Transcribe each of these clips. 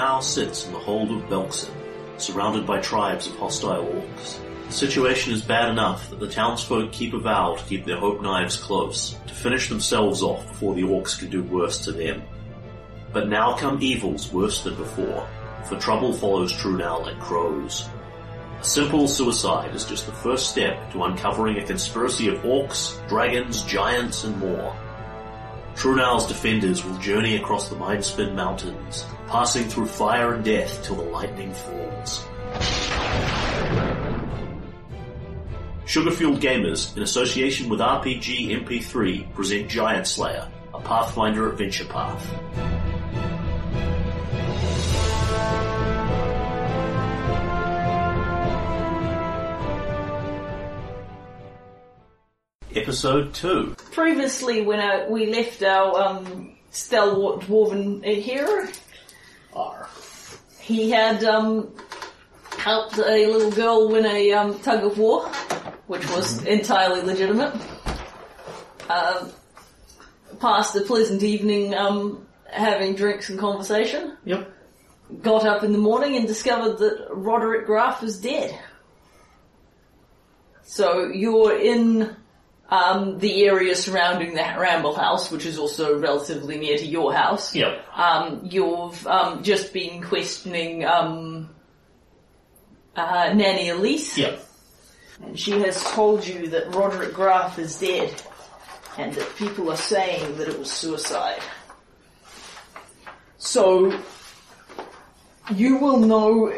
now sits in the hold of Belkzen, surrounded by tribes of hostile orcs. The situation is bad enough that the townsfolk keep a vow to keep their hope knives close, to finish themselves off before the orcs can do worse to them. But now come evils worse than before, for trouble follows Trunau like crows. A simple suicide is just the first step to uncovering a conspiracy of orcs, dragons, giants, and more. Trunau's defenders will journey across the Mindspin Mountains, passing through fire and death till the lightning falls. Sugarfueled Gamers, in association with RPG MP3, present Giant Slayer, a Pathfinder adventure path. Episode 2. Previously, when uh, we left our um, stalwart dwarven hero, R. he had um, helped a little girl win a um, tug of war, which was entirely legitimate. Um passed a pleasant evening um, having drinks and conversation. Yep. Got up in the morning and discovered that Roderick Grath was dead. So you're in um, the area surrounding the Ramble House, which is also relatively near to your house. Yep. Um, you've um, just been questioning um, uh, Nanny Elise, Yep. and she has told you that Roderick Grath is dead, and that people are saying that it was suicide. So, you will know,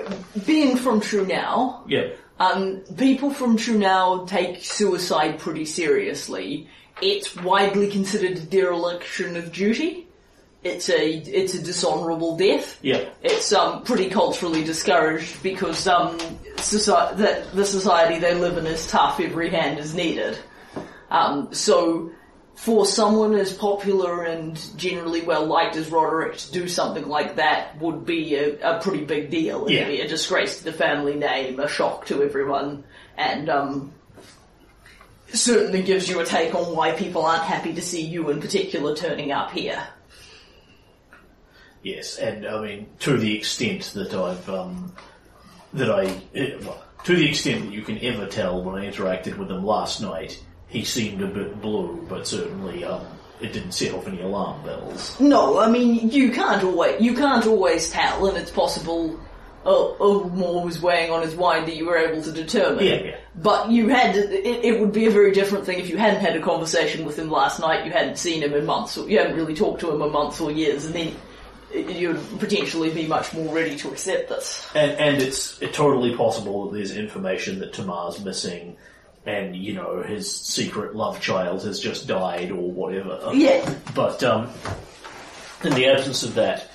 being from Trunau, Yep. Um, people from Trunau take suicide pretty seriously. It's widely considered a dereliction of duty. It's a it's a dishonourable death. Yep. It's um, pretty culturally discouraged because um, soci- that the society they live in is tough. Every hand is needed. Um, so, for someone as popular and generally well liked as Roderick to do something like that would be a, a pretty big deal. It'd Yeah. be a disgrace to the family name, a shock to everyone, and um, certainly gives you a take on why people aren't happy to see you in particular turning up here. Yes, and I mean to the extent that I've um, that I eh, well, to the extent that you can ever tell when I interacted with him last night, he seemed a bit blue, but certainly um, it didn't set off any alarm bells. No, I mean you can't always you can't always tell, and it's possible a more was weighing on his mind that you were able to determine. Yeah, yeah. But you had it, it would be a very different thing if you hadn't had a conversation with him last night. You hadn't seen him in months, or you hadn't really talked to him in months or years, and then you'd potentially be much more ready to accept this. And and it's totally possible that there's information that Tomar's missing, and you know his secret love child has just died or whatever. Yeah. But um, in the absence of that,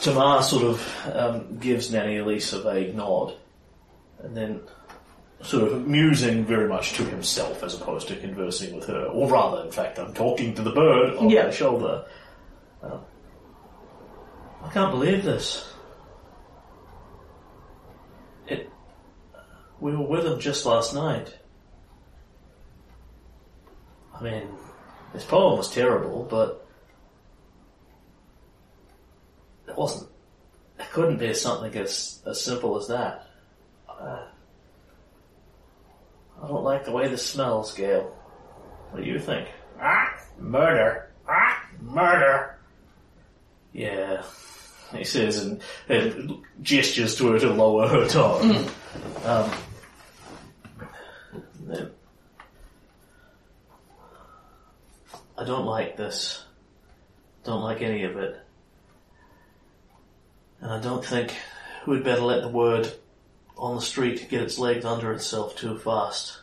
Tomar sort of um, gives Nanny Elise a vague nod, and then sort of musing very much to himself as opposed to conversing with her, or rather, in fact, I'm talking to the bird on Yeah. my shoulder. Uh, I can't believe this. It. We were with him just last night. I mean, his poem was terrible, but it wasn't. It couldn't be something as as simple as that. Uh, I don't like the way this smells, Gail. What do you think? Ah, murder. Ah, murder. Yeah, he says and, and gestures to her to lower her tone. Um, then- I don't like this. Don't like any of it. And I don't think we'd better let the word on the street get its legs under itself too fast.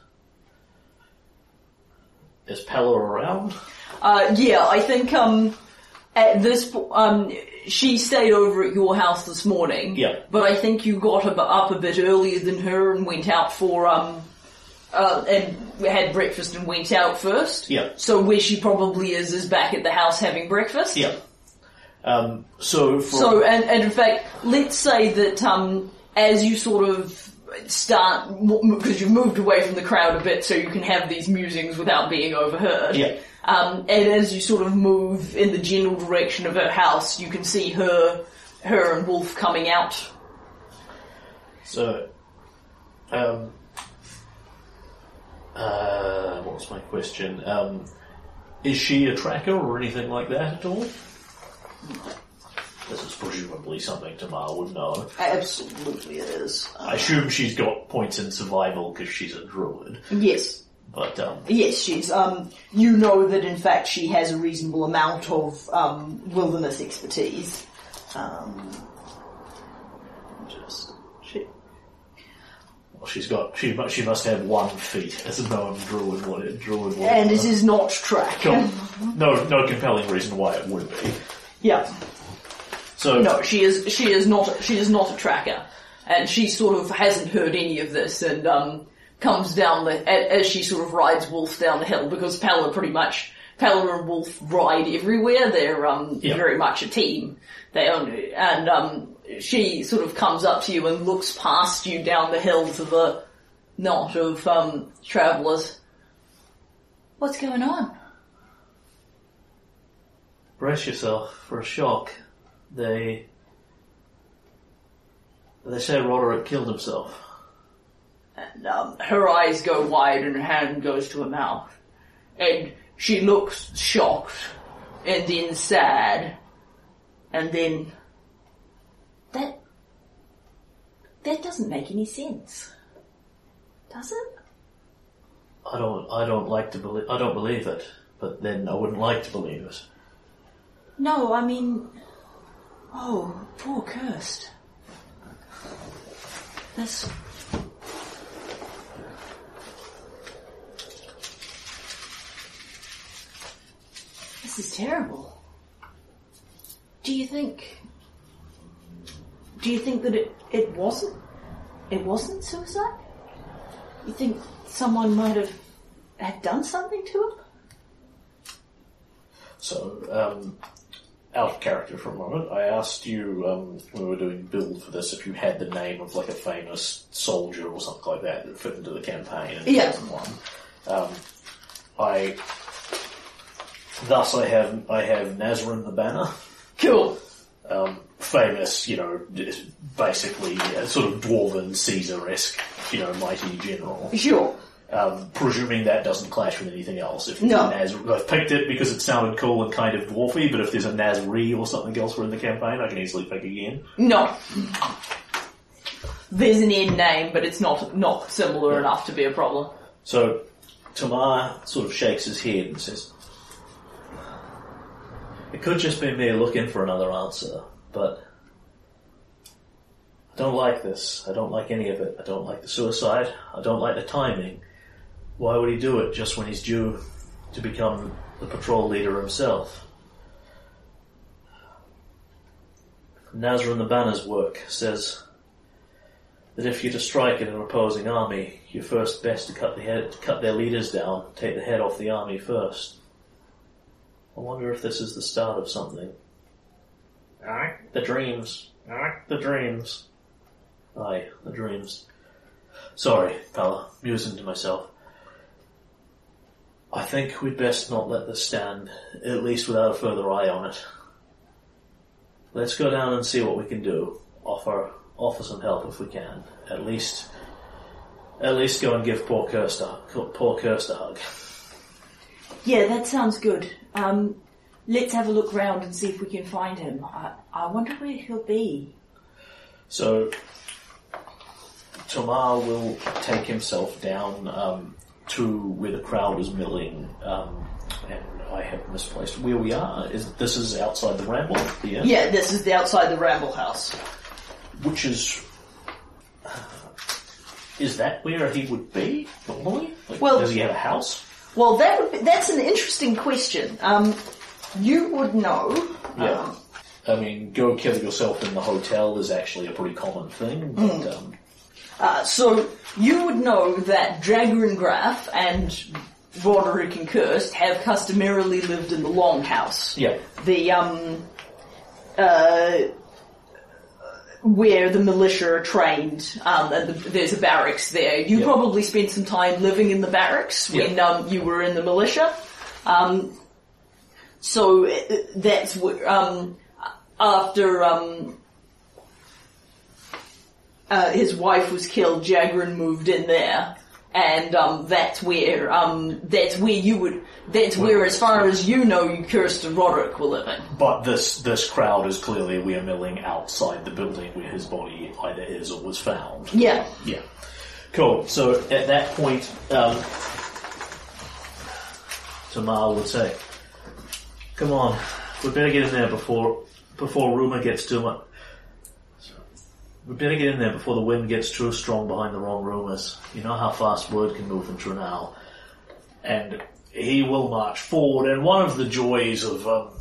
Is Pella around? Uh, yeah, I think um, at this po- um, she stayed over at your house this morning. Yeah. But I think you got up a bit earlier than her and went out for um, uh, and had breakfast and went out first. Yeah. So where she probably is is back at the house having breakfast. Yeah. Um, so, for, So, and, and in fact, let's say that um, as you sort of start, because you've moved away from the crowd a bit so you can have these musings without being overheard. Yeah. Um, and as you sort of move in the general direction of her house, you can see her her and Wolf coming out. So, um, uh, what was my question? Um, is she a tracker or anything like that at all? This is presumably something Tamar would know. Absolutely, it is. I assume she's got points in survival because she's a druid, Yes, but um, yes, she's. Um, you know that in fact she has a reasonable amount of um, wilderness expertise. Um, just she, well, she's got she mu- she must have one feat, as a known druid. What a druid would and it is not track. Cool. no no compelling reason why it would be. Yeah. So No, she is. She is not. She is not a tracker, and she sort of hasn't heard any of this, and um, comes down the a- as she sort of rides Wolf down the hill because Pella pretty much Pella and Wolf ride everywhere. They're um, Yeah. very much a team. They own and um, she sort of comes up to you and looks past you down the hill to the knot of um, travellers. What's going on? brace yourself for a shock. They they say Roderick killed himself. And um, her eyes go wide and her hand goes to her mouth. And she looks shocked and then sad. And then. That. That doesn't make any sense. Does it? I don't I don't like to believe I don't believe it, but then I wouldn't like to believe it. No, I mean. Oh, poor Kurst. This. This is terrible. Do you think. Do you think that it, it wasn't? It wasn't suicide? You think someone might have had done something to him? So, um, out of character for a moment, I asked you um, when we were doing build for this if you had the name of like a famous soldier or something like that that fit into the campaign. And Yeah. one. Um, I thus I have I have Nazrin the Banner. Cool. um, famous, you know, basically uh, sort of dwarven Caesar-esque, you know, mighty general. Sure. Um, presuming that doesn't clash with anything else. If No. Naz- I've picked it because it sounded cool and kind of dwarfy, but if there's a Nazri or something else for in the campaign, I can easily pick again. No. There's an end name, but it's not not similar enough to be a problem. So Tomar sort of shakes his head and says, "It could just be me looking for another answer, but I don't like this. I don't like any of it. I don't like the suicide. I don't like the timing. Why would he do it just when he's due to become the patrol leader himself?" Nazrin the Banner's work says that if you're to strike at an opposing army, you're first best to cut the head, cut their leaders down, take the head off the army first. I wonder if this is the start of something. Aye, the dreams. Aye, the dreams. Aye, the dreams. Sorry, fella, musing to myself. I think we'd best not let this stand, at least without a further eye on it. Let's go down and see what we can do. Offer offer some help if we can. At least at least go and give poor Kurst a poor Kurst a hug. Yeah, that sounds good. Um, let's have a look round and see if we can find him. I, I wonder where he'll be. So Tomar will take himself down um, to where the crowd is milling, um, and I have misplaced where we are. Is this is outside the Ramble, the inn, Yeah, this is the outside the Ramble House. which is is that where he would be normally? Like, Well- does he have a house? Well, that would be, that's an interesting question. Um, you would know. Yeah. um, I mean, go kill yourself in the hotel is actually a pretty common thing, but um, Uh, so you would know that Jagger and Roderick and Kurst have customarily lived in the Longhouse. yeah, The um uh where the militia are trained, um, and the, there's a barracks there. You Yeah. probably spent some time living in the barracks when Yeah. um, you were in the militia. Um, so uh, that's where, um, after um, uh, his wife was killed, Jagrin moved in there. And um, that's where um, that's where you would that's where, as far as you know, you and Roderick were living. But this this crowd is clearly we're milling outside the building where his body either is or was found. Yeah. Yeah. Cool. So at that point, um, Tomar would say, "Come on, we better get in there before before rumor gets too much. We better get in there before the wind gets too strong behind the wrong rumors. You know how fast word can move in Trunau. And he will march forward. And one of the joys of um,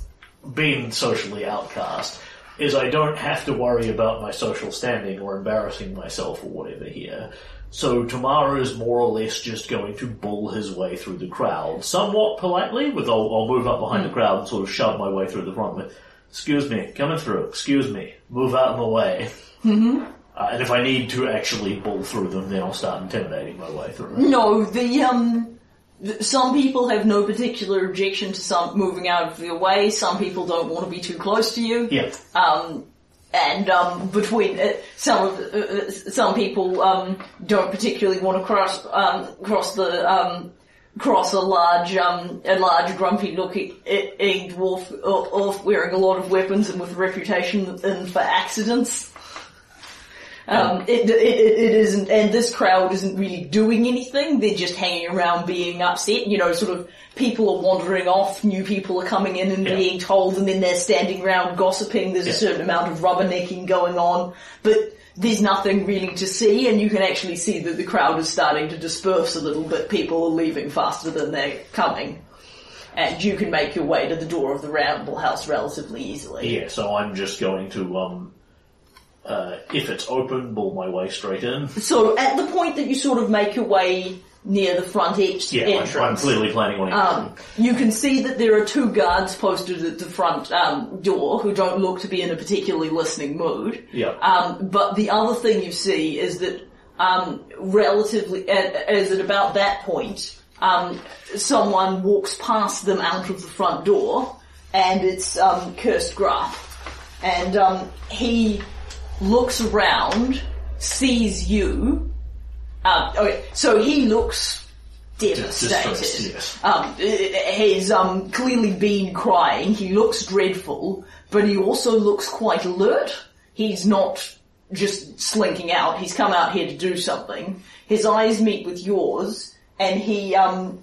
being socially outcast is I don't have to worry about my social standing or embarrassing myself or whatever here. So Tamara is more or less just going to bull his way through the crowd, somewhat politely, with I'll, I'll move up behind the crowd and sort of shove my way through the front with, excuse me, coming through, excuse me, move out of my way. Mm-hmm. Uh, and if I need to actually bull through them, then I'll start intimidating my way through. No, the um, th- some people have no particular objection to some moving out of your way. Some people don't want to be too close to you. Yeah. Um, and um, between uh, some of uh, uh, some people um, don't particularly want to cross um, cross the um, cross a large um, a large grumpy looking dwarf off wearing a lot of weapons and with a reputation for accidents. Um, it, it, it isn't, and this crowd isn't really doing anything. They're just hanging around being upset. You know, sort of people are wandering off, new people are coming in and Yeah. being told, and then they're standing around gossiping. There's Yeah. a certain amount of rubbernecking going on, but there's nothing really to see, and you can actually see that the crowd is starting to disperse a little bit. People are leaving faster than they're coming. And you can make your way to the door of the Ramble House relatively easily. Yeah, so I'm just going to, um, uh, if it's open, bull my way straight in. So at the point that you sort of make your way near the front edge Yeah, I'm, entrance, I'm clearly planning on um, you can see that there are two guards posted at the front um, door who don't look to be in a particularly listening mood. Yeah. Um, but the other thing you see is that um, relatively, a- as at about that point, um, someone walks past them out of the front door, and it's um, Kurst Grath, and um, he looks around, sees you. Um, okay, so he looks devastated. distressed, yes. Um, he's um, clearly been crying. He looks dreadful, but he also looks quite alert. He's not just slinking out. He's come out here to do something. His eyes meet with yours, and he um,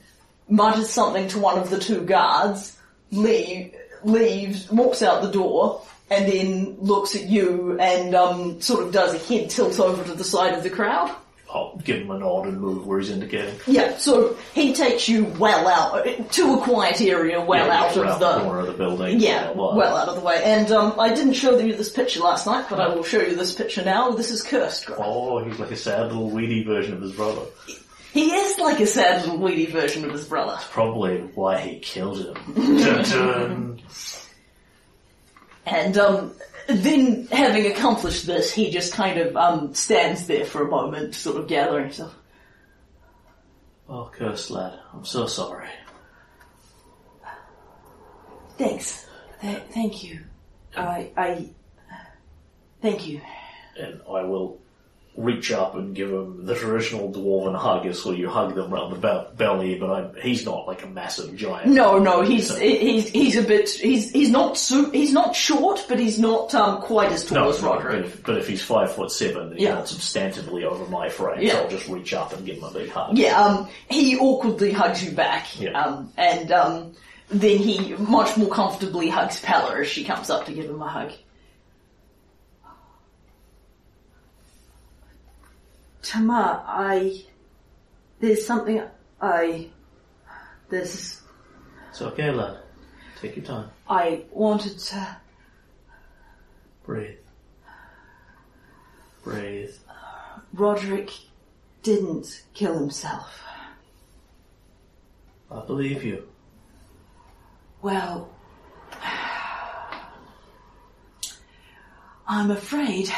mutters something to one of the two guards. Leave, leaves, walks out the door, and then looks at you and um, sort of does a head tilt over to the side of the crowd. I'll give him a nod and move where he's indicating. Yeah, so he takes you well out to a quiet area, well Yeah, out of the the corner of the building. yeah, blah, blah. well out of the way. And um, I didn't show you this picture last night, but I will show you this picture now. This is Kurst. Oh, he's like a sad little weedy version of his brother. He is like a sad little weedy version of his brother. That's Probably why he killed him. dun, dun. And um, then, having accomplished this, he just kind of um, stands there for a moment, sort of gathering himself. Oh, Kurst lad, I'm so sorry. Thanks. Th- thank you. I, I, thank you. And I will reach up and give him the traditional dwarven hug, is where you hug them around the be- belly, but I'm, he's not like a massive giant. No, no, he's So- he's he's a bit he's he's not su- he's not short, but he's not um quite as tall No, as no, but if, but if he's five foot seven, he's Yeah. not substantively over my frame, Yeah. so I'll just reach up and give him a big hug. Yeah, um, he awkwardly hugs you back, Yeah. um, and um, then he much more comfortably hugs Pella as she comes up to give him a hug. Tomar, I there's something I there's It's okay, lad. Take your time. I wanted to Breathe. Breathe. Roderick didn't kill himself. I believe you. Well, I'm afraid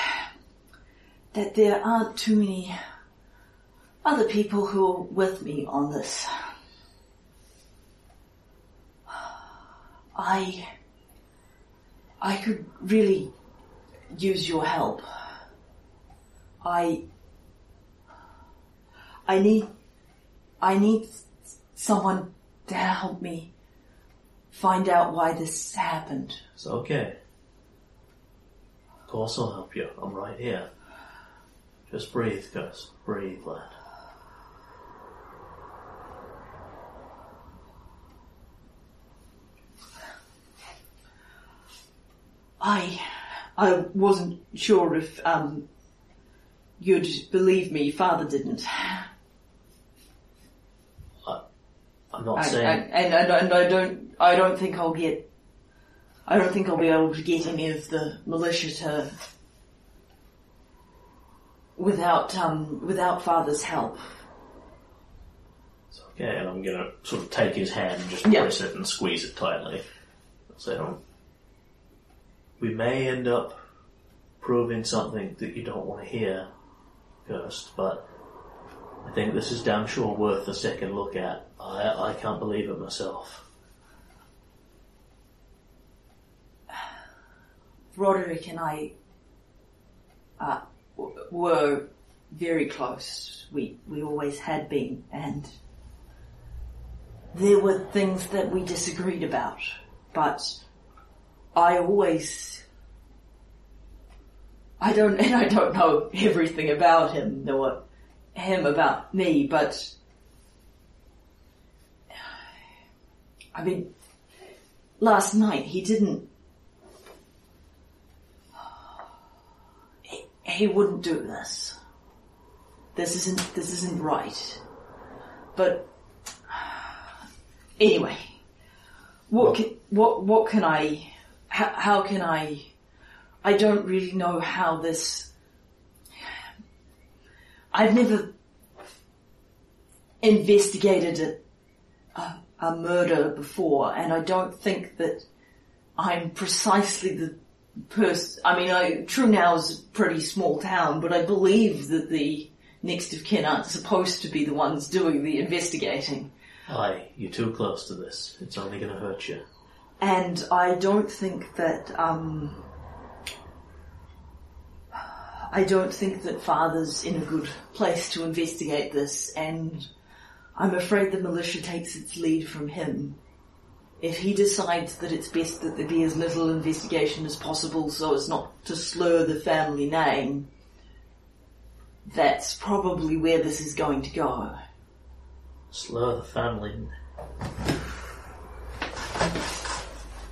that there aren't too many other people who are with me on this. I, I could really use your help. I. I need. I need someone to help me find out why this happened. It's okay. Of course I'll help you. I'm right here. Just breathe, Gus. Breathe, lad. I. I wasn't sure if, um. You'd believe me. Father didn't. I'm not I, saying. I, and, and, and I don't. I don't think I'll get. I don't think I'll be able to get any of the militia to. Without um, without Father's help. It's okay, and I'm gonna sort of take his hand and just Yeah. press it and squeeze it tightly. So we may end up proving something that you don't want to hear first, but I think this is damn sure worth a second look at. I I can't believe it myself. Roderick and I uh, w- were very close. We we always had been, and there were things that we disagreed about. But I always, I don't, and I don't know everything about him, nor him about me. But I mean, last night he didn't he wouldn't do this. This isn't this isn't right. But anyway, what can, what what can I how, how can I I don't really know how this I've never investigated a, a, a murder before and I don't think that I'm precisely the person. I mean, I, True a pretty small town, but I believe that the next of kin aren't supposed to be the ones doing the investigating. Aye, you're too close to this. It's only gonna hurt you. And I don't think that, um, I don't think that father's in a good place to investigate this, and I'm afraid the militia takes its lead from him. If he decides that it's best that there be as little investigation as possible so as not to slur the family name, that's probably where this is going to go. Slur the family.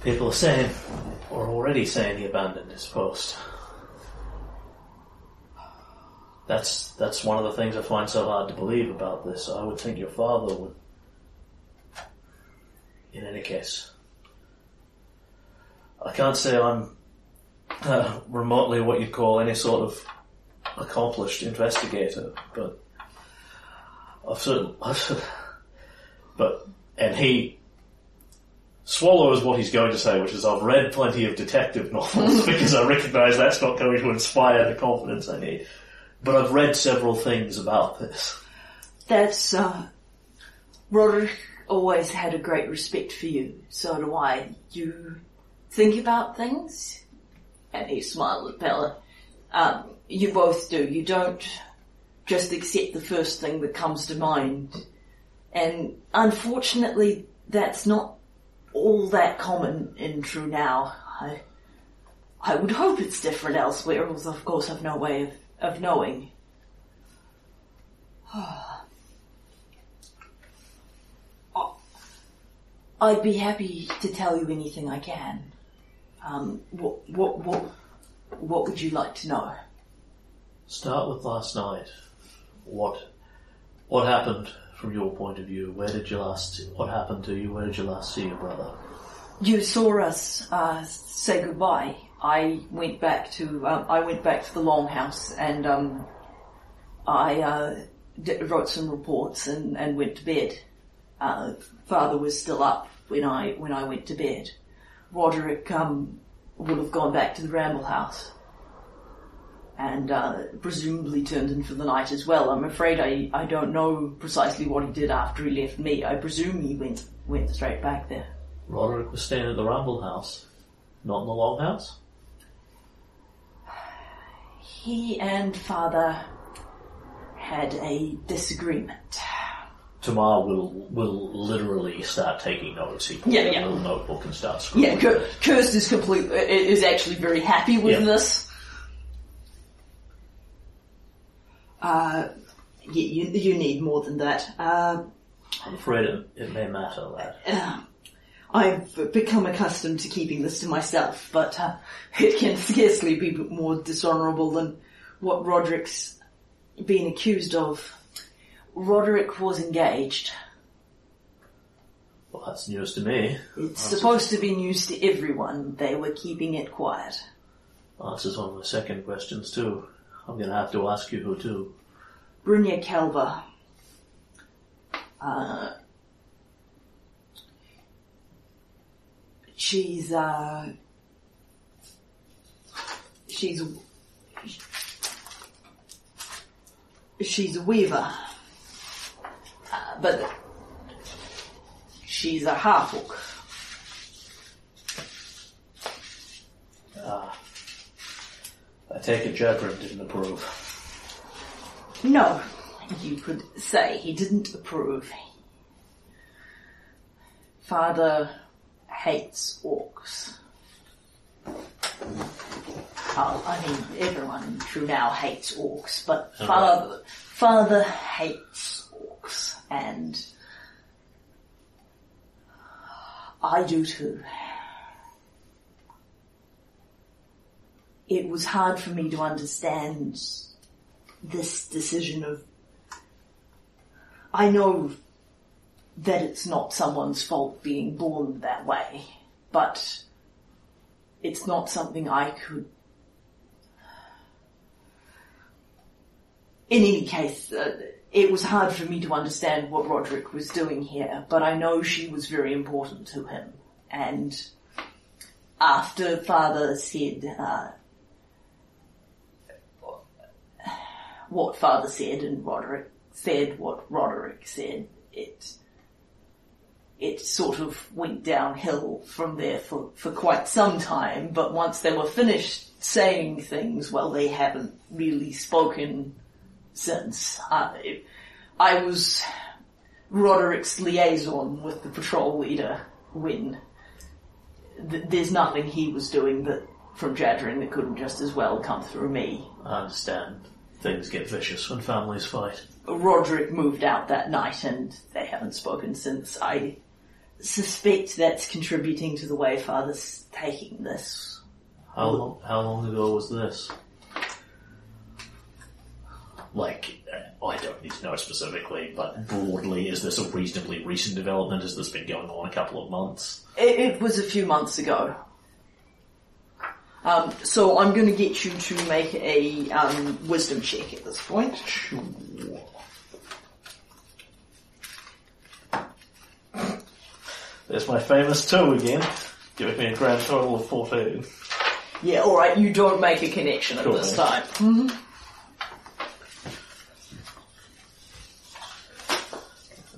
People are saying, or already saying, he abandoned his post. That's that's one of the things I find so hard to believe about this. I would think your father would. In any case, I can't say I'm uh, remotely what you'd call any sort of accomplished investigator, but I've certain, but and he swallows what he's going to say, which is I've read plenty of detective novels because I recognise that's not going to inspire the confidence I need. But I've read several things about this. That's, uh, Roderick always had a great respect for you, so do I. You think about things? And he smiled at Pella. Um, you both do. You don't just accept the first thing that comes to mind. And unfortunately, that's not all that common in Trunau. I, I would hope it's different elsewhere, although of course I've no way of, of knowing. I'd be happy to tell you anything I can. Um, what, what, what, what would you like to know? Start with last night. What what happened from your point of view? Where did you last? What happened to you? Where did you last see your brother? You saw us uh, say goodbye. I went back to um, I went back to the longhouse and um, I uh, d- wrote some reports and, and went to bed. Uh, father was still up when I when I went to bed. Roderick um, would have gone back to the Ramble House and uh, presumably turned in for the night as well. I'm afraid I, I don't know precisely what he did after he left me. I presume he went went straight back there. Roderick was staying at the Ramble House, not in the Longhouse. He and father had a disagreement. Tomar will will literally start taking notes. He pulls Yeah, out yeah. a little notebook and starts scribbling. Yeah, Kir- Kurst is complete is actually very happy with Yeah. this. Uh, you, you need more than that. Uh, I'm afraid it, it may matter, lad. uh, I've become accustomed to keeping this to myself, but uh, it can scarcely be more dishonourable than what Roderick's been accused of. Roderick was engaged. Well, that's news to me. It's supposed to be news to everyone. They were keeping it quiet. Answers one of my second questions too. I'm gonna have to ask you who to. Brynja Kelva. Uh, she's, uh, she's, she's a weaver. But she's a half-orc. Ah. I take it Jagrin didn't approve. No, you could say he didn't approve. Father hates orcs. Oh, I mean, everyone in Trunau hates orcs, but father, father hates and I do too. It was hard for me to understand this decision of I know that it's not someone's fault being born that way, but it's not something I could. In any case, uh, it was hard for me to understand what Roderick was doing here, but I know she was very important to him. And after Father said, uh, what Father said and Roderick said what Roderick said, it it sort of went downhill from there for, for quite some time, but once they were finished saying things, well, they haven't really spoken since. I, I was Roderick's liaison with the patrol leader when th- there's nothing he was doing that from Jagrin that couldn't just as well come through me. I understand things get vicious when families fight. Roderick moved out that night and they haven't spoken since. I suspect that's contributing to the way Father's taking this. How long, how long ago was this? Like, uh, I don't need to know specifically, but broadly, is this a reasonably recent development? Has this been going on a couple of months? It, it was a few months ago. Um, so I'm going to get you to make a um, wisdom check at this point. Sure. There's my famous two again, giving me a grand total of 14. Yeah, alright, you don't make a connection at Cool, this man. time. It's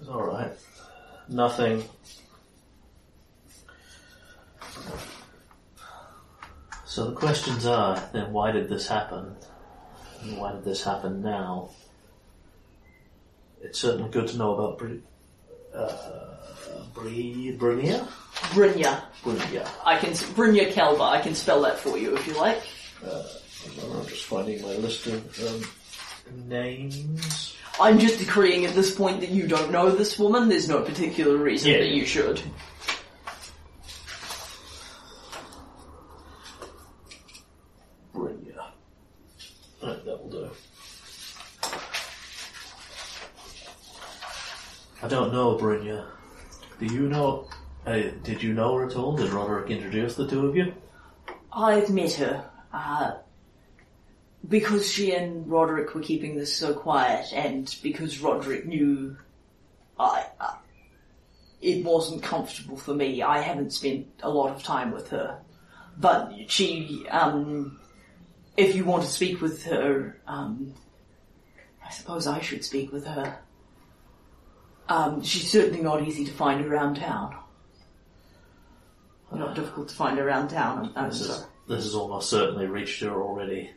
alright. Nothing. So the questions are, then why did this happen? And why did this happen now? It's certainly good to know about Bri- uh, Bri-? Brynja. Brynja. I can, Brynja Kelva, I can spell that for you if you like. I'm just finding my list of um, names. I'm just decreeing at this point that you don't know this woman. There's no particular reason Yeah. that you should. Brynja. Right, that will do. I don't know Brynja. Do you know? Uh, did you know her at all? Did Roderick introduce the two of you? I've met her. Uh, because she and Roderick were keeping this so quiet, and because Roderick knew I, uh, it wasn't comfortable for me. I haven't spent a lot of time with her, but she, um, if you want to speak with her, um, I suppose I should speak with her. Um, she's certainly not easy to find around town. Not difficult to find around town. I'm, I'm This is this has almost certainly reached her already.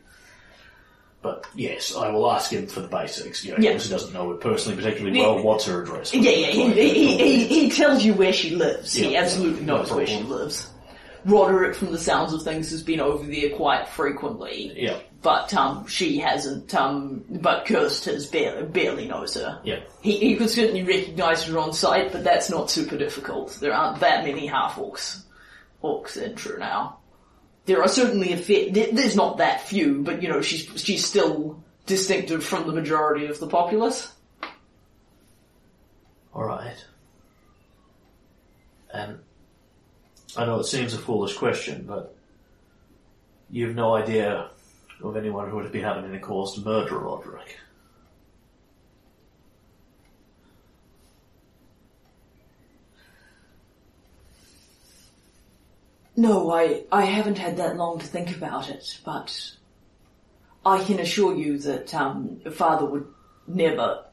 But yes, I will ask him for the basics. You know, Yeah. he obviously doesn't know her personally particularly Yeah. well. What's her address? Yeah, yeah, he, he, he, he tells you where she lives. He Yeah. absolutely No knows where she problem. lives. Roderick, from the sounds of things, has been over there quite frequently. Yeah, But, um, she hasn't, um, but Kurst has barely, barely knows her. yeah. He, he could certainly recognise her on sight, but that's not super difficult. There aren't that many half-orcs, orcs in Trunau. There are certainly a there- there's not that few, but you know, she's, she's still distinctive from the majority of the populace. Alright. And um, I know it seems a foolish question, but you've no idea of anyone who would be having any cause to murder Roderick. No, I, I haven't had that long to think about it, but I can assure you that, um, father would never,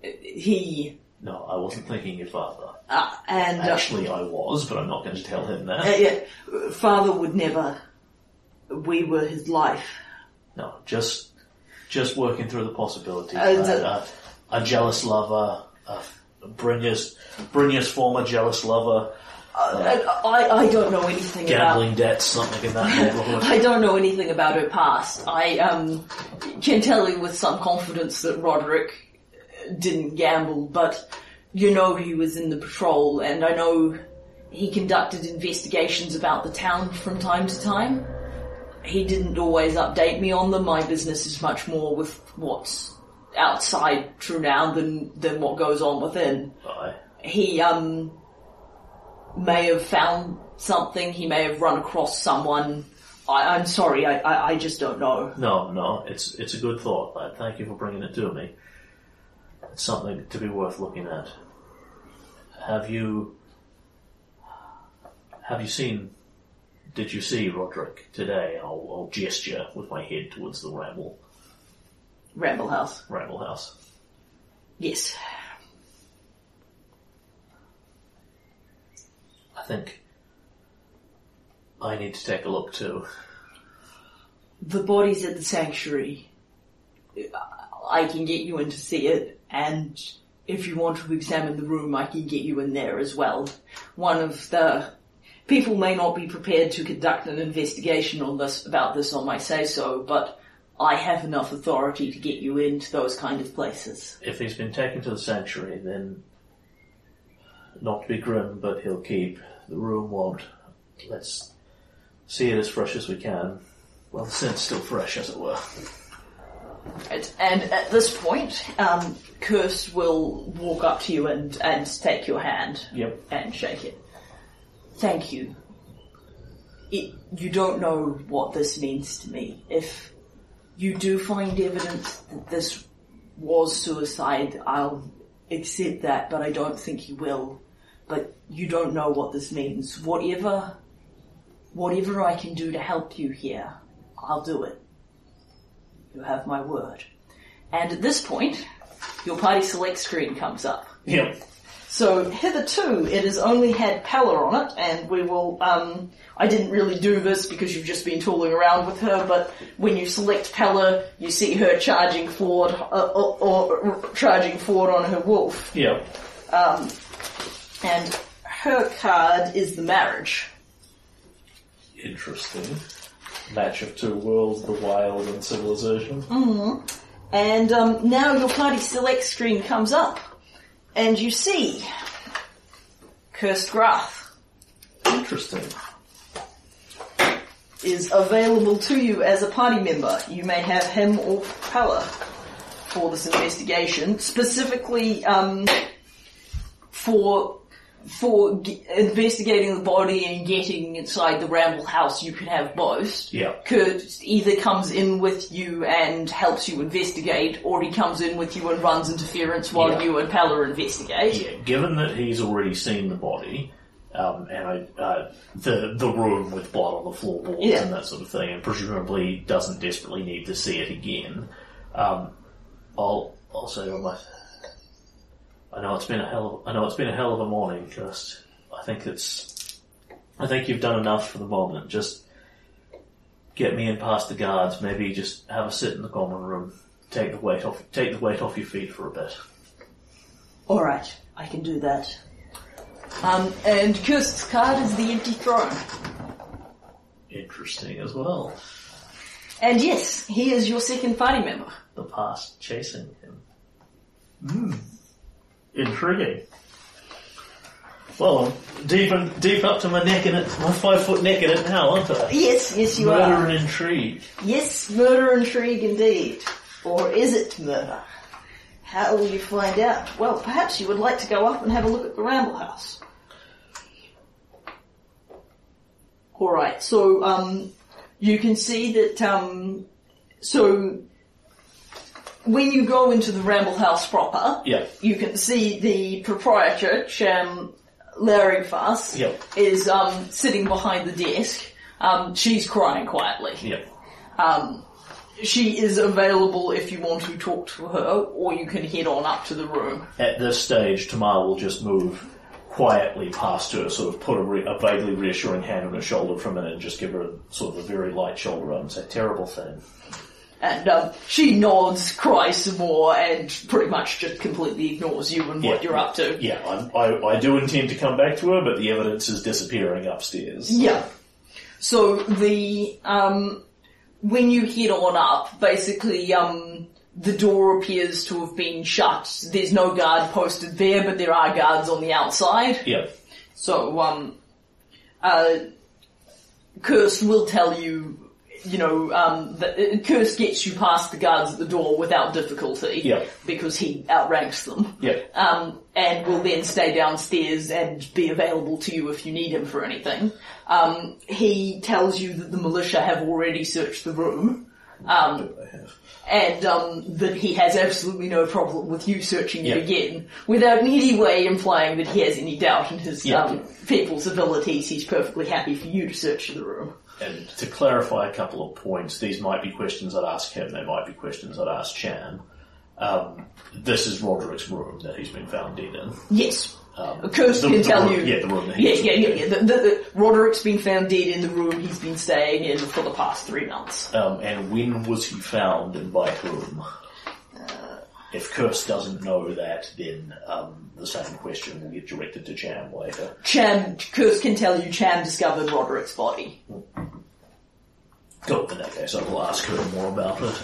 he, No, I wasn't thinking your father. uh, and, uh, Actually, I was, but I'm not going to tell him uh, that. yeah, father would never, we were his life. No, just just working through the possibilities. Uh, right? Uh, a jealous lover, a Brynja's, Brynja's former jealous lover, Uh, I, I don't know anything about, gambling debts, something in that neighborhood. I don't know anything about her past. I, um, can tell you with some confidence that Roderick didn't gamble, but you know he was in the patrol, and I know he conducted investigations about the town from time to time. He didn't always update me on them. My business is much more with what's outside Trunau than than what goes on within. Aye. He um may have found something. He may have run across someone. I, I'm sorry. I, I I just don't know. No, no, it's it's a good thought, lad. Thank you for bringing it to me. It's something to be worth looking at. Have you have you seen? Did you see Roderick today? I'll, I'll gesture with my head towards the Ramble Ramble House. Ramble House. Yes. Think I need to take a look too. The body's at the sanctuary. I can get you in to see it, and if you want to examine the room, I can get you in there as well. One of the people may not be prepared to conduct an investigation on this about this on my say so, but I have enough authority to get you into those kind of places. If he's been taken to the sanctuary, then not to be grim, but he'll keep. The room won't. Let's see it as fresh as we can. Well, the scent's still fresh, as it were. Right, And at this point, um, Kurst will walk up to you and, and take your hand. Yep. and shake it. Thank you. It, you don't know what this means to me. If you do find evidence that this was suicide, I'll accept that, but I don't think you will. But you don't know what this means. Whatever, whatever I can do to help you here, I'll do it. You have my word. And at this point, your party select screen comes up. Yep. So hitherto, it has only had Pella on it, and we will. Um, I didn't really do this because you've just been tooling around with her. But when you select Pella, you see her charging forward, uh, or, or charging forward on her wolf, Yep. And her card is the marriage. Interesting. Match of two worlds, the wild and civilization. And um, now your party select screen comes up, and you see Kurst Grath Interesting. is available to you as a party member. You may have him or Pella for this investigation, specifically um, for for g- investigating the body and getting inside the Ramble House. You can have both. Yeah. Kurt either comes in with you and helps you investigate, or he comes in with you and runs interference while Yeah. you and Pella investigate. Yeah, given that he's already seen the body, um, and I, uh, the the room with blood on the floorboards Yeah. and that sort of thing, and presumably doesn't desperately need to see it again, um, I'll I'll say on my. I know it's been a hell. Of, I know it's been a hell of a morning. Just, I think it's. I think you've done enough for the moment. Just get me in past the guards. Maybe just have a sit in the common room. Take the weight off. Take the weight off your feet for a bit. Alright, I can do that. Um, and Kurst's card is the empty throne. Interesting as well. And yes, he is your second party member. The past chasing him. Hmm. Intriguing. Well, I'm deep and deep up to my neck in it, my five foot neck in it now, aren't I? Yes, yes you Murder are. Murder and intrigue. Yes, murder and intrigue indeed. Or is it murder? How will you find out? Well, perhaps you would like to go up and have a look at the Ramble House. Alright, so, um, you can see that, um, so, when you go into the Ramble House proper, Yeah. you can see the proprietor, Cham Larryfuss, Yep. is, um, sitting behind the desk. Um, she's crying quietly. Yeah. Um, she is available if you want to talk to her, or you can head on up to the room. At this stage, Tomar will just move quietly past her, sort of put a, re- a vaguely reassuring hand on her shoulder for a minute and just give her a, sort of a very light shoulder rub and say, terrible thing. And um, she nods, cries some more, and pretty much just completely ignores you and what Yeah. you're up to. Yeah, I'm, I, I do intend to come back to her, but the evidence is disappearing upstairs. Yeah. So the um, when you head on up, basically um, the door appears to have been shut. There's no guard posted there, but there are guards on the outside. Yeah. So, um, uh, Kurst will tell you, you know, um, uh, Kurst gets you past the guards at the door without difficulty. Yeah. Because he outranks them. Yeah. Um, and will then stay downstairs and be available to you if you need him for anything. Um, he tells you that the militia have already searched the room. Um, and um, that he has absolutely no problem with you searching it again, without in any way implying that he has any doubt in his Yeah. um, people's abilities. He's perfectly happy for you to search the room. And to clarify a couple of points, these might be questions I'd ask him, they might be questions I'd ask Cham. Um, this is Roderick's room that he's been found dead in. Yes. Um, Kurst the- can the tell room- you. Yeah, the room that Yeah, yeah, yeah, yeah. The, the, Roderick's been found dead in the room he's been staying in for the past three months. Um, and when was he found and by whom? If Kurst doesn't know that, then um, the same question will get directed to Cham later. Cham, Kurst can tell you Cham discovered Roderick's body. Cool, in that case I will ask her more about it.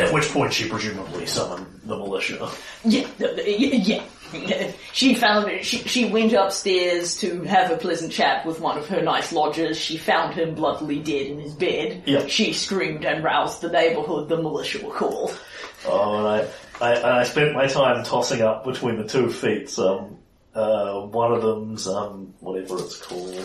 At which point she presumably summoned the militia. Yeah, yeah. She found it. She, she went upstairs to have a pleasant chat with one of her nice lodgers. She found him bloodily dead in his bed. Yeah. She screamed and roused the neighbourhood. The militia were called. I, I, and I spent my time tossing up between the two feats. Um, uh, one of them's, um, whatever it's called.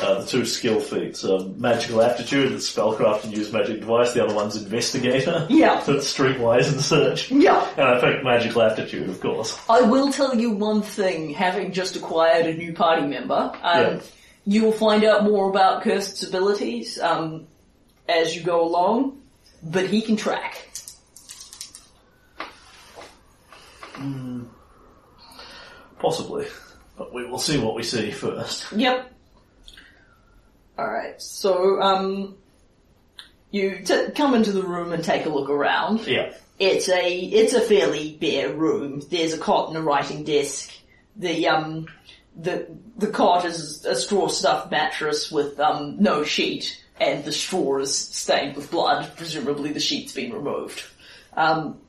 Uh, the two skill feats, um, magical aptitude, that's spellcraft and use magic device. The other one's investigator. Yeah. That's streetwise and search. Yeah. And I picked magical aptitude, of course. I will tell you one thing, having just acquired a new party member, um, Yeah. you will find out more about Kurst's abilities um, as you go along, but he can track. Possibly. But we will see what we see first. Yep. Alright, so, um, you t- come into the room and take a look around. Yeah. It's a, it's a fairly bare room. There's a cot and a writing desk. The, um, the, the cot is a straw stuffed mattress with, um, no sheet, and the straw is stained with blood. Presumably the sheet's been removed. Um,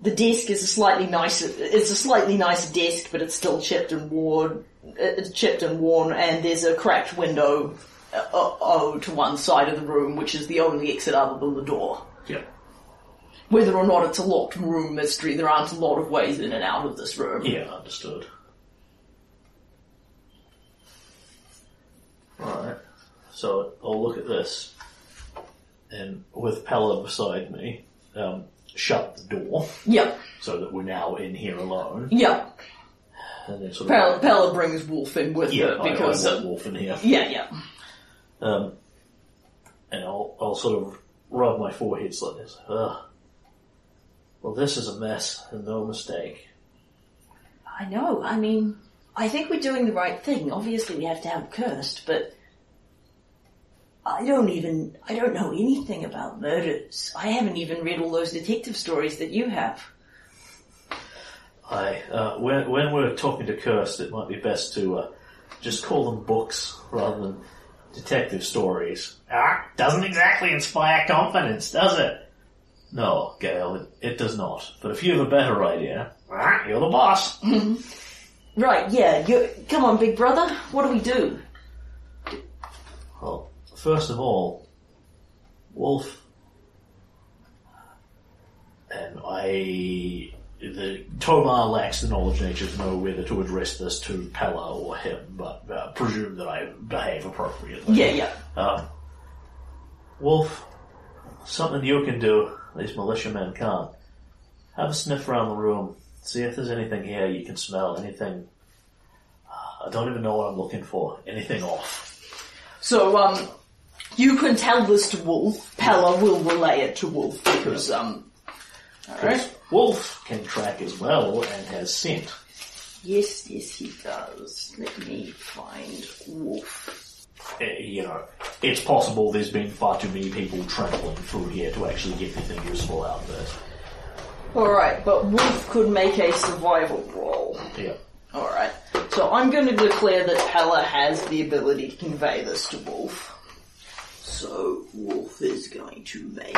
the desk is a slightly nicer, it's a slightly nicer desk, but it's still chipped and worn, it's chipped and worn, and there's a cracked window, uh, oh, to one side of the room, which is the only exit other than the door. Yeah. Whether or not it's a locked room mystery, there aren't a lot of ways in and out of this room. Yeah, understood. Alright. So I'll look at this. And with Pella beside me, um, shut the door Yeah. so that we're now in here alone. Yeah. And then sort of Pella, Pella brings Wolf in with yeah, her I, because, I uh, want Wolf in here. yeah, yeah. Um, and I'll, I'll sort of rub my forehead like this. Ugh. Well, this is a mess and no mistake. I know, I mean, I think we're doing the right thing. Obviously we have to have Kurst, but I don't even, I don't know anything about murders. I haven't even read all those detective stories that you have. I, uh, when, when we're talking to Kurst, it might be best to uh, just call them books rather than detective stories. Ah, doesn't exactly inspire confidence, does it? No, Gail, it, it does not. But if you have a better idea, ah, you're the boss. Right, yeah, you, come on, big brother, what do we do? First of all, Wolf, and I, the Tomar lacks the knowledge nature to know whether to address this to Pella or him, but uh, presume that I behave appropriately. Yeah, yeah. Um, Wolf, something you can do, these militiamen can't. Have a sniff around the room, see if there's anything here you can smell, anything. uh, I don't even know what I'm looking for. Anything off. So, um, you can tell this to Wolf. Pella will relay it to Wolf because, um, alright. Wolf can track as well and has scent. Yes, yes, he does. Let me find Wolf. Uh, you know, it's possible there's been far too many people travelling through here to actually get anything useful out of it. Alright, but Wolf could make a survival roll. Yeah. Alright. So I'm going to declare that Pella has the ability to convey this to Wolf. So Wolf is going to make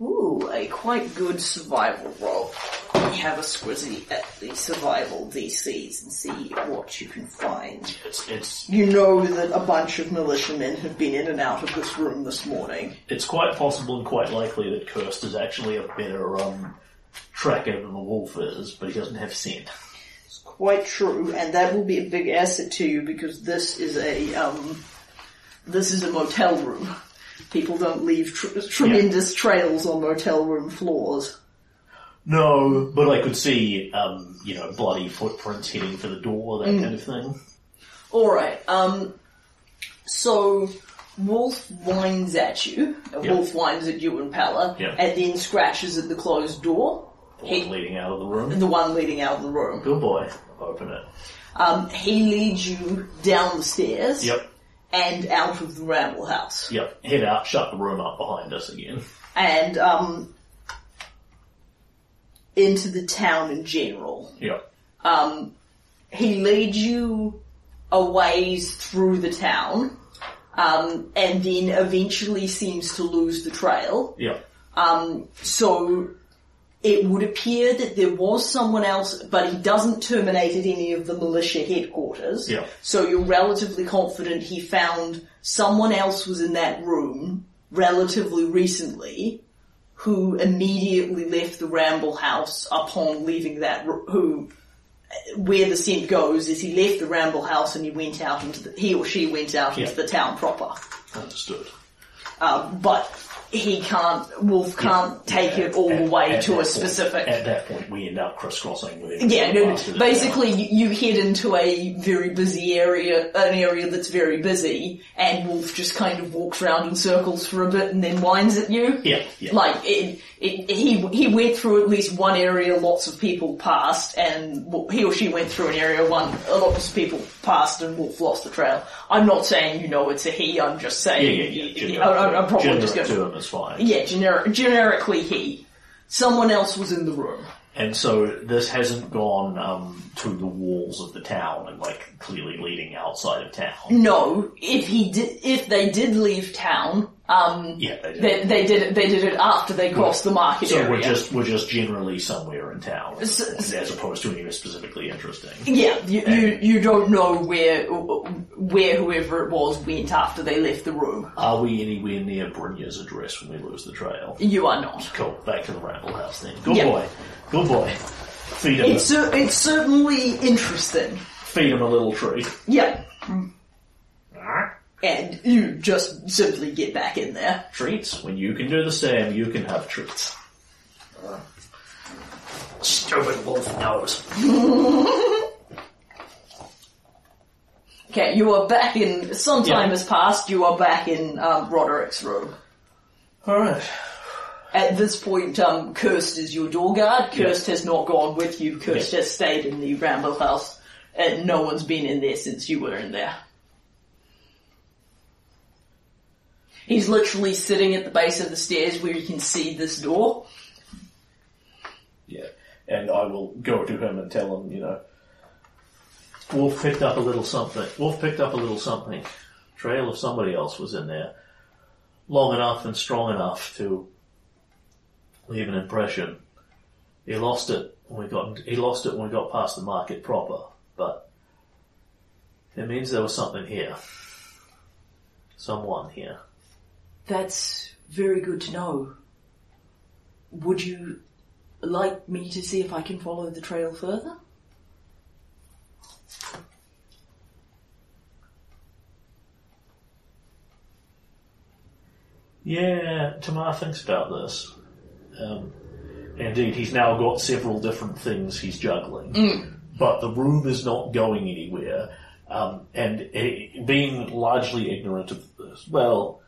Ooh, a quite good survival roll. Me have a squizzy at the survival DCs and see what you can find. It's it's You know that a bunch of militiamen have been in and out of this room this morning. it's quite possible and quite likely that Kurst is actually a better um tracker than the wolf is, but he doesn't have scent. It's quite true, and that will be a big asset to you because this is a um, this is a motel room. People don't leave tr- tremendous trails on motel room floors. No, but I could see um, you know, bloody footprints heading for the door, that kind of thing. All right. Um, so Wolf whines at you. Yep. Wolf whines at you and Pella, Yep. and then scratches at the closed door. The He leading out of the room. The one leading out of the room. Good boy. Open it. Um, he leads you down the stairs Yep. And out of the ramble house. Yep. Head out, shut the room up behind us again. and um, into the town in general. Yep. Um, he leads you a ways through the town, um, and then eventually seems to lose the trail. Yep. Um, so it would appear that there was someone else, but he doesn't terminate at any of the militia headquarters. Yeah. So you're relatively confident he found someone else was in that room relatively recently who immediately left the Ramble House upon leaving that, who, where the scent goes is he left the Ramble House and he went out into the, he or she went out into the town proper. Understood. Um, but he can't, Wolf can't take it all the way At to a point- specific. At that point, we end up crisscrossing with yeah, no, basically you, you head into a very busy area, an area that's very busy, and Wolf just kind of walks around in circles for a bit and then whines at you. Yeah, yeah. Like, it, it, he, he went through at least one area lots of people passed, and he or she went through an area one, a lot of people passed and Wolf lost the trail. I'm not saying you know it's a he, I'm just Yeah, saying, yeah, yeah. I- I'm, I'm probably just going to is fine. yeah, generic, generically he. Someone else was in the room. And so this hasn't gone um, to the walls of the town and like clearly leading outside of town. No, if he did, if they did leave town, um, Yeah, they did. they, they did it. They did it after they crossed the market So area. we're just we're just generally somewhere in town, S- as opposed to anywhere specifically interesting. yeah, you, you you don't know where where whoever it was went after they left the room. Are we anywhere near Brynja's address when we lose the trail? You are not. Cool. Back to the Ramble House then. Good Yeah. boy. Good boy. Feed him. It's cer- it's certainly interesting. feed him a little treat. Yeah, and you just simply get back in there. Treats. When you can do the same, you can have treats. Stupid wolf knows. Okay, you are back in. Some time Yeah. has passed. You are back in um, Roderick's room. Alright. At this point, um, Kurst is your door guard. Kurst has not gone with you. Kurst has stayed in the Ramble House, and no one's been in there since you were in there. He's literally sitting at the base of the stairs where you can see this door. Yeah. And I will go to him and tell him, you know, Wolf picked up a little something. Wolf picked up a little something. Trail of somebody else was in there. Long enough and strong enough to leave an impression. He lost it when we got, he lost it when we got past the market proper, but it means there was something here. Someone here. That's very good to know. Would you like me to see if I can follow the trail further? Yeah, Tomar thinks about this. Um, indeed, he's now got several different things he's juggling. But the room is not going anywhere. Um, and eh, being largely ignorant of this, well,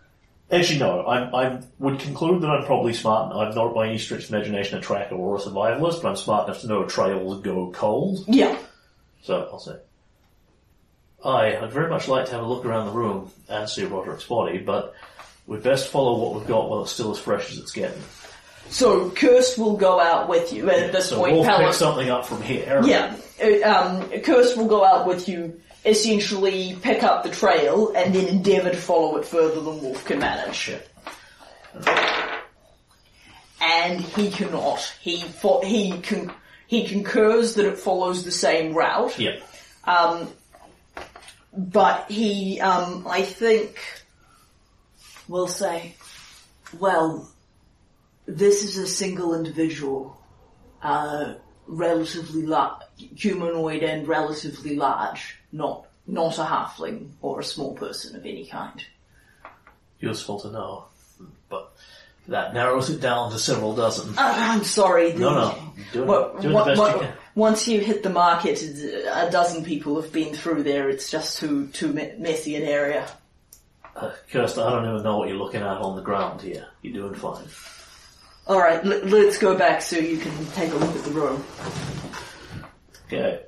actually no, I'm, I would conclude that I'm probably smart. I'm not by any stretch of imagination a tracker or a survivalist, but I'm smart enough to know trails go cold. Yeah. So I'll say, Aye, I'd very much like to have a look around the room and see Roderick's body, but we'd best follow what we've got while it's still as fresh as it's getting. So Kurst will go out with you, at this so point, we'll pick something up from here. Yeah, uh, um, Kurst will go out with you, essentially pick up the trail, and then endeavour to follow it further than Wolf can manage. Shit. And he cannot. He fo- he con- he concurs that it follows the same route, Yeah. but he, um, I think, will say, well, this is a single individual, uh, relatively large, humanoid and relatively large, not not a halfling or a small person of any kind. Useful to know. But that narrows it down to several dozen. Uh, I'm sorry. No, no. Doing, Well, doing what- the best what- you can. Once you hit the market, a dozen people have been through there. It's just too too messy an area. Uh, Kirsten, I don't even know what you're looking at on the ground here. You're doing fine. All right, l- let's go back so you can take a look at the room. Okay.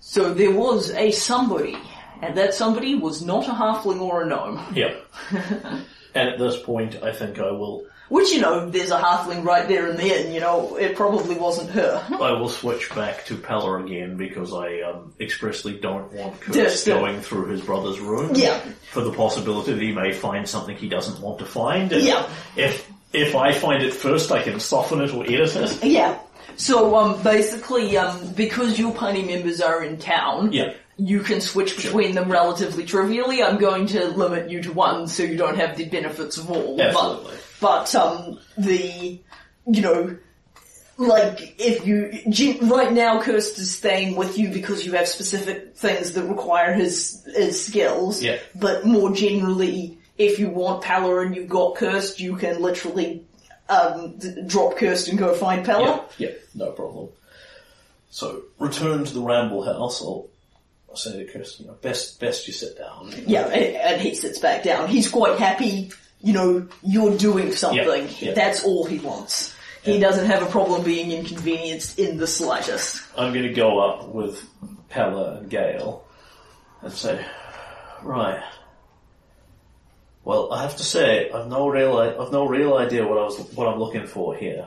So there was a somebody, and that somebody was not a halfling or a gnome. Yep. and at this point, I think I will Which, you know, there's a halfling right there in the inn, you know, it probably wasn't her. I will switch back to Pella again because I um, expressly don't want Kurst yeah. going through his brother's room. Yeah. For the possibility that he may find something he doesn't want to find. And Yeah. If if I find it first, I can soften it or edit it. Yeah. So, um, basically, um, because your party members are in town, Yeah. you can switch between them relatively trivially. I'm going to limit you to one so you don't have the benefits of all. Absolutely. But, but um, the, you know, like, if you, right now Kurst is staying with you because you have specific things that require his, his skills. Yeah. But more generally, if you want Pella and you've got Kurst, you can literally, um, d- drop Kurst and go find Pella. Yeah, no problem. So, return to the Ramble House. I'll, I'll say to Kirsten, you know, best, best you sit down. Yeah, and, and he sits back down. He's quite happy, you know, you're doing something. That's all he wants. He doesn't have a problem being inconvenienced in the slightest. I'm going to go up with Pella and Gale and say, right. Well, I have to say, I've no real, I've no real idea what I was, what I'm looking for here.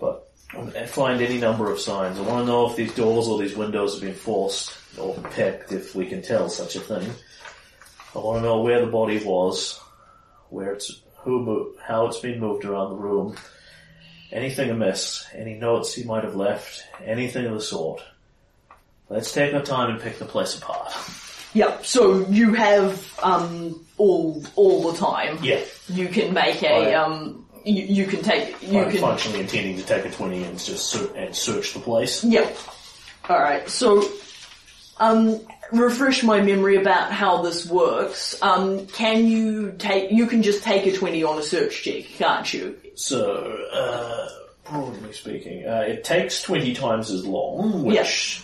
But I find any number of signs. I want to know if these doors or these windows have been forced or picked, if we can tell such a thing. I want to know where the body was, where it's, who, how it's been moved around the room, anything amiss, any notes he might have left, anything of the sort. Let's take our time and pick the place apart. Yeah, so you have, um, all, all the time. Yeah. You can make a, um, you, you can take, you I'm can, functionally intending to take a 20 and just ser- and search the place. Yeah. Alright, so, um, refresh my memory about how this works. Um, can you take, you can just take a 20 on a search check, can't you? So, uh, broadly speaking, uh, it takes 20 times as long, which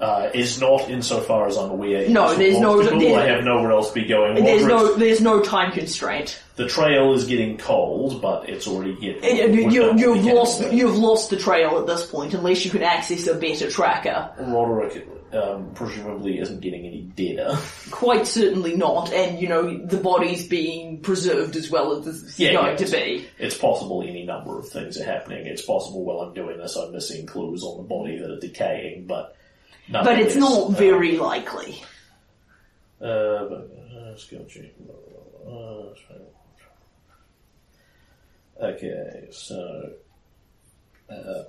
uh, is not insofar as I'm aware. No, there's no- there's- I have nowhere else to be going. There's no, there's no time constraint. The trail is getting cold, but it's already getting. you, you, you've lost, you've lost the trail at this point, unless you can access a better tracker. Roderick, um, presumably isn't getting any deader. Quite certainly not, and you know, the body's being preserved as well as it's Yeah, going yeah. to be. It's possible any number of things are happening. It's possible while I'm doing this I'm missing clues on the body that are decaying, but But it's not uh, very likely. Uh, but, uh, skill check. Uh, okay, so. Uh,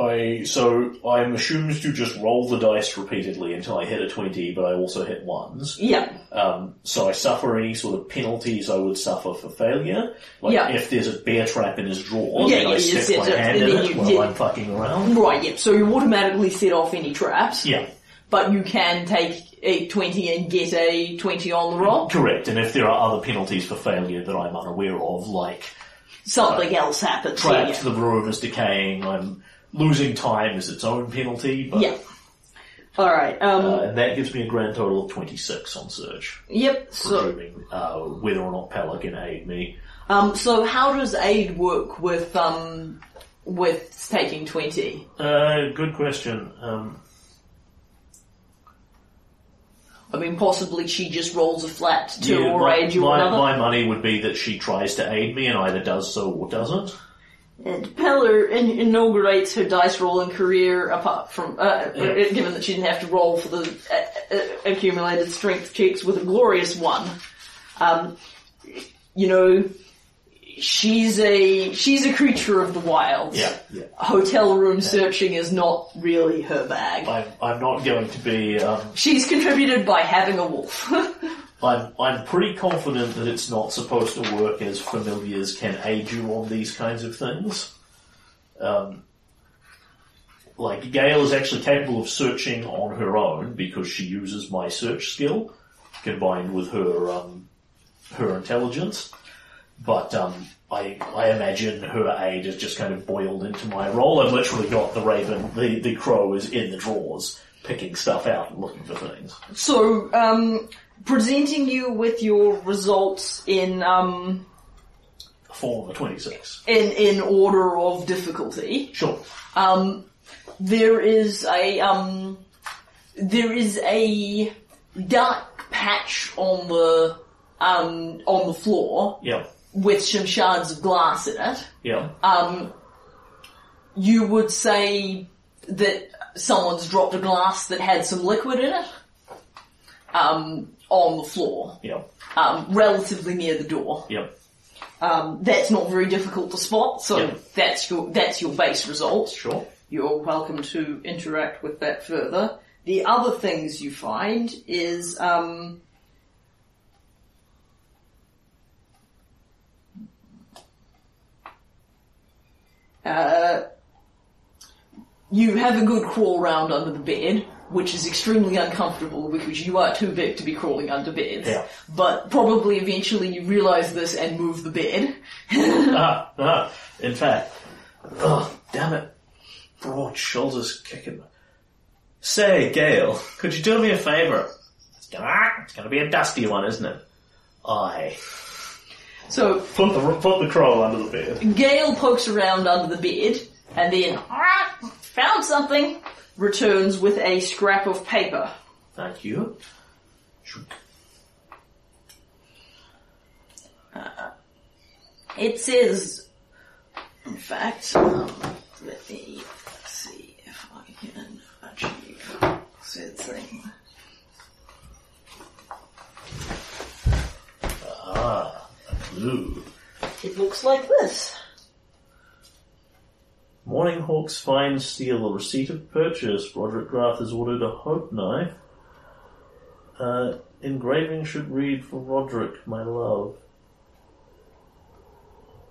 I so I'm assumed to just roll the dice repeatedly until I hit a twenty, but I also hit ones. Yeah. Um, so I suffer any sort of penalties I would suffer for failure. Like Yeah. if there's a bear trap in his drawer, Yeah, then yeah, I you stick set my it, hand and in then it you- while yeah. I'm fucking around. Right, yep. So you automatically set off any traps, Yeah. but you can take a 20 and get a 20 on the roll. Correct, and if there are other penalties for failure that I'm unaware of, like Something else happens. trapped, Yeah, the room is decaying, I'm losing time is its own penalty, but, yeah. Alright, um, uh, and that gives me a grand total of 26 on search, yep, so, presuming uh, whether or not Pella can aid me. um, so how does aid work with, um, with taking 20? Uh, good question. Um, I mean, possibly she just rolls a flat two yeah, or my, aid you my, another. my money would be that she tries to aid me and either does so or doesn't. And Pella in- inaugurates her dice rolling career apart from, uh, Yeah. given that she didn't have to roll for the uh, uh, accumulated strength checks with a glorious one. Um, you know, she's a, she's a creature of the wilds. Yeah, yeah. Hotel room searching is not really her bag. I'm, I'm not going to be, um, She's contributed by having a wolf. I'm, I'm pretty confident that it's not supposed to work as familiars can aid you on these kinds of things. Um, like, Gail is actually capable of searching on her own because she uses my search skill combined with her, um, her intelligence. But, um, I, I imagine her aid is just kind of boiled into my role. I've literally got the raven, the, the crow is in the drawers, picking stuff out and looking for things. so, um, presenting you with your results in, um, of a 26. in, in order of difficulty. Sure. Um, there is a um, there is a dark patch on the um, on the floor Yeah. with some shards of glass in it. Yeah. Um, you would say that someone's dropped a glass that had some liquid in it um, on the floor, Yeah. um, relatively near the door. Yeah. Um, that's not very difficult to spot, so Yeah. that's your that's your base result. Sure. You're welcome to interact with that further. The other things you find is um, uh, you have a good crawl round under the bed, which is extremely uncomfortable because you are too big to be crawling under beds. Yeah. But probably eventually you realize this and move the bed. ah, ah. In fact, oh, damn it. Broad shoulders kicking. Say, Gail, could you do me a favour? It's gonna, it's gonna be a dusty one, isn't it? Aye. So Put the, put the crow under the bed. Gail pokes around under the bed and then "Ah, found something. Returns with a scrap of paper. Thank you. Shook. It says, in fact, um, let me see if I can achieve said thing. Ah, a clue. It looks like this. Morning Hawk's fine steel, a receipt of purchase. Roderick Grath has ordered a hope knife. Uh, engraving should read for Roderick, my love.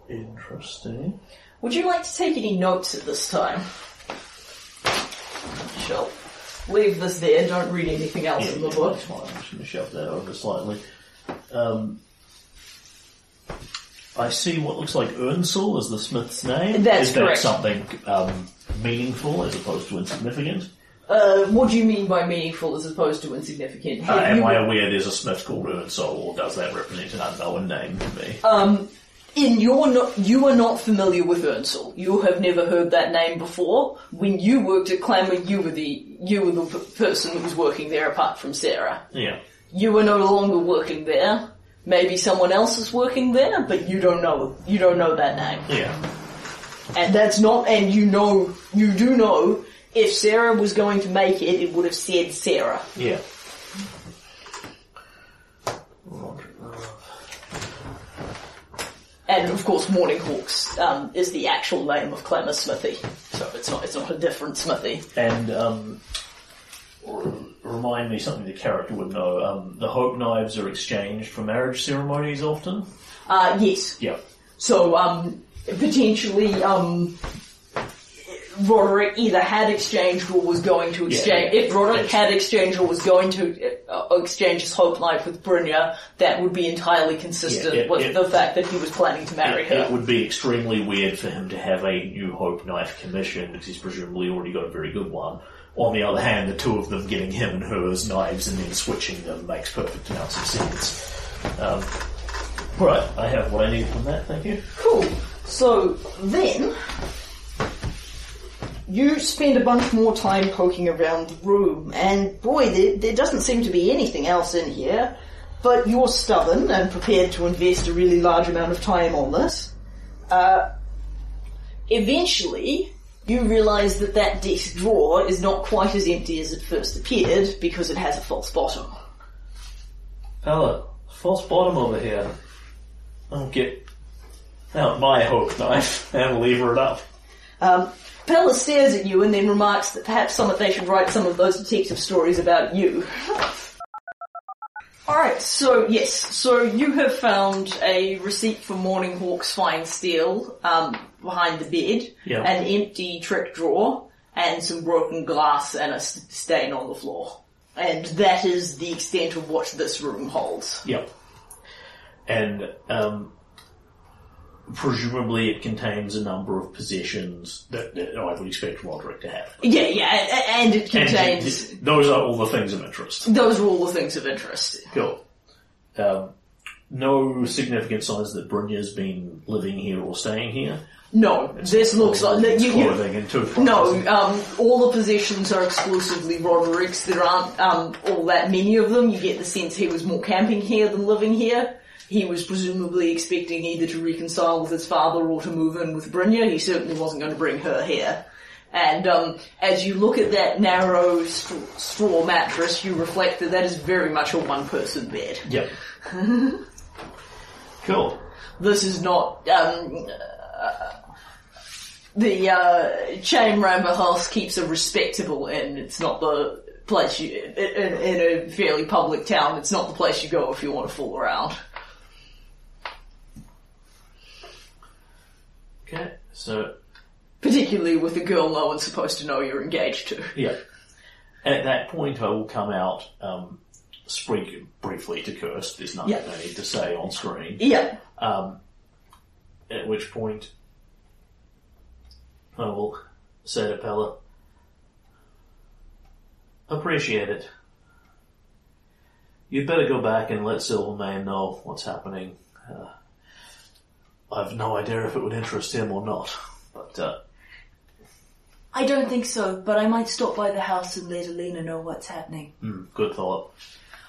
Interesting. Would you like to take any notes at this time? Shall leave this there. Don't read anything else in the book. I'm just going to shove that over slightly. Um, I see what looks like Earnsel as the smith's name. That's Is that correct. something um, meaningful as opposed to insignificant? Uh, what do you mean by meaningful as opposed to insignificant? Uh, am you- I aware there's a smith called Earnsel, or does that represent an unknown name to me? Um, in your no, you are not familiar with Ernsel. You have never heard that name before. When you worked at Clamour, you were the you were the p- person who was working there apart from Sarah. Yeah. You were no longer working there. Maybe someone else is working there, but you don't know you don't know that name. Yeah. And that's not and you know you do know if Sarah was going to make it, it would have said Sarah. Yeah. And of course, Morning Hawks um, is the actual name of Clemmer Smithy, so it's not it's not a different Smithy. And um, remind me something the character would know. Um, the hope knives are exchanged for marriage ceremonies often. Uh, yes, Yeah. so um, potentially um, Roderick either had exchanged or was going to exchange. yeah. If Roderick Yes. had exchanged or was going to uh, exchange his hope knife with Brynja, that would be entirely consistent Yeah, it- with it- the fact that he was planning to marry her. it would be extremely weird for him to have a new hope knife commissioned because he's presumably already got a very good one. On the other hand, the two of them getting him and hers knives and then switching them makes perfect amounts of sense. Um, right, I have what I need from that, thank you. Cool. So then, you spend a bunch more time poking around the room, and boy, there, there doesn't seem to be anything else in here. But you're stubborn and prepared to invest a really large amount of time on this. Uh, eventually, you realise that that desk drawer is not quite as empty as it first appeared because it has a false bottom. Pella, false bottom over here. I'll get out my hope knife and lever it up. Um, Pella stares at you and then remarks that perhaps some they should write some of those detective stories about you. Alright, so yes, so you have found a receipt for Morning Hawk's fine steel um, behind the bed, Yeah. an empty trick drawer, and some broken glass and a stain on the floor. And that is the extent of what this room holds. Yep. And um, presumably it contains a number of possessions that, that I would expect Roderick to have. Yeah, yeah, and it And contains... th- those are all the things of interest. Those are all the things of interest. Cool. Um, no significant signs that Brynja's been living here or staying here. No, this looks like... It's You, you, clothing and toothbrushes. No, um, all the possessions are exclusively Roderick's. There aren't um, all that many of them. You get the sense he was more camping here than living here. He was presumably expecting either to reconcile with his father or to move in with Brynja. He certainly wasn't going to bring her here. And um, as you look at that narrow straw, straw mattress, you reflect that that is very much a one-person bed. Yep. cool. This is not um, the uh, Cham Ramble House keeps a respectable inn. It's not the place you in, in a fairly public town. It's not the place you go if you want to fool around. Okay. So Particularly with a girl no one's supposed to know you're engaged to. Yeah. At that point, I will come out, um, speak briefly to Kurst. There's nothing Yeah. I need to say on screen. Yeah. Um, at which point, I will say to Pella, appreciate it. You'd better go back and let Silvermane know what's happening. Uh, I've no idea if it would interest him or not, but uh, I don't think so, but I might stop by the house and let Alina know what's happening. hmm, good thought.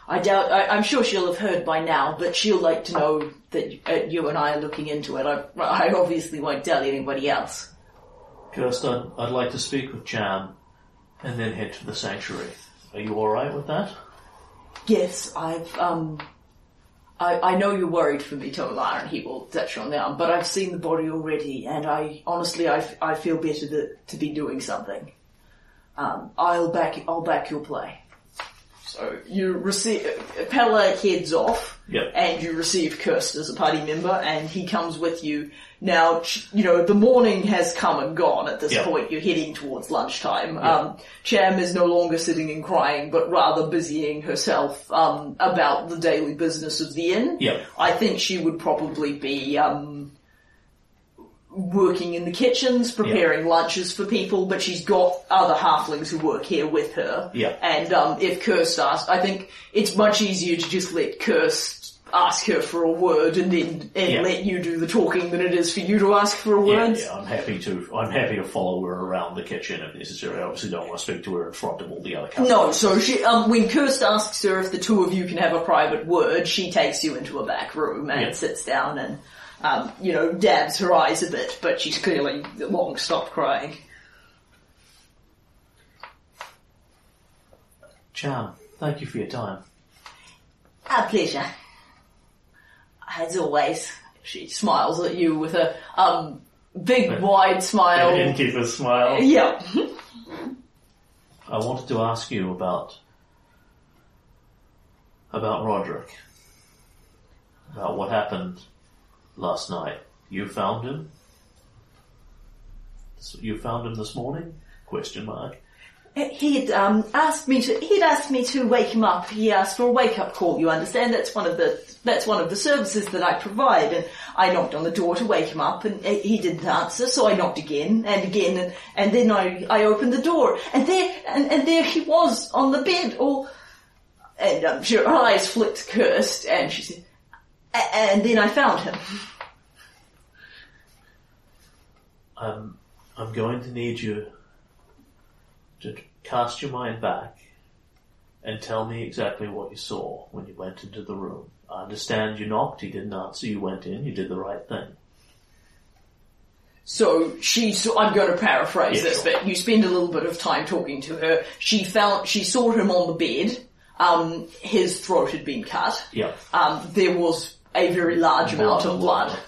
I doubt, I, I'm sure she'll have heard by now, but she'll like to know that uh, you and I are looking into it. I, I obviously won't tell anybody else. Kurst, I'd, like to speak with Cham and then head to the sanctuary. Are you alright with that? Yes, I've, um, I, I know you're worried for me, Tomar, and he will touch on that, but I've seen the body already, and I, honestly, I, f- I feel better to, to be doing something. Um, I'll back, I'll back your play. So you receive, Pella heads off, Yep. and you receive Kurst as a party member, and he comes with you. Now, you know, the morning has come and gone at this Yeah. point. You're heading towards lunchtime. Um, Cham is no longer sitting and crying, but rather busying herself um, about the daily business of the inn. Yep. I think she would probably be um, working in the kitchens, preparing lunches for people, but she's got other halflings who work here with her. Yeah. And um, if Kurst asks, I think it's much easier to just let Kurst ask her for a word and then and Yeah. let you do the talking than it is for you to ask for a Yeah, word. yeah, I'm happy to. I'm happy to follow her around the kitchen if necessary. I obviously don't want to speak to her in front of all the other customers. No, so she, um, when Kurst asks her if the two of you can have a private word, she takes you into a back room and Yeah. sits down and, um, you know, dabs her eyes a bit, but she's clearly long stopped crying. Cham, thank you for your time. A pleasure. As always. She smiles at you with a, um, big wide smile. Innkeeper's smile. Yeah. I wanted to ask you about about Roderick. About what happened last night. You found him? You found him this morning? Question mark. He'd um, asked me to. He'd asked me to wake him up. He asked for a wake-up call. You understand? That's one of the. That's one of the services that I provide. And I knocked on the door to wake him up, and he didn't answer. So I knocked again and again, and, and then I I opened the door, and there and, and there he was on the bed, all. And um, her eyes flicked cursed, and she said, and then I found him. Um, I'm going to need you to cast your mind back and tell me exactly what you saw when you went into the room. I understand you knocked, he didn't answer, you went in, you did the right thing. So she, so I'm going to paraphrase Yeah, this sure. bit. You spend a little bit of time talking to her. She found, she saw him on the bed. Um, his throat had been cut. Yeah. Um, there was a very large amount of blood.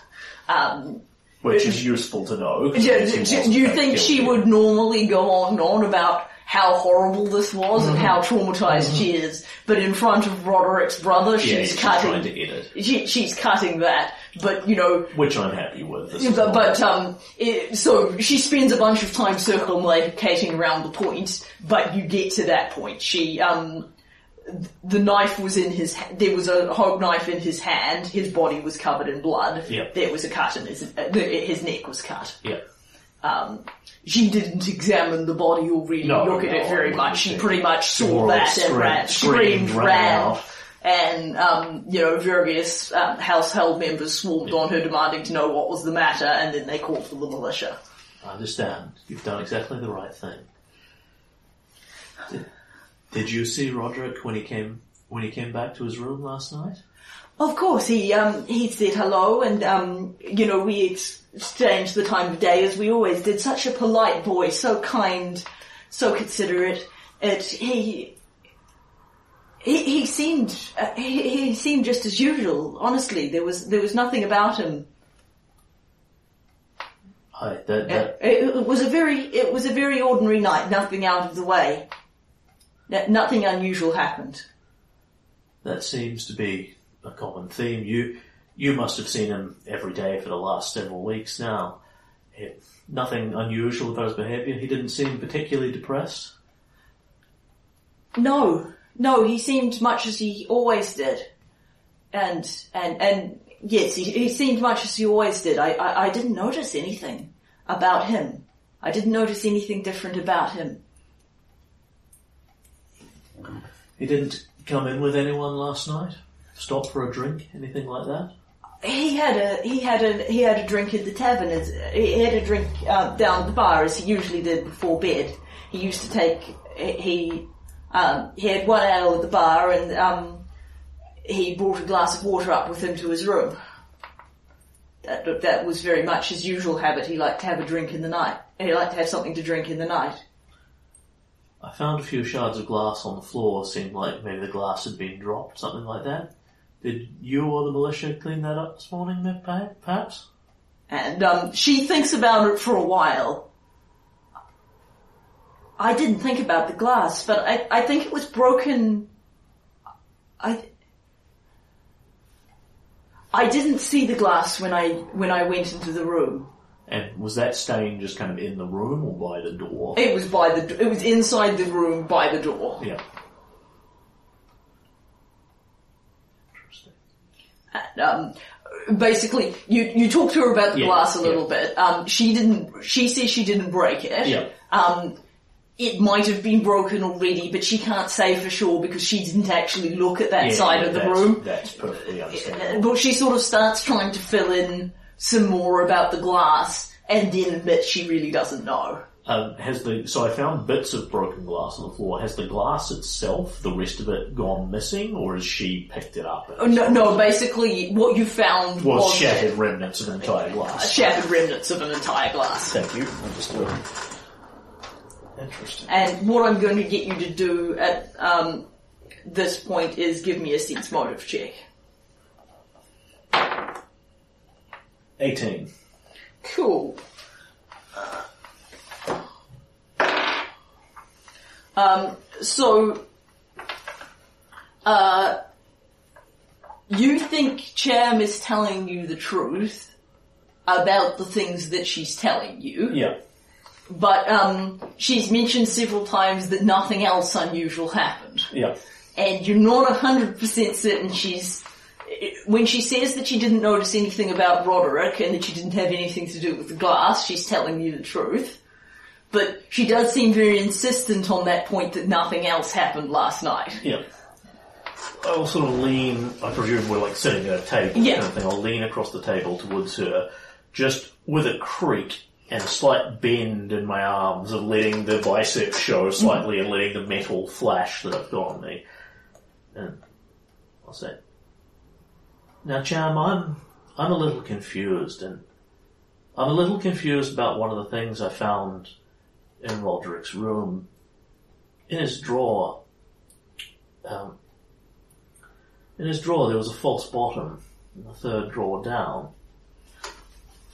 Um, Which is useful to know. do, it means he do- do you think she would normally go on and on about how horrible this was and how Mm-hmm. traumatized she is, but in front of Roderick's brother, Yeah, she's she's cutting. to edit. She, she's cutting that, but you know, Which I'm happy with. But, but um, it, so she spends a bunch of time circumlocating around the point, but you get to that point. She, um, the knife was in his, ha- there was a hope knife in his hand, his body was covered in blood, Yeah. there was a cut in his, uh, his neck was cut. yeah. Um, she didn't examine the body or really No, look at no, it very much. She pretty much saw that and ran, screamed, screamed, ran ran, out. and um, you know various um, household members swarmed on her demanding to know what was the matter, and then they called for the militia. I understand. You've done exactly the right thing. Did, you see Roderick when he came when he came back to his room last night? Of course, he um, he said hello, and um, you know we exchanged the time of day as we always did. Such a polite boy, so kind, so considerate. It he. He, he seemed uh, he, he seemed just as usual. Honestly, there was there was nothing about him. I, that, It, it was a very it was a very ordinary night. Nothing out of the way. No- Nothing unusual happened. that seems to be a common theme. You you must have seen him every day for the last several weeks now. It, nothing unusual about his behaviour. He didn't seem particularly depressed. No, no, he seemed much as he always did. And, and, and, yes, he, he seemed much as he always did. I, I, I didn't notice anything about him. I didn't notice anything different about him. He didn't come in with anyone last night. Stop for a drink, anything like that. He had a, he had a, he had a drink at the tavern, as, he had a drink uh, down at the bar as he usually did before bed. He used to take, he, um, he had one ale at the bar and, um, he brought a glass of water up with him to his room. That, that was very much his usual habit. He liked to have a drink in the night. He liked to have something to drink in the night. I found a few shards of glass on the floor. Seemed like maybe the glass had been dropped, something like that. Did you or the militia clean that up this morning, perha- perhaps? And um, she thinks about it for a while. I didn't think about the glass, but I, I think it was broken. I I didn't see the glass when I when I went into the room. And was that stain just kind of in the room or by the door? It was by the it was inside the room by the door. yeah. Interesting. And, um, basically, you you talked to her about the Yeah, glass a yeah. little bit. Um, she didn't. She says she didn't break it. Yeah. Um, it might have been broken already, but she can't say for sure because she didn't actually look at that Yeah, side of the room. That's perfectly Uh, understandable. But she sort of starts trying to fill in some more about the glass and then admits she really doesn't know. Um, has the so I found bits of broken glass on the floor. Has the glass itself, the rest of it, gone missing, or has she picked it up? Oh, no, no, basically what you found was was shattered remnants of an entire glass. shattered remnants of an entire glass. Thank you. Understood. Interesting. And what I'm going to get you to do at um, this point is give me a sense motive check. Eighteen. Cool. Um, so, uh, you think Cham is telling you the truth about the things that she's telling you, Yeah. but um, she's mentioned several times that nothing else unusual happened Yeah. and you're not 100% certain she's when she says that she didn't notice anything about Roderick and that she didn't have anything to do with the glass, she's telling you the truth. But she does seem very insistent on that point that nothing else happened last night. Yeah. I'll sort of lean, I presume we're like sitting at a table Yeah. kind of thing. I'll lean across the table towards her, just with a creak and a slight bend in my arms of letting the biceps show slightly and letting the metal flash that I've got on me. And I'll say, now Cham, I'm, I'm a little confused and I'm a little confused about one of the things I found in Roderick's room. In his drawer, um, in his drawer there was a false bottom, in the third drawer down.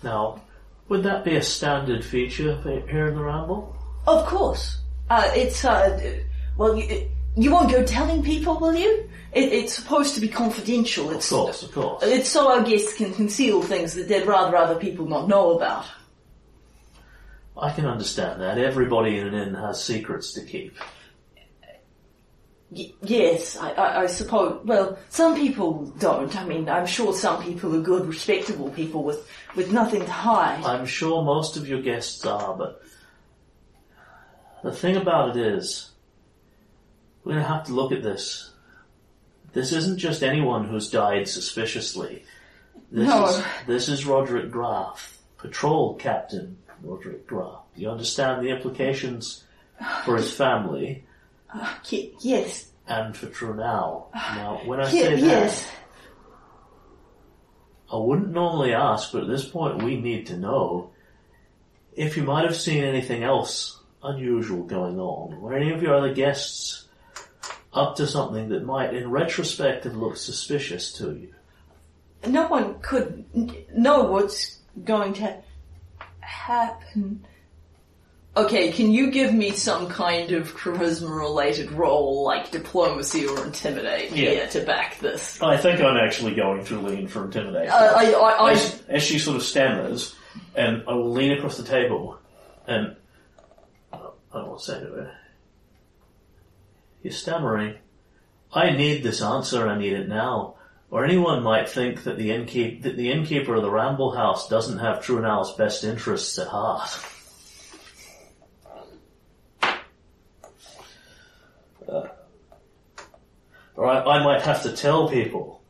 Now, would that be a standard feature here in the Ramble? Of course. Uh, it's, uh, well, you, you won't go telling people, will you? It, it's supposed to be confidential. Of It's, course, of course. it's so our guests can conceal things that they'd rather other people not know about. I can understand that. Everybody in an inn has secrets to keep. Y- yes, I, I, I suppose. Well, some people don't. I mean, I'm sure some people are good, respectable people with, with nothing to hide. I'm sure most of your guests are, but the thing about it is, we're going to have to look at this. This isn't just anyone who's died suspiciously. This No. is this is Roderick Graff, patrol captain Roderick Graff. Do you understand the implications for his family Ye- yes, and for Trunau? Now, when I say that, yes. I wouldn't normally ask, but at this point we need to know if you might have seen anything else unusual going on. Were any of your other guests up to something that might, in retrospect, have looked suspicious to you? No one could know what's going to happen. Okay, can you give me some kind of charisma-related role, like diplomacy or intimidate, Yeah. here to back this? I think I'm actually going to lean for intimidation. Uh, I, I, I, as, as she sort of stammers, and I will lean across the table, and I will say to her, You're stammering. I need this answer, I need it now. Or anyone might think that the innkeep that the innkeeper of the Ramble House doesn't have Trunau's best interests at heart. Uh, or I, I might have to tell people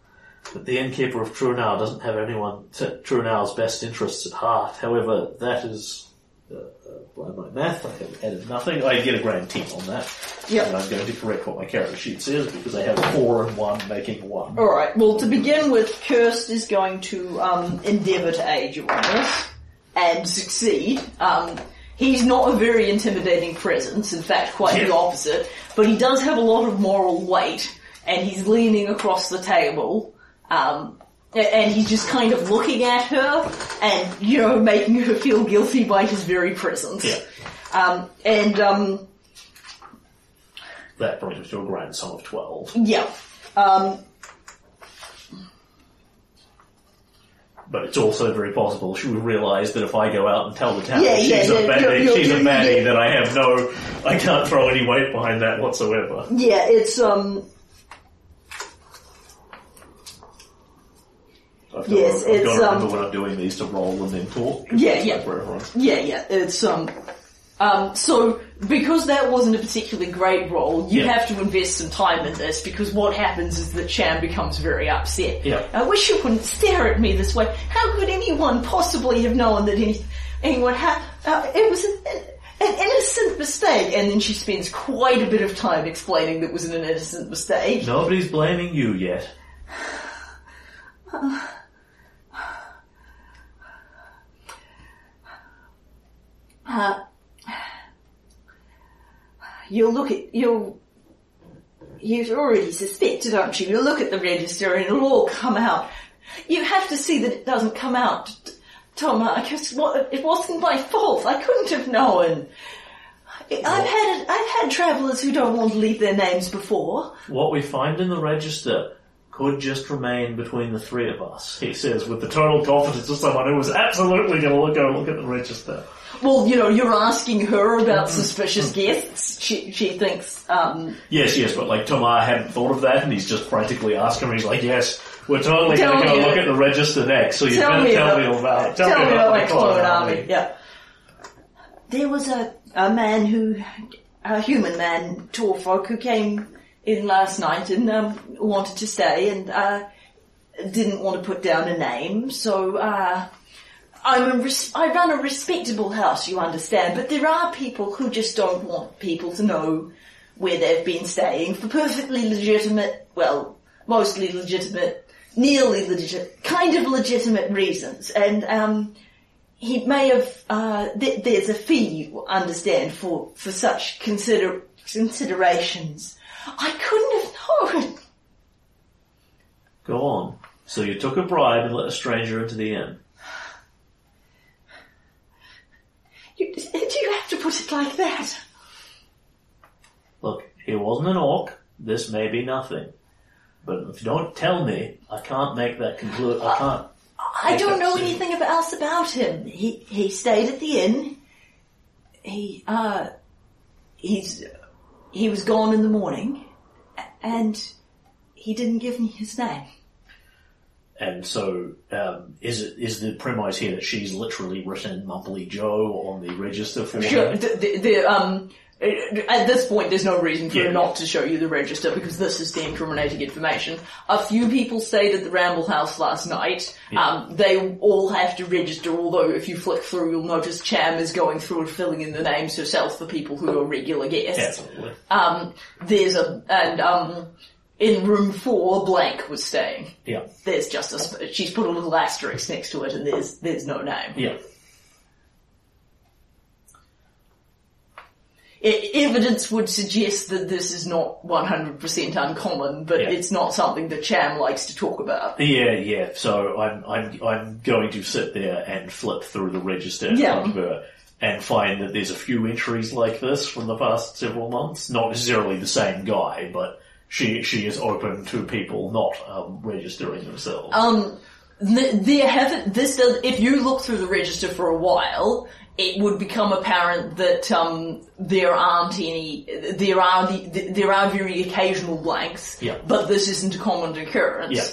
that the innkeeper of Trunau doesn't have anyone to Trunau's best interests at heart. However, that is by my math. I have added nothing. I get a grand team on that. Yep. And I'm going to correct what my character sheet says because I have four and one making one. Alright, well to begin with, Kurst is going to um, endeavour to aid you on this and succeed. Um, he's not a very intimidating presence, in fact quite the opposite, but he does have a lot of moral weight and he's leaning across the table um, and he's just kind of looking at her and, you know, making her feel guilty by his very presence. Yeah. Um, and, um, That brings us to a grandson of twelve. yeah. Um, But it's also very possible she would realise that if I go out and tell the town Yeah, she's yeah, a yeah, baddie, you're- you're- she's a you're- baddie, yeah. then I have no, I can't throw any weight behind that whatsoever. yeah, it's, um, I've got, Yes, I've got it's, to remember um, when I'm doing these to roll and then talk. Yeah, It's yeah. like. Yeah, yeah, it's um, um. So because that wasn't a particularly great role, you Yeah. have to invest some time in this because what happens is that Cham becomes very upset. Yeah. I wish you wouldn't stare at me this way. How could anyone possibly have known that any, anyone had, uh, it was an, an innocent mistake. And then she spends quite a bit of time explaining that it was an innocent mistake. Nobody's blaming you yet. Uh, Uh, you'll look at, you'll, you've already suspected, aren't you? You'll look at the register and it'll all come out. You have to see that it doesn't come out, Tom, because what, it wasn't my fault. I couldn't have known. I've had, I've had travellers who don't want to leave their names before. What we find in the register could just remain between the three of us, he says, with the total confidence of someone who was absolutely going to look, go look at the register. Well, you know, you're asking her about suspicious guests. She, she thinks, um, Yes, yes, but like Tomar hadn't thought of that, and he's just frantically asking her. He's like, "Yes, we're totally going to go look at the register next. So you tell better me tell about, me about, about. tell, me about my the clone army. Yeah. There was a, a man who, a human man, Torfolk, who came in last night and um, wanted to stay and uh, didn't want to put down a name, so uh, I'm a res- I run a respectable house, you understand, but there are people who just don't want people to know where they've been staying for perfectly legitimate, well, mostly legitimate, nearly legit, kind of legitimate reasons. And um, he may have. Uh, th- there's a fee, you understand, for for such consider considerations. I couldn't have known. Go on. So you took a bribe and let a stranger into the inn. You, do you have to put it like that? Look, he wasn't an orc. This may be nothing, but if you don't tell me, I can't make that conclusion. I can't. I don't know decision. anything else about him. He he stayed at the inn. He uh he's he was gone in the morning, and he didn't give me his name. And so, um, is it is the premise here that she's literally written Mumbly Joe on the register for Sure. him? The, the, the, um, at this point, there's no reason for Yeah. her not to show you the register because this is the incriminating information. A few people stayed at the Ramble House last night. Um, they all have to register, although if you flick through, you'll notice Cham is going through and filling in the names herself for people who are regular guests. Absolutely. Um, there's a, and, um, in room four, Blank was staying. Yeah. There's just a, sp- she's put a little asterisk next to it and there's, there's no name. Yeah. Evidence would suggest that this is not 100% uncommon, but Yeah. it's not something that Cham likes to talk about. Yeah, yeah. So I'm I'm I'm going to sit there and flip through the register in Yeah. front of her and find that there's a few entries like this from the past several months. Not necessarily the same guy, but she she is open to people not um, registering themselves. Um, th- there haven't, this does, if you look through the register for a while, it would become apparent that, um, there aren't any, there are the, there are very occasional blanks, Yeah. but this isn't a common occurrence. Yeah.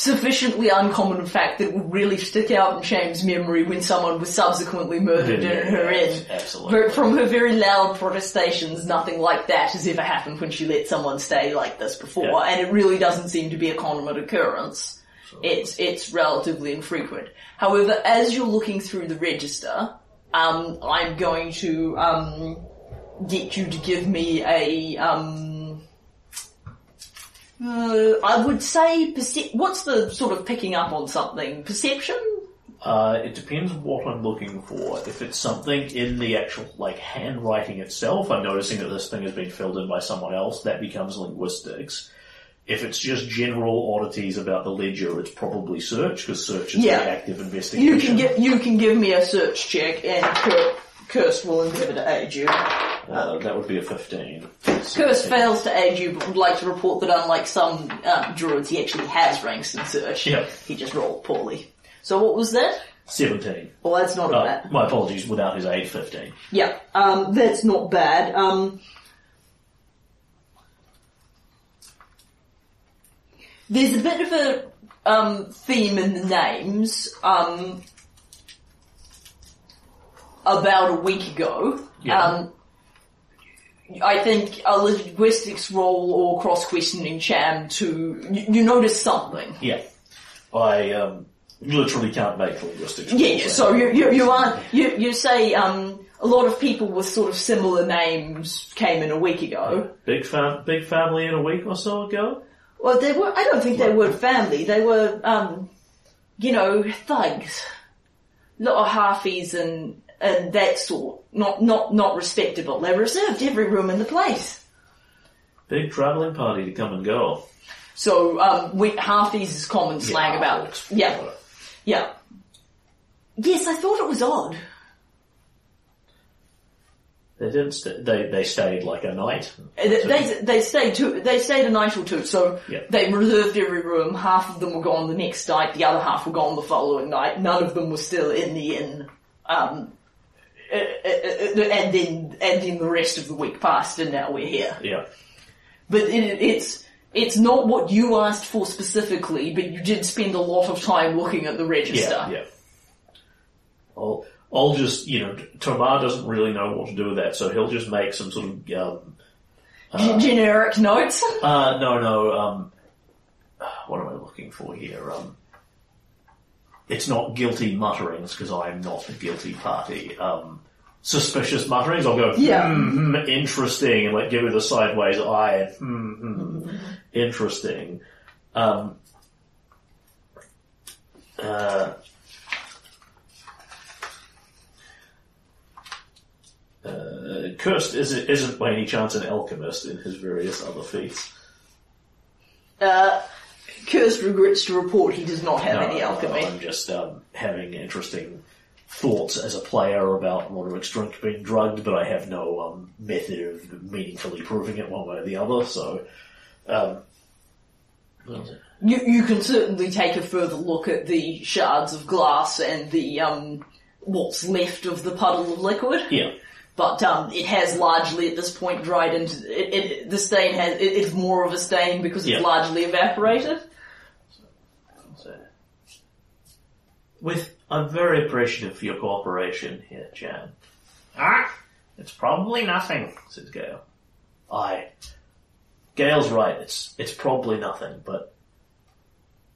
Sufficiently uncommon, fact, that it would really stick out in Cham's memory when someone was subsequently murdered Yeah, in her yeah, inn. absolutely. But from her very loud protestations, nothing like that has ever happened when she let someone stay like this before, Yeah. and it really doesn't seem to be a common occurrence. It's it's relatively infrequent. However, as you're looking through the register, um, I'm going to um, get you to give me a. Um, uh, I would say perce- what's the sort of picking up on something perception. Uh, it depends what I'm looking for. If it's something in the actual, like, handwriting itself, I'm noticing that this thing has been filled in by someone else, that becomes linguistics. If it's just general oddities about the ledger, it's probably search, because search is Yeah. the active investigation. You can get you can give me a search check, and Kir- Kurst will endeavour to aid you. Uh, that would be a 15. Kurst fails to aid you, but would like to report that unlike some um, druids, he actually has ranks in search. Yeah. He just rolled poorly. So what was that? 17. Well, that's not Uh, bad. my apologies, without his aid, 15. Yeah, um, that's not bad. Um, there's a bit of a um, theme in the names. Um, about a week ago, Yeah. um, I think a linguistics role or cross questioning Cham to you, you notice something. Yeah. I um, literally can't make linguistics. Yeah, yeah, so you you you are you you say um a lot of people with sort of similar names came in a week ago. Big fam- big family in a week or so ago. Well, they were. I don't think they were family. They were, um, you know, thugs, lot of halfies and and that sort. Not not not respectable. They reserved every room in the place. Big travelling party to come and go. So um, we halfies is common slang about. Yeah, yeah. Yes, I thought it was odd. They didn't. St- they they stayed like a night. Uh, They, they, they stayed two, they stayed a night or two, so Yeah. they reserved every room. Half of them were gone the next night, the other half were gone the following night. None of them were still in the inn. Um, uh, uh, uh, and then and then the rest of the week passed, and now we're here. Yeah. But it, it's it's not what you asked for specifically, but you did spend a lot of time looking at the register. Yeah. Yeah. I'll I'll just you know Tomar doesn't really know what to do with that, so he'll just make some sort of um, G- generic notes. Uh, no, no, um, what am I looking for here? Um, it's not guilty mutterings, because I'm not the guilty party. Um, suspicious mutterings, I'll go, Yeah. hmm, hmm, interesting, and like give it a sideways eye, hmm, hmm, interesting. Um, uh, uh, Kurst isn't, isn't by any chance an alchemist in his various other feats. Uh, Kurst regrets to report he does not have No, any no, alchemy. I'm just um, having interesting thoughts as a player about Roderick's drink being drugged, but I have no um, method of meaningfully proving it one way or the other. So, um, what was it? You, you can certainly take a further look at the shards of glass and the um, what's left of the puddle of liquid, yeah, but um, it has largely at this point dried and it, it, the stain has it, it's more of a stain because it's Yeah. largely evaporated. So, with I'm very appreciative for your cooperation here, Cham. Ah, it's probably nothing, says Gale. Aye. Gale's right, it's it's probably nothing, but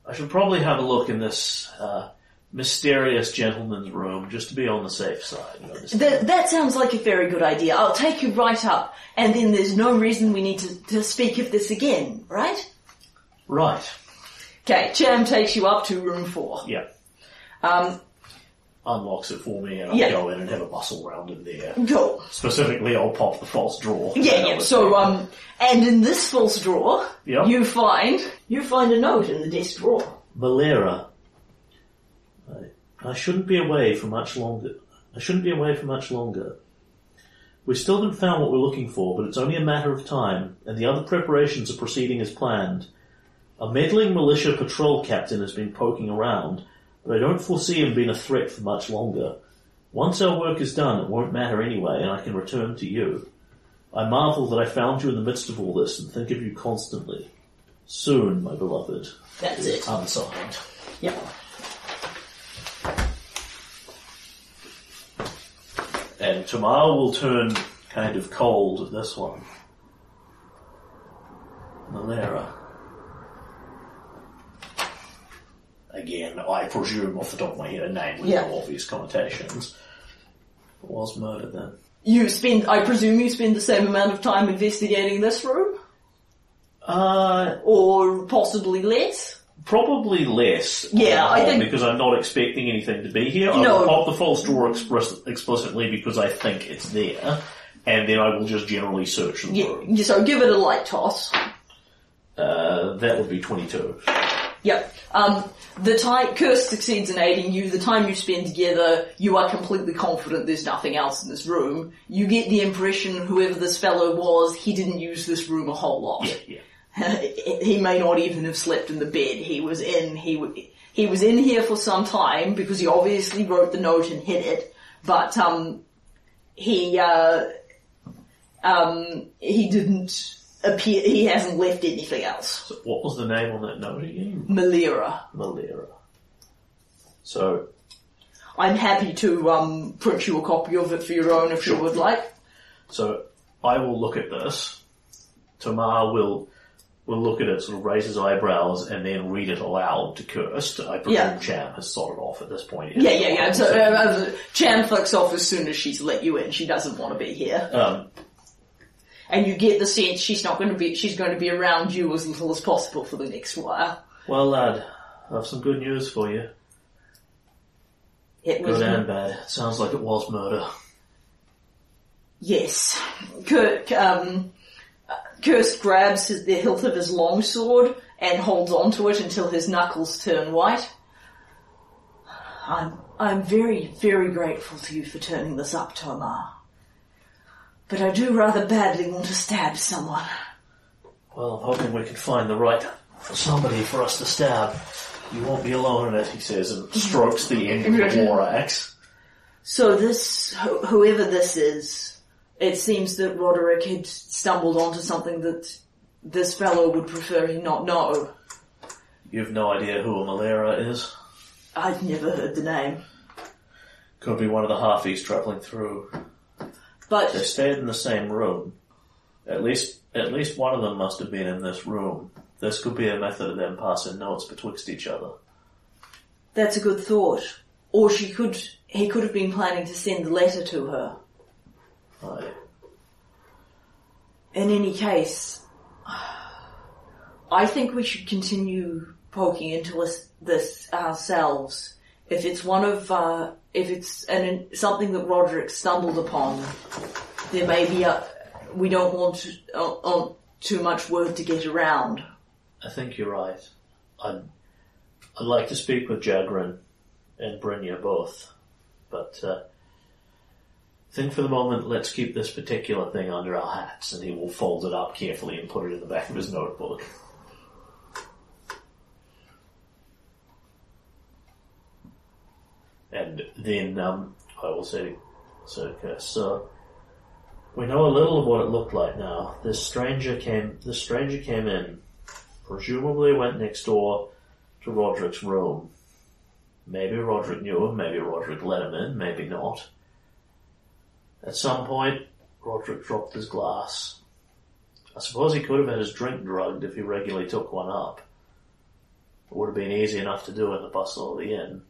I should probably have a look in this uh, mysterious gentleman's room just to be on the safe side. That, that sounds like a very good idea. I'll take you right up, and then there's no reason we need to, to speak of this again, right? right. Okay, Cham takes you up to room four. Yeah. Um, Unlocks it for me and I'll Yeah. go in and have a bustle round in there. cool. Specifically, I'll pop the false drawer. Yeah, yeah. So, um, and in this false drawer, Yeah. you find you find a note in the desk drawer. Valera, I, I shouldn't be away for much longer. I shouldn't be away for much longer. We still haven't found what we're looking for, but it's only a matter of time, and the other preparations are proceeding as planned. A meddling militia patrol captain has been poking around, but I don't foresee him being a threat for much longer. Once our work is done, it won't matter anyway, and I can return to you. I marvel that I found you in the midst of all this and think of you constantly. Soon, my beloved. That's it. Unsigned. Yep. And Tomar will turn kind of cold at this one. Malera. Again, I presume off the top of my head a name with Yeah. no obvious connotations. Was murdered then. You spend, I presume, you spend the same amount of time investigating this room, Uh, or possibly less. probably less. Yeah, I whole, think- because I'm not expecting anything to be here. I No. will pop the false drawer express, explicitly because I think it's there, and then I will just generally search the Yeah, room. so give it a light toss. Uh, that would be 22. Yep. Um, the time Kurst succeeds in aiding you. The time you spend together, you are completely confident there's nothing else in this room. You get the impression whoever this fellow was, he didn't use this room a whole lot. Yeah, yeah. he may not even have slept in the bed he was in. He w- he was in here for some time because he obviously wrote the note and hid it. But um, he uh, um, he didn't appear. He hasn't left anything else. So what was the name on that note again? Malira. Malera. So, I'm happy to um, print you a copy of it for your own if you would like. so I will look at this. Tomar will will look at it, sort of raise his eyebrows, and then read it aloud to Kurst. I presume Yeah. Cham has sorted off at this point. Yeah, yeah, yeah. So, uh, uh, Cham flicks off as soon as she's let you in. She doesn't want to be here. um, And you get the sense she's not going to be, she's going to be around you as little as possible for the next while. well, lad, I have some good news for you. It was, Good and bad. Sounds like it was murder. yes. Kirk, um, Kurst grabs his, the hilt of his longsword and holds onto it until his knuckles turn white. I'm, I'm very, very grateful to you for turning this up, Tomar. But I do rather badly want to stab someone. Well, I'm hoping we can find the right somebody for us to stab. You won't be alone in it, he says, and mm-hmm. strokes the end of the war axe. So this, wh- whoever this is, it seems that Roderick had stumbled onto something that this fellow would prefer he not know. You've no idea who a Malera is? I've never heard the name. Could be one of the halfies travelling through. They stayed in the same room. At least, at least one of them must have been in this room. This could be a method of them passing notes betwixt each other. that's a good thought. Or she could, he could have been planning to send the letter to her. Aye. In any case, I think we should continue poking into this, this ourselves. If it's one of, uh, if it's an, something that Roderick stumbled upon, there may be a, we don't want uh, uh, too much word to get around. I think you're right. I'd, I'd like to speak with Jagrin and Brynja both, but uh, I think for the moment let's keep this particular thing under our hats, and he will fold it up carefully and put it in the back of his notebook. And then um, I will say, so, we know a little of what it looked like now. This stranger came. This stranger came in presumably went next door to Roderick's room. Maybe Roderick knew him, maybe Roderick let him in, maybe not. At some point, Roderick dropped his glass. I suppose he could have had his drink drugged if he regularly took one up. It would have been easy enough to do in the bustle of the inn.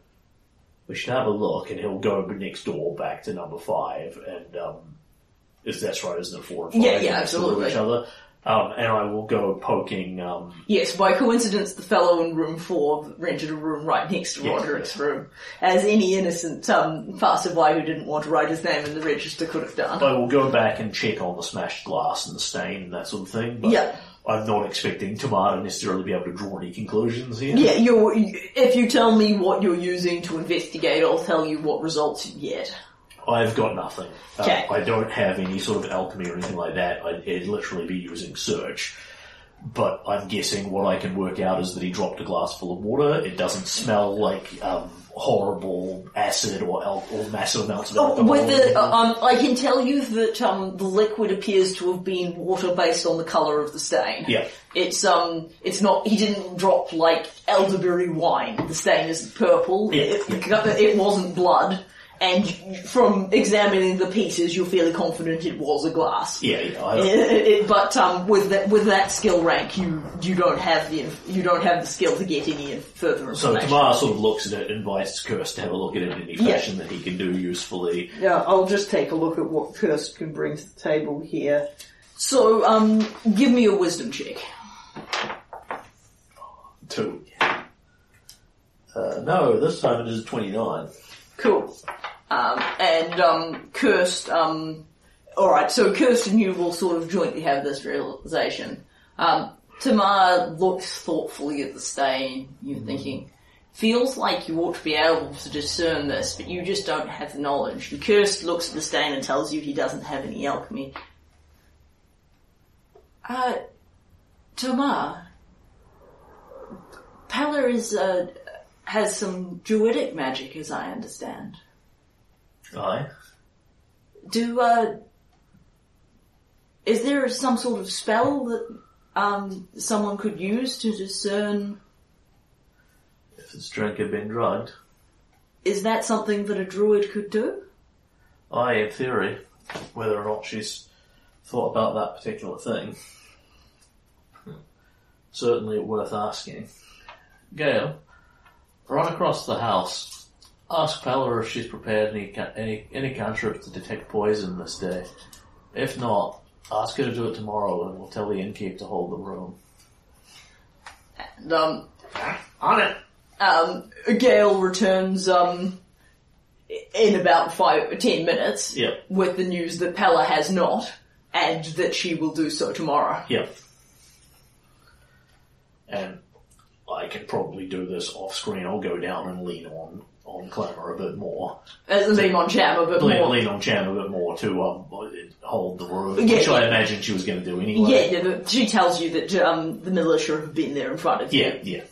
We should have a look, and he'll go next door back to number five, and um, if that's right, isn't it four and five? Yeah, yeah, next door to absolutely. Each other. Um, and I will go poking. Um, Yes, by coincidence, the fellow in room four rented a room right next to Yes, Roderick's room, as any innocent um, passerby who didn't want to write his name in the register could have done. I will go back and check on the smashed glass and the stain and that sort of thing. But Yeah. I'm not expecting Tomato necessarily be able to draw any conclusions here. Yeah, you if you tell me what you're using to investigate, I'll tell you what results you get. I've got nothing. Uh, Okay. I don't have any sort of alchemy or anything like that. I'd, it'd literally be using search. But I'm guessing what I can work out is that he dropped a glass full of water. It doesn't smell like um, horrible acid or, al- or massive amounts of Oh, alcohol. with the, um, I can tell you that um, the liquid appears to have been water based on the color of the stain. yeah. It's um, it's not. He didn't drop like elderberry wine. The stain is purple. Yeah. It, it wasn't blood. And from examining the pieces, you're fairly confident it was a glass. Yeah, yeah. I It- don't, it- it- but um, with that with that skill rank, you you don't have the you don't have the skill to get any further so information. Tomar sort of looks at it and invites Kurst to have a look at it in any Yeah. fashion that he can do usefully. Yeah, I'll just take a look at what Kurst can bring to the table here. So, um, give me a wisdom check. Two. Uh, no, this time it is 29. Cool. Um, and um, Kurst, um, alright, so Kurst and you will sort of jointly have this realization. Um, Tomar looks thoughtfully at the stain. You're thinking, feels like you ought to be able to discern this, but you just don't have the knowledge. Kurst looks at the stain and tells you he doesn't have any alchemy. Uh, Tomar, Pella is, uh, has some druidic magic, as I understand. Aye. Do uh, is there some sort of spell that um someone could use to discern? If this drink had been drugged. Is that something that a druid could do? Aye, in theory. Whether or not she's thought about that particular thing. Certainly worth asking. Gail, run across the house. Ask Pella if she's prepared any ca- any any cantrips to detect poison this day. If not, ask her to do it tomorrow, and we'll tell the innkeep to hold the room. And, um, On it. um, Gail returns um, in about five ten minutes Yep. with the news that Pella has not, and that she will do so tomorrow. Yep. And I can probably do this off screen. I'll go down and lean on on Clamour a bit more. As the name on Jam a bit Lean, more. lean on Cham a bit more to um, hold the room, Yeah, which I imagine she was going to do anyway. Yeah, yeah, but she tells you that um, the militia have been there in front of you. Yeah, yeah,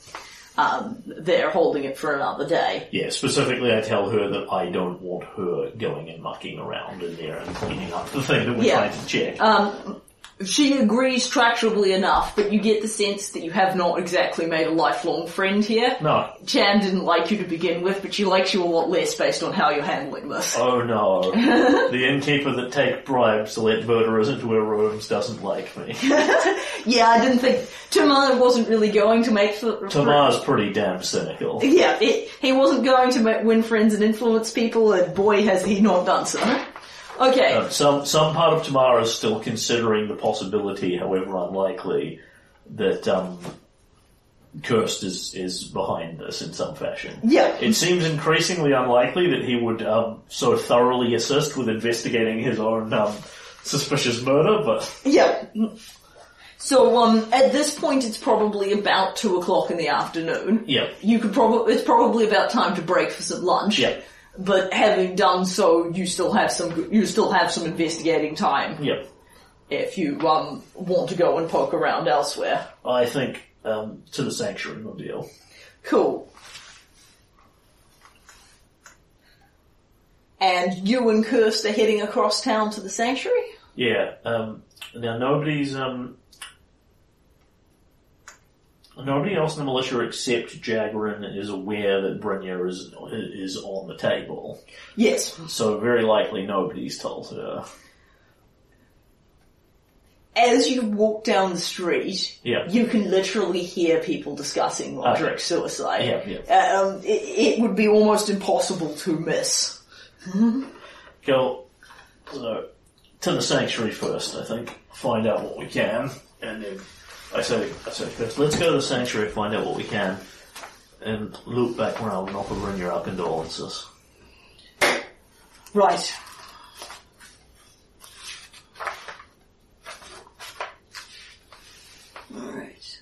Um, they're holding it for another day. yeah. Specifically, I tell her that I don't want her going and mucking around in there and cleaning up the thing that we're Yeah. trying to check. Um, she agrees tractably enough, but you get the sense that you have not exactly made a lifelong friend here. no. Cham didn't like you to begin with, but she likes you a lot less based on how you're handling this. Oh no. the innkeeper that take bribes to let murderers into her rooms doesn't like me. Yeah, I didn't think Tomar wasn't really going to make for, Tomar's pretty damn cynical. Yeah, it, he wasn't going to ma- win friends and influence people, and boy has he not done so. Okay, Uh, some some part of Tamara is still considering the possibility, however unlikely, that um, Kurst is is behind this in some fashion. yeah, It seems increasingly unlikely that he would um, so thoroughly assist with investigating his own um, suspicious murder, but yeah. So, um, at this point, it's probably about two o'clock in the afternoon. yeah, You could probably, it's probably about time to break for some lunch. yeah, But having done so, you still have some, you still have some investigating time yeah. if you, um, want to go and poke around elsewhere. I think um, to the sanctuary, no deal. Cool. And you and Kurst are heading across town to the sanctuary? Yeah. Um, now nobody's um, nobody else in the militia except Jagrin is aware that Brynja is is on the table. Yes. So very likely nobody's told her. As you walk down the street, Yeah. you can literally hear people discussing Roderick's Okay. suicide. Yeah, yeah. Um, it, it would be almost impossible to miss. Go so, to the sanctuary first, I think. Find out what we can, and then I say, I say let's go to the sanctuary, find out what we can, and loop back around and offer Brynja our condolences. Right. Alright.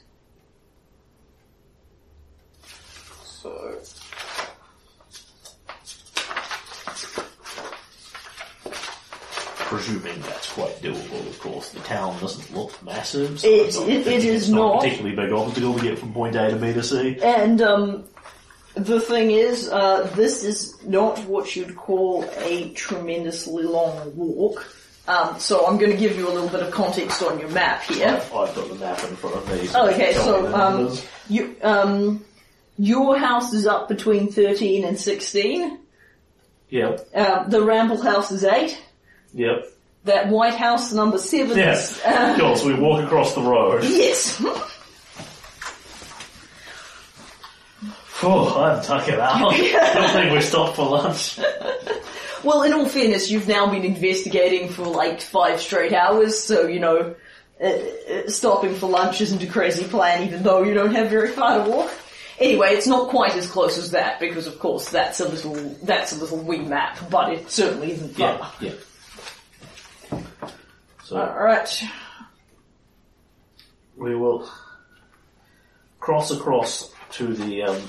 So. presuming that's quite doable, of course. The town doesn't massive. So It- I it- it is it's not a not. particularly big obstacle to get from point A to B to C. And, um, the thing is, uh, this is not what you'd call a tremendously long walk. Um, so I'm going to give you a little bit of context on your map here. I've, I've got the map in front of me. Oh, okay, so um, you um, your house is up between thirteen and sixteen. Yep, Um, the Ramble House is eight. yep. That White House number seven. Yes, uh, we walk across the road. yes. Oh, I'm tucking out. I don't think we stopped for lunch. well, in all fairness, you've now been investigating for like five straight hours, so you know. Uh, uh, stopping for lunch isn't a crazy plan, even though you don't have very far to walk. Anyway, it's not quite as close as that because, of course, that's a little that's a little wee map, but it certainly isn't far. Yeah, yeah. So All right. we will cross across to the um,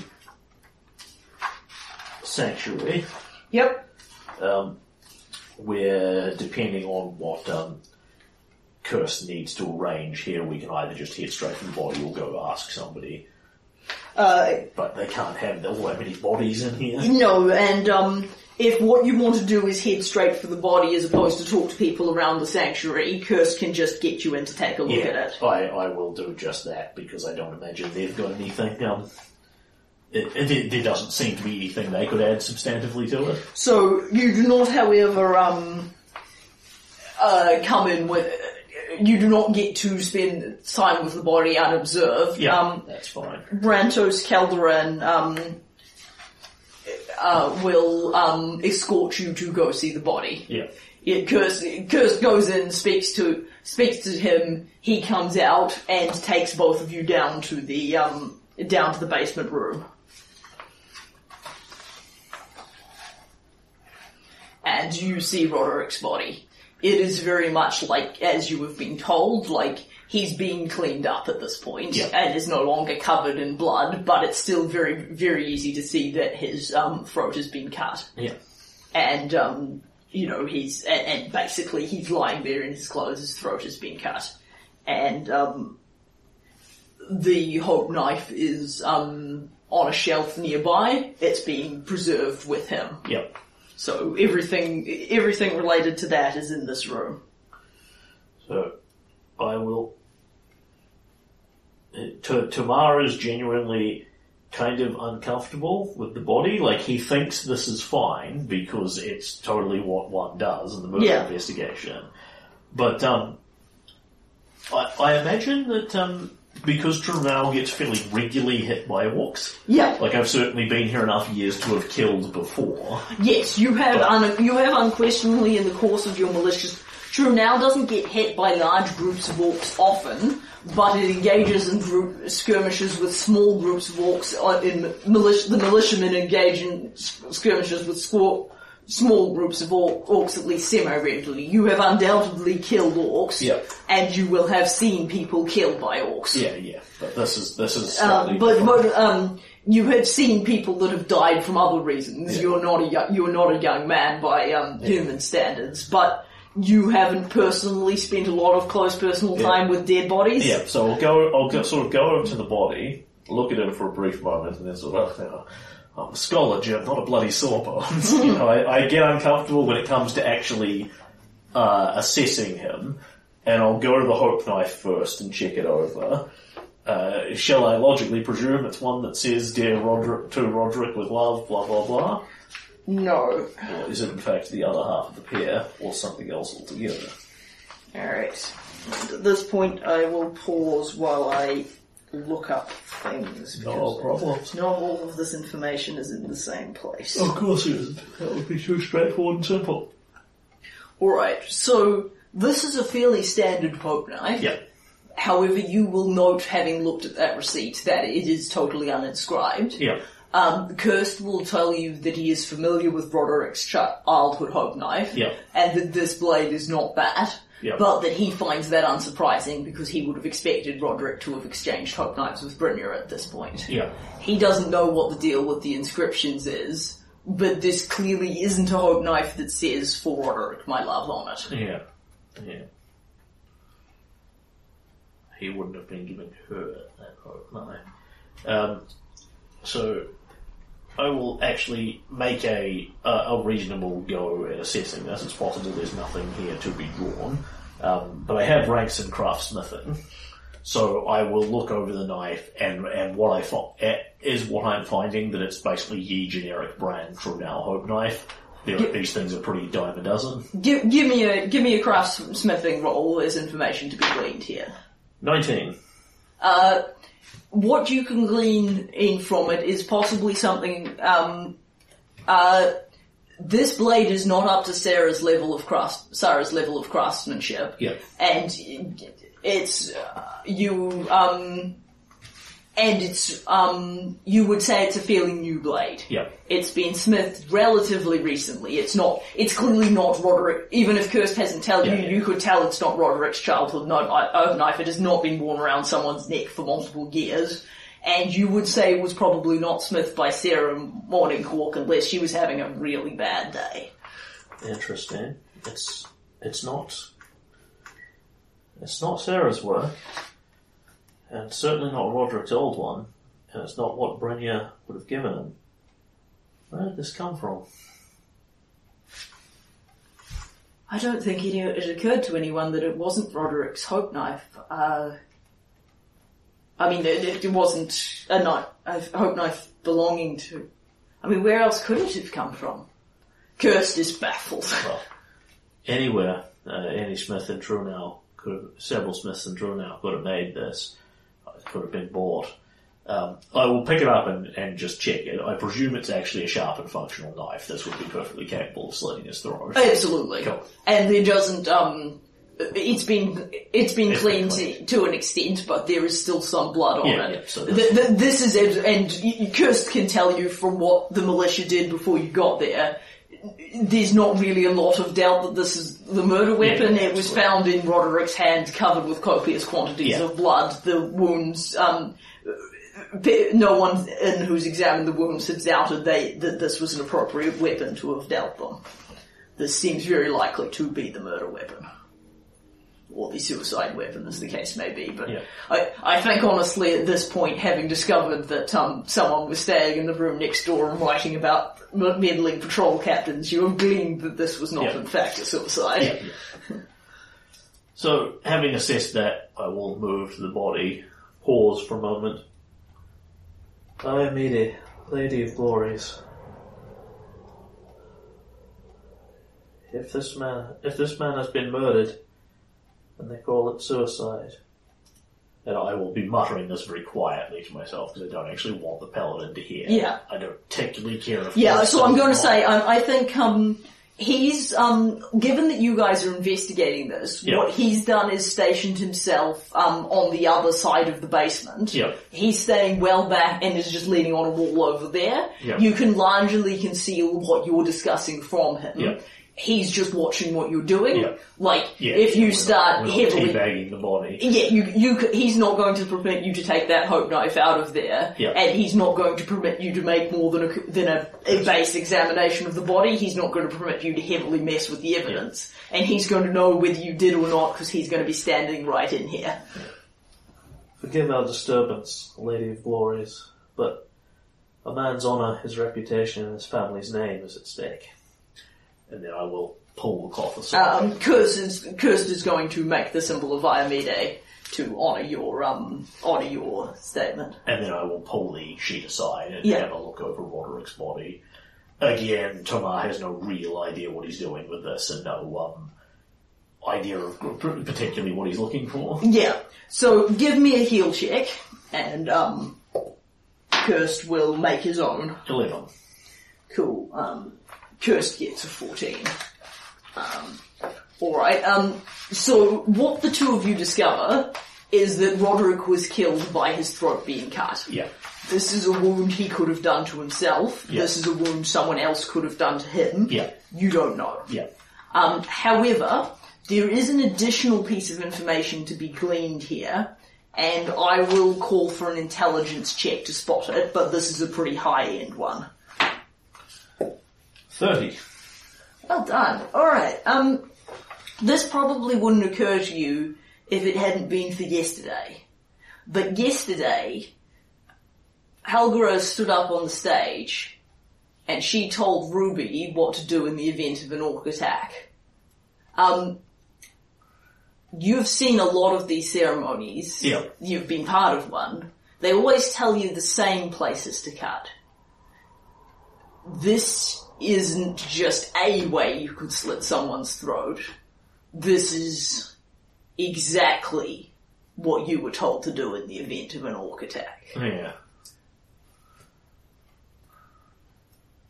sanctuary. Yep. um, where depending on what um, Kurst needs to arrange here, we can either just head straight from the body or go ask somebody. Uh, But they can't have all that many bodies in here. no, and um, if what you want to do is head straight for the body as opposed to talk to people around the sanctuary, Kurst can just get you in to take a look at it. I, I will do just that because I don't imagine they've got anything. Um, it, it, there doesn't seem to be anything they could add substantively to it. So you do not, however, um, uh, come in with you do not get to spend time with the body unobserved. Yeah, Um, that's fine. Brantos Calderon um, uh, will um, escort you to go see the body. Yeah. Kurst goes in, speaks to speaks to him. He comes out and takes both of you down to the um, down to the basement room. And you see Roderick's body. It is very much like as you have been told, like he's been cleaned up at this point Yeah. and is no longer covered in blood, but it's still very, very easy to see that his um, throat has been cut Yeah. and um, you know he's and, and basically he's lying there in his clothes. His throat has been cut, and um, the hope knife is um, on a shelf nearby. It's being preserved with him. Yeah. So everything everything related to that is in this room. So I will. T- Tomar is genuinely kind of uncomfortable with the body. Like he thinks this is fine because it's totally what one does in the murder Yeah. investigation. But um, I, I imagine that um, because Trunau gets fairly regularly hit by orcs. Yeah. Like I've certainly been here enough years to have killed before. Yes, you have un- you have unquestionably in the course of your malicious. Trunau doesn't get hit by large groups of orcs often, but it engages in group skirmishes with small groups of orcs. uh, In militia, the militiamen engage in skirmishes with squaw- small groups of orc- orcs at least semi-regularly. You have undoubtedly killed orcs, Yep. and you will have seen people killed by orcs. Yeah, yeah. But this is this is Um, but, but um, you have seen people that have died from other reasons. Yeah. You're not a yo- you're not a young man by um, human standards, but you haven't personally spent a lot of close personal Yeah. time with dead bodies. Yeah, so I'll go. I'll go, sort of go over to the body, look at him for a brief moment, and then sort of, know, I'm a scholar, Jim, not a bloody sawbones. you know, I, I get uncomfortable when it comes to actually uh, assessing him, and I'll go to the hope knife first and check it over. Uh, shall I logically presume it's one that says "Dear Roderick to Roderick with love," blah blah blah, No. or is it in fact the other half of the pair, or something else altogether? Alright. At this point, I will pause while I look up things. No because problems. Not all of this information is in the same place. Of course it isn't. That would be too straightforward and simple. Alright, so this is a fairly standard hope knife. Yeah. However, you will note, having looked at that receipt, that it is totally uninscribed. Yeah. Um, Kurst will tell you that he is familiar with Roderick's childhood hope knife, Yeah. and that this blade is not bad, Yeah. but that he finds that unsurprising because he would have expected Roderick to have exchanged hope knives with Brynja at this point. Yeah. He doesn't know what the deal with the inscriptions is, but this clearly isn't a hope knife that says for Roderick, my love, on it. Yeah. Yeah. He wouldn't have been giving her that hope, no. Um, so, I will actually make a, a a reasonable go at assessing this. It's possible there's nothing here to be drawn, um, but I have ranks in craftsmithing, so I will look over the knife and and what I find is what I'm finding that it's basically ye generic brand Trunau Hope knife. Yeah. These things are pretty dime a dozen. Give, give me a give me a craftsmithing roll. There's information to be gleaned here. Nineteen. Uh, what you can glean in from it is possibly something. Um, uh, this blade is not up to Sarah's level of craft, Sarah's level of craftsmanship, Yeah. and it's uh, you. Um, and it's um, you would say it's a fairly new blade. Yeah. It's been smithed relatively recently. It's not. It's clearly not Roderick. Even if Kurst hasn't told Yeah, you, yeah. you could tell it's not Roderick's childhood knife. uh, knife. It has not been worn around someone's neck for multiple years. And you would say it was probably not smithed by Sarah Morninghawk unless she was having a really bad day. Interesting. It's it's not it's not Sarah's work, and certainly not Roderick's old one, and it's not what Brynja would have given him. Where did this come from? I don't think it, it occurred to anyone that it wasn't Roderick's hope knife. Uh, I mean, it, it wasn't a knife, a hope knife belonging to. I mean, where else could it have come from? Kurst is baffled. Well, anywhere uh, Annie Smith and Trunau could have, several Smiths and Trunau could have made this. Could have been bought. Um, I will pick it up and, and just check it. I presume it's actually a sharp and functional knife. This would be perfectly capable of slitting his throat. Absolutely. Cool. And there doesn't, um, it's been, it's been It's been cleaned cleaned. to an extent, but there is still some blood on Yeah, it. yeah, so Th- th- this is, and Kurst can tell you from what the militia did before you got there, there's not really a lot of doubt that this is the murder weapon. Yeah, it was found in Roderick's hand covered with copious quantities Yeah. of blood. The wounds, um, no one in who's examined the wounds has doubted they, that this was an appropriate weapon to have dealt them. This seems very likely to be the murder weapon. Or the suicide weapon, as the case may be. But Yeah. I, I think honestly at this point, having discovered that um, someone was staying in the room next door and writing about meddling patrol captains, you have gleaned that this was not Yeah. in fact a suicide. Yeah. So, having assessed that, I will move to the body, pause for a moment. Iomedae, Lady of Glories. If this man, if this man has been murdered, and they call it suicide, and I will be muttering this very quietly to myself because I don't actually want the paladin to hear. Yeah. I don't particularly care if. Yeah, so I'm going to say, um, I think um, he's, um, given that you guys are investigating this, Yeah. what he's done is stationed himself um, on the other side of the basement. Yeah. He's staying well back and is just leaning on a wall over there. Yeah. You can largely conceal what you're discussing from him. Yeah. He's just watching what you're doing. Yeah. Like, Yeah, if you we're not- start we're not heavily teabagging the body. yeah, you, you, he's not going to permit you to take that hope knife out of there, Yeah. and he's not going to permit you to make more than a, c- than a, a base examination of the body. He's not going to permit you to heavily mess with the evidence, and he's going to know whether you did or not because he's going to be standing right in here. Forgive our disturbance, Lady of Glories, but a man's honour, his reputation, and his family's name is at stake. And then I will pull the cloth aside. Um, Kurst is Kurst is going to make the symbol of Iomedae to honour your um honour your statement. and then I will pull the sheet aside and Yeah. have a look over Roderick's body. Again, Tomar has no real idea what he's doing with this and no um, idea of particularly what he's looking for. Yeah. So give me a heal check, and um, Kurst will make his own. Eleven. Cool. Um, Kurst gets a 14. Um, alright, um, so what the two of you discover is that Roderick was killed by his throat being cut. Yeah. This is a wound he could have done to himself. Yeah. This is a wound someone else could have done to him. Yeah. You don't know. Yeah. Um, however, there is an additional piece of information to be gleaned here, and I will call for an intelligence check to spot it, but this is a pretty high end one. Thirty. Well done. Alright, um, this probably wouldn't occur to you if it hadn't been for yesterday. But yesterday, Halgra stood up on the stage and she told Ruby what to do in the event of an orc attack. Um, you've seen a lot of these ceremonies. Yeah. You've been part of one. They always tell you the same places to cut. This isn't just a way you could slit someone's throat. This is exactly what you were told to do in the event of an orc attack. Yeah.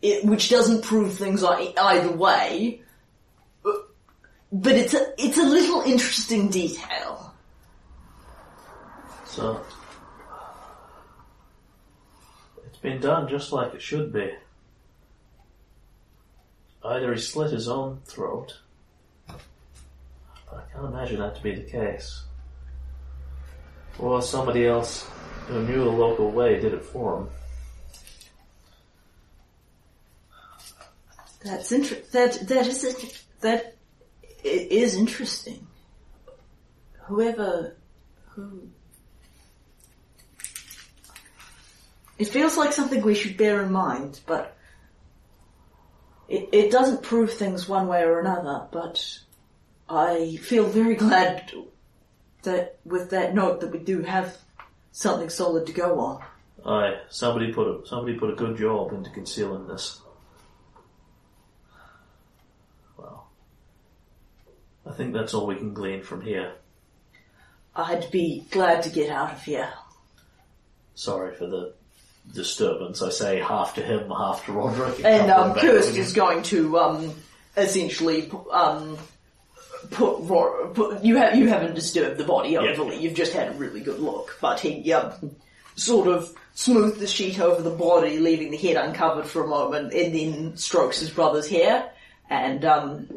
it, which doesn't prove things either way. But- But it's a it's a little interesting detail. So it's been done just like it should be. Either he slit his own throat, but I can't imagine that to be the case. Or somebody else who knew the local way did it for him. That's inter- that that is it. That i- interesting. Whoever who it feels like something we should bear in mind, but it, it doesn't prove things one way or another. But I feel very glad that with that note that we do have something solid to go on. Aye, somebody put a somebody put a good job into concealing this. Well, I think that's all we can glean from here. I'd be glad to get out of here. Sorry for the disturbance. I say half to him, half to Roderick. And um, Kurst is going to um, essentially um, put, put you have you haven't disturbed the body overly. You've just had a really good look, but he um, sort of smoothed the sheet over the body, leaving the head uncovered for a moment, and then strokes his brother's hair and um,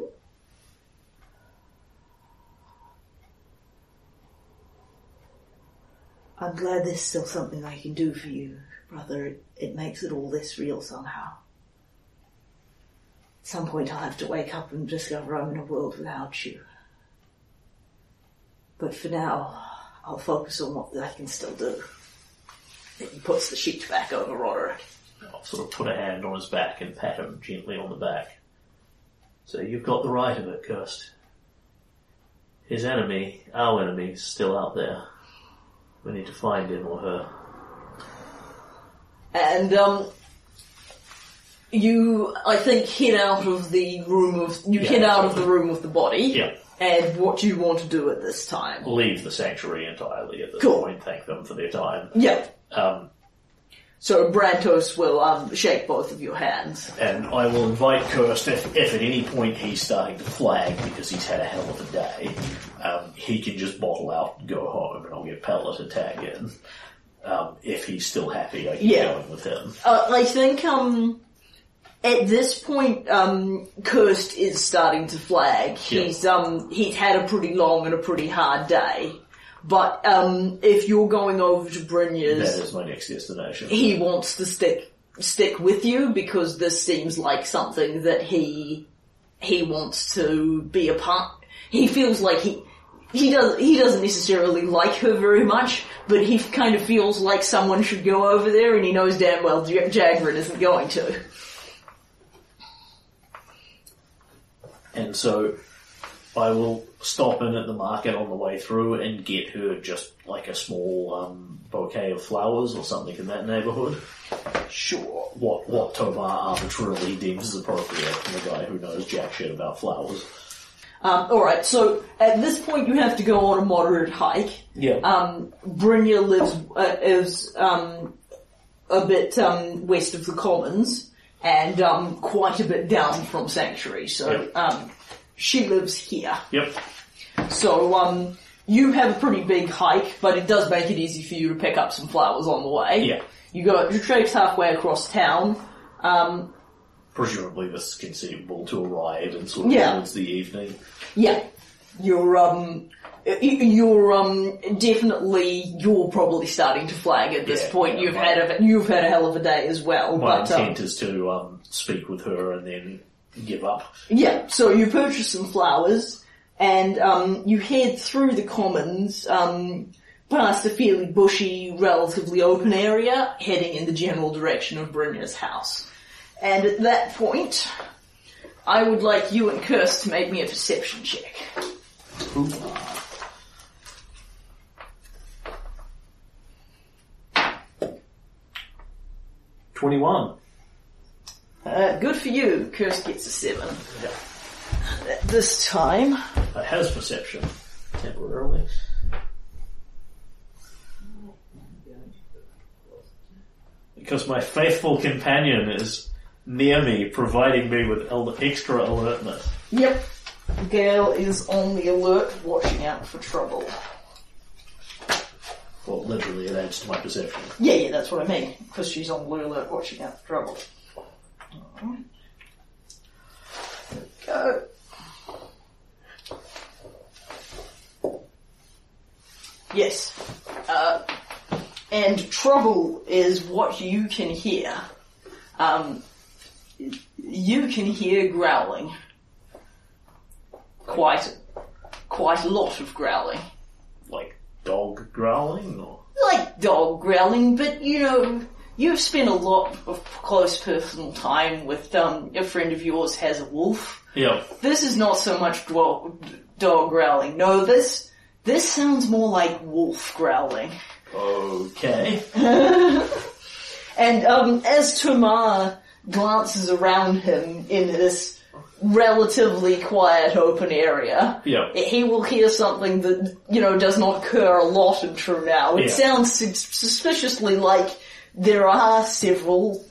I'm glad there's still something I can do for you, brother. It, makes it all this real somehow. At some point I'll have to wake up and discover I'm in a world without you. But for now, I'll focus on what I can still do. He puts the sheet back over Roderick. I'll sort of put a hand on his back and pat him gently on the back. So you've got the right of it, Kurst. His enemy, our enemy, is still out there. We need to find him or her. And, um, you, I think, head out of the room of, you Yeah. head out of the room of the body. Yeah. And what do you want to do at this time? Leave the sanctuary entirely at this Cool. point. Thank them for their time. Yeah. Um, So Brantos will, um, shake both of your hands. and I will invite Kurst, if, if at any point he's starting to flag because he's had a hell of a day, um, he can just bottle out and go home and I'll get Pella to tag in. Um, if he's still happy, I keep Yeah. going with him. Uh, I think um, at this point, um, Kurst is starting to flag. Yeah. He's um, he's had a pretty long and a pretty hard day. But um, if you're going over to That Brynja's, is my next destination. he wants to stick stick with you because this seems like something that he he wants to be a part. He feels like he. He does. He doesn't necessarily like her very much, but he kind of feels like someone should go over there, and he knows damn well J- Jagrin isn't going to. And so I will stop in at the market on the way through and get her just like a small um, bouquet of flowers or something in that neighbourhood. Sure. What what Tomar arbitrarily deems is appropriate from a guy who knows jack shit about flowers. Um, all right. So at this point, you have to go on a moderate hike. Yeah. Um, Brynja lives uh, is um, a bit um, west of the Commons and um, quite a bit down from Sanctuary. So Yep. um, she lives here. yep. So um, you have a pretty big hike, but it does make it easy for you to pick up some flowers on the way. Yeah. You go you traipse halfway across town. Um, Presumably this is conceivable to arrive and sort of Yeah. towards the evening. Yeah, you're um, y- you're um, definitely you're probably starting to flag at this Yeah, point. yeah, you've right. had a you've had a hell of a day as well. My but um, intent is to um, speak with her and then give up. yeah, so you purchase some flowers and um, you head through the commons. Um, Past a fairly bushy, relatively open area, heading in the general direction of Brynja's house. And at that point, I would like you and Kurst to make me a perception check. Twenty-one. Uh, good for you. Kurst gets a seven. Yeah. This time, It has perception temporarily. Because my faithful companion is near me, providing me with el- extra alertness. yep, Gail is on the alert, watching out for trouble. Well, literally, it adds to my perception. Yeah, yeah, that's what I mean. Because she's on blue alert, watching out for trouble. Alright. Go. Yes. Uh, and trouble is what you can hear. Um, you can hear growling. Quite, quite a lot of growling. Like dog growling, or like dog growling, but you know, you've spent a lot of close personal time with um, a friend of yours has a wolf. yeah, This is not so much dog, dog growling. No, this this sounds more like wolf growling. okay. And um, as Tomar glances around him in this relatively quiet open area, Yeah. he will hear something that, you know, does not occur a lot in Trunau. It Yeah. sounds sus- suspiciously like there are several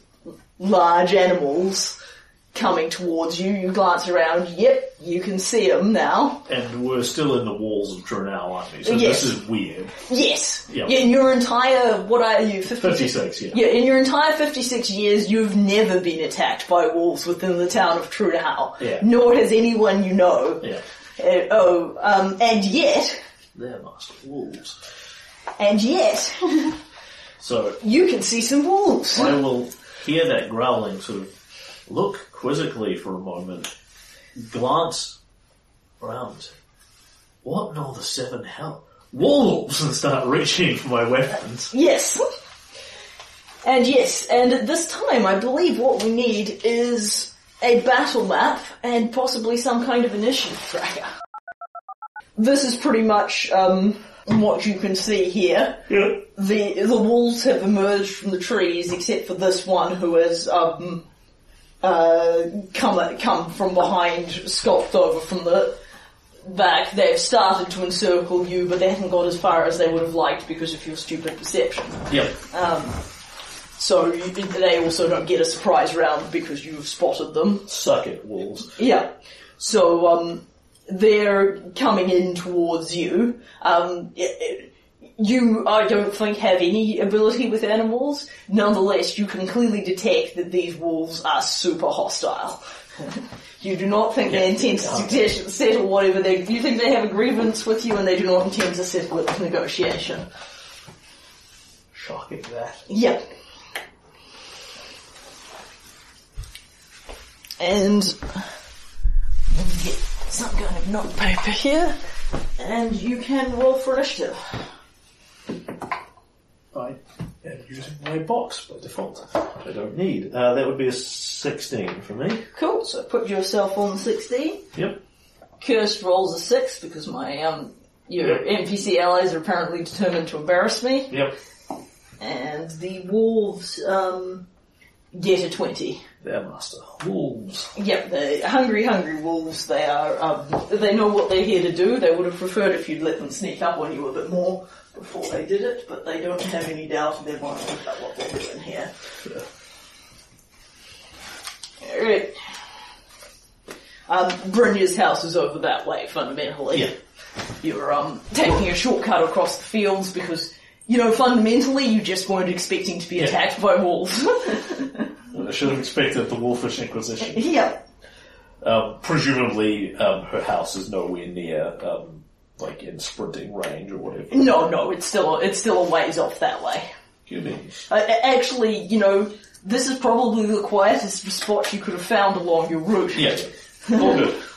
large animals coming towards you. You glance around, yep, you can see them now. And we're still in the walls of Trunau, aren't we? So Yes. this is weird. Yes. Yeah. In your entire, what are you, 56? 56, yeah. Yeah, in your entire 56 years, you've never been attacked by wolves within the town of Trunau. Yeah. Nor has anyone you know. Yeah. Uh, oh, um, and yet, They're master wolves. and yet, So you can see some wolves. I will hear that growling, sort of look quizzically for a moment, glance around. What in all the seven hell? Wolves! And start reaching for my weapons. Yes. And yes, and at this time, I believe what we need is a battle map and possibly some kind of initiative tracker. This is pretty much um, what you can see here. Yeah. The the wolves have emerged from the trees, except for this one who has um, uh, come come from behind, skulked over from the back. They've started to encircle you, but they haven't got as far as they would have liked because of your stupid perception. Yep. Um, so you, they also don't get a surprise round because you've spotted them. Suck it, wolves. Yeah. So um, they're coming in towards you. Um, i- i- you, I don't think, have any ability with animals. Nonetheless, you can clearly detect that these wolves are super hostile. you do not think they intend to settle- whatever they. You think they have a grievance with you, and they do not intend to settle it with negotiation. Shocking that. Yeah. And let me get some kind of notepaper here, and you can roll for initiative. box by default, which I don't need. Uh, that would be a 16 for me. Cool, so put yourself on the 16. Yep. Kurst rolls a 6 because my, um, your yep. NPC allies are apparently determined to embarrass me. Yep. And the wolves, um, get a 20 their master, wolves. Yep, they're hungry, hungry wolves. They are. Um, they know what they're here to do. They would have preferred if you'd let them sneak up on you a bit more before they did it, but they don't have any doubt in their mind about what they're doing here. Yeah. All right. Um, Brynja's house is over that way, fundamentally. Yeah. You're um, taking a shortcut across the fields because, you know, fundamentally you just weren't expecting to be yeah. attacked by wolves. I should have expected the Wolfish Inquisition. yeah. Um, presumably, um, her house is nowhere near, um, like in sprinting range or whatever. No, no, it's still it's still a ways off that way. Goodies. Uh, actually, you know, this is probably the quietest spot you could have found along your route. Yeah. All good.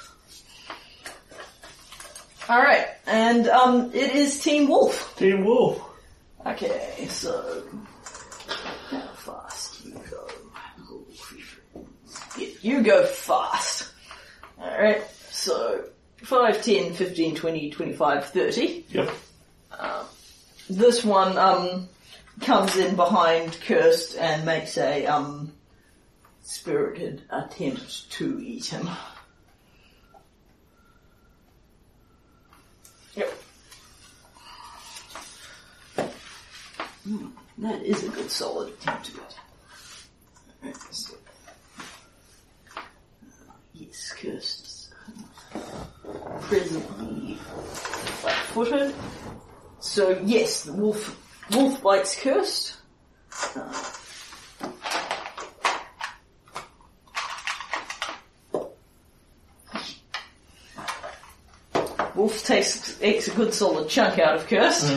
All right, and um, it is Team Wolf. Team Wolf. Okay, so how fast you go? Yeah, you go fast. All right, so 5, 10, 15, 20, 25, 30. Yep. This one um, comes in behind Kurst and makes a um, spirited attempt to eat him. Yep. Hmm, that is a good solid attempt to it. Alright, so- Uh, Yes, Kurst presently flat-footed. So yes, the wolf wolf bites Kurst. Uh, wolf takes, takes a good solid chunk out of Kurst.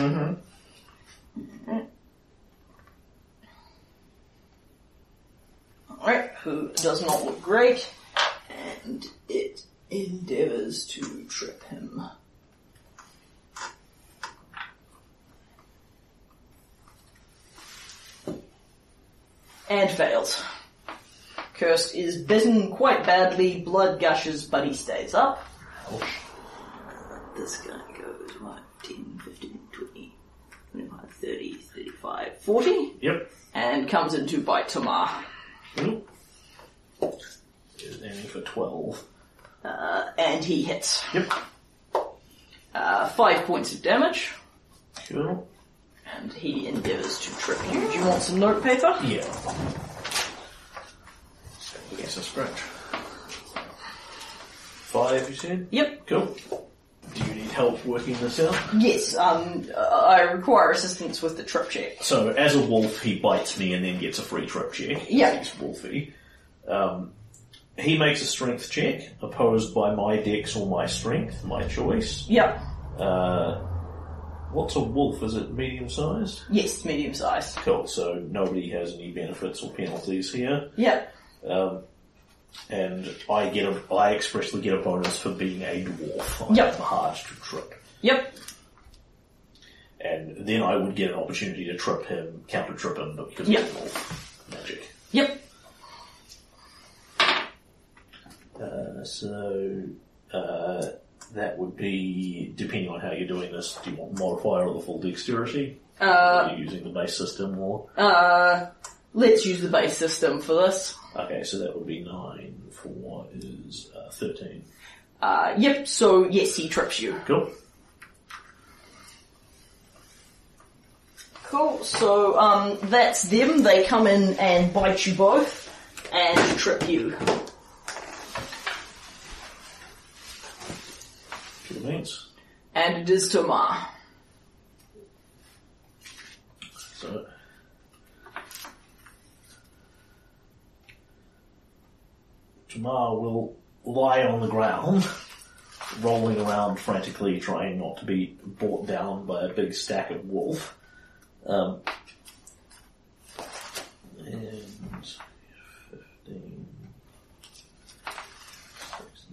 Alright, who does not look great, and it endeavours to trip him. and fails. Kurst is bitten quite badly, blood gushes, but he stays up. This guy goes, what, 10, 15, 20, 25, 30, 35, 40, Yep. and comes in to bite Tomar. Cool. There's aiming for 12. Uh, and he hits. Yep. Uh, five points of damage, Cool. and he endeavours to trip you. Do you want some notepaper? Yeah. Yes, a scratch. Five, you said? Yep. Cool. Do you need help working this out? Yes, um, I require assistance with the trip check. So, as a wolf, he bites me and then gets a free trip check. Yeah. He's wolfy. Um, he makes a strength check, opposed by my dex or my strength, my choice. Yep. Uh, what's a wolf? Is it medium sized? Yes, medium sized. Cool, so nobody has any benefits or penalties here. Yep. Um, and I get a, I expressly get a bonus for being a dwarf. I'm Yep. hard to trip. Yep. And then I would get an opportunity to trip him, counter trip him, but because Yep. of wolf magic. Yep. Uh, so, uh, that would be, depending on how you're doing this, do you want modifier or the full dexterity? Uh, Are you using the base system or? uh, let's use the base system for this. Okay, so that would be 9 for what is uh, 13. Uh, yep, so yes, he trips you. Cool. Cool, so, um, that's them. They come in and bite you both and trip you. Means. And it is Tomar. So, Tomar will lie on the ground, rolling around frantically, trying not to be brought down by a big stack of wolf. Um, and 15,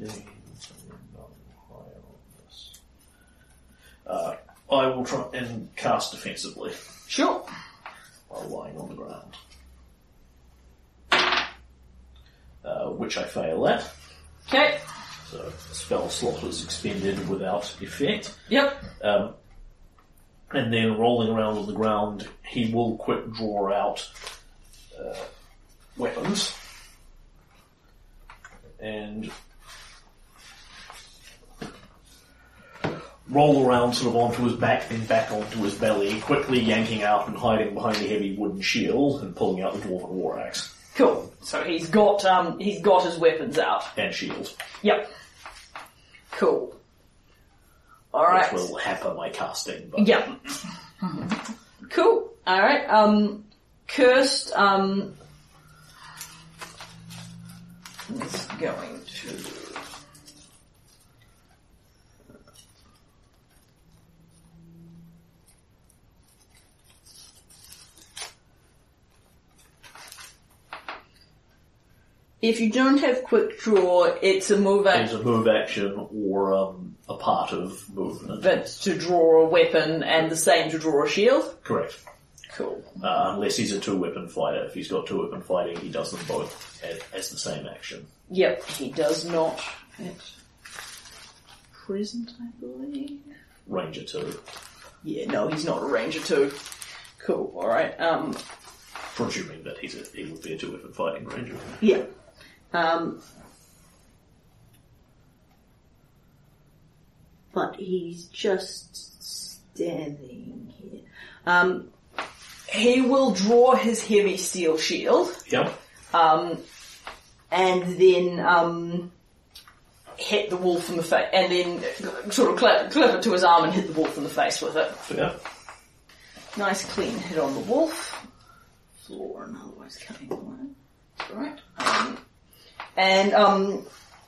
16, something not higher on this. Uh, I will try and cast defensively Sure. while lying on the ground. Uh, which I fail at, Okay. so spell slot is expended without effect. Yep. Um, and then rolling around on the ground, he will quick draw out uh, weapons and roll around sort of onto his back, then back onto his belly, quickly yanking out and hiding behind the heavy wooden shield and pulling out the dwarven war axe Cool. So he's got, um, he's got his weapons out. and shield, Yep. Cool. which Alright. will hamper my casting. But Yep. Cool. Alright, um, Kurst, um, is going to... If you don't have quick draw, it's a move It's action, a move action or um, a part of movement. but to draw a weapon and the same to draw a shield. Correct. Cool. Uh, unless he's a two-weapon fighter. If he's got two-weapon fighting, he does them both as, as the same action. Yep, he does not at present, I believe. Ranger two, Yeah, no, he's not a ranger too. Cool, alright, um, presuming that he's a, he would be a two-weapon fighting ranger. yeah. Um, but he's just standing here. Um, he will draw his heavy steel shield. Yep. um, and then um, hit the wolf in the face, and then sort of clip, clip it to his arm and hit the wolf in the face with it. Yeah. Nice clean hit on the wolf. Floor and otherwise cutting away. Alright. Um, and um,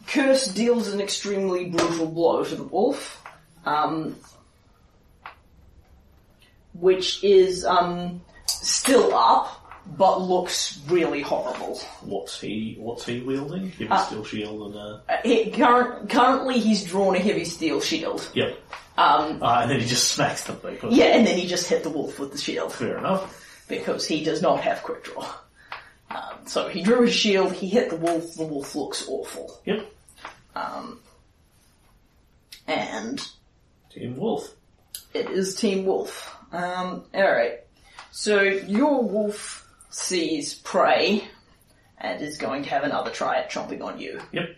Kurst deals an extremely brutal blow to the wolf, um, which is um, still up, but looks really horrible. What's he? What's he wielding? Heavy Uh, steel shield and uh. Uh, he, current, currently, he's drawn a heavy steel shield. Yep. Um, Uh, and then he just smacks the thing. yeah, and then he just hit the wolf with the shield Fair enough. because he does not have quick draw. Um, so he drew his shield, he hit the wolf. The wolf looks awful, Yep. Um, and Team Wolf. it is Team Wolf. Um, all right. So your wolf sees prey and is going to have another try at chomping on you. Yep.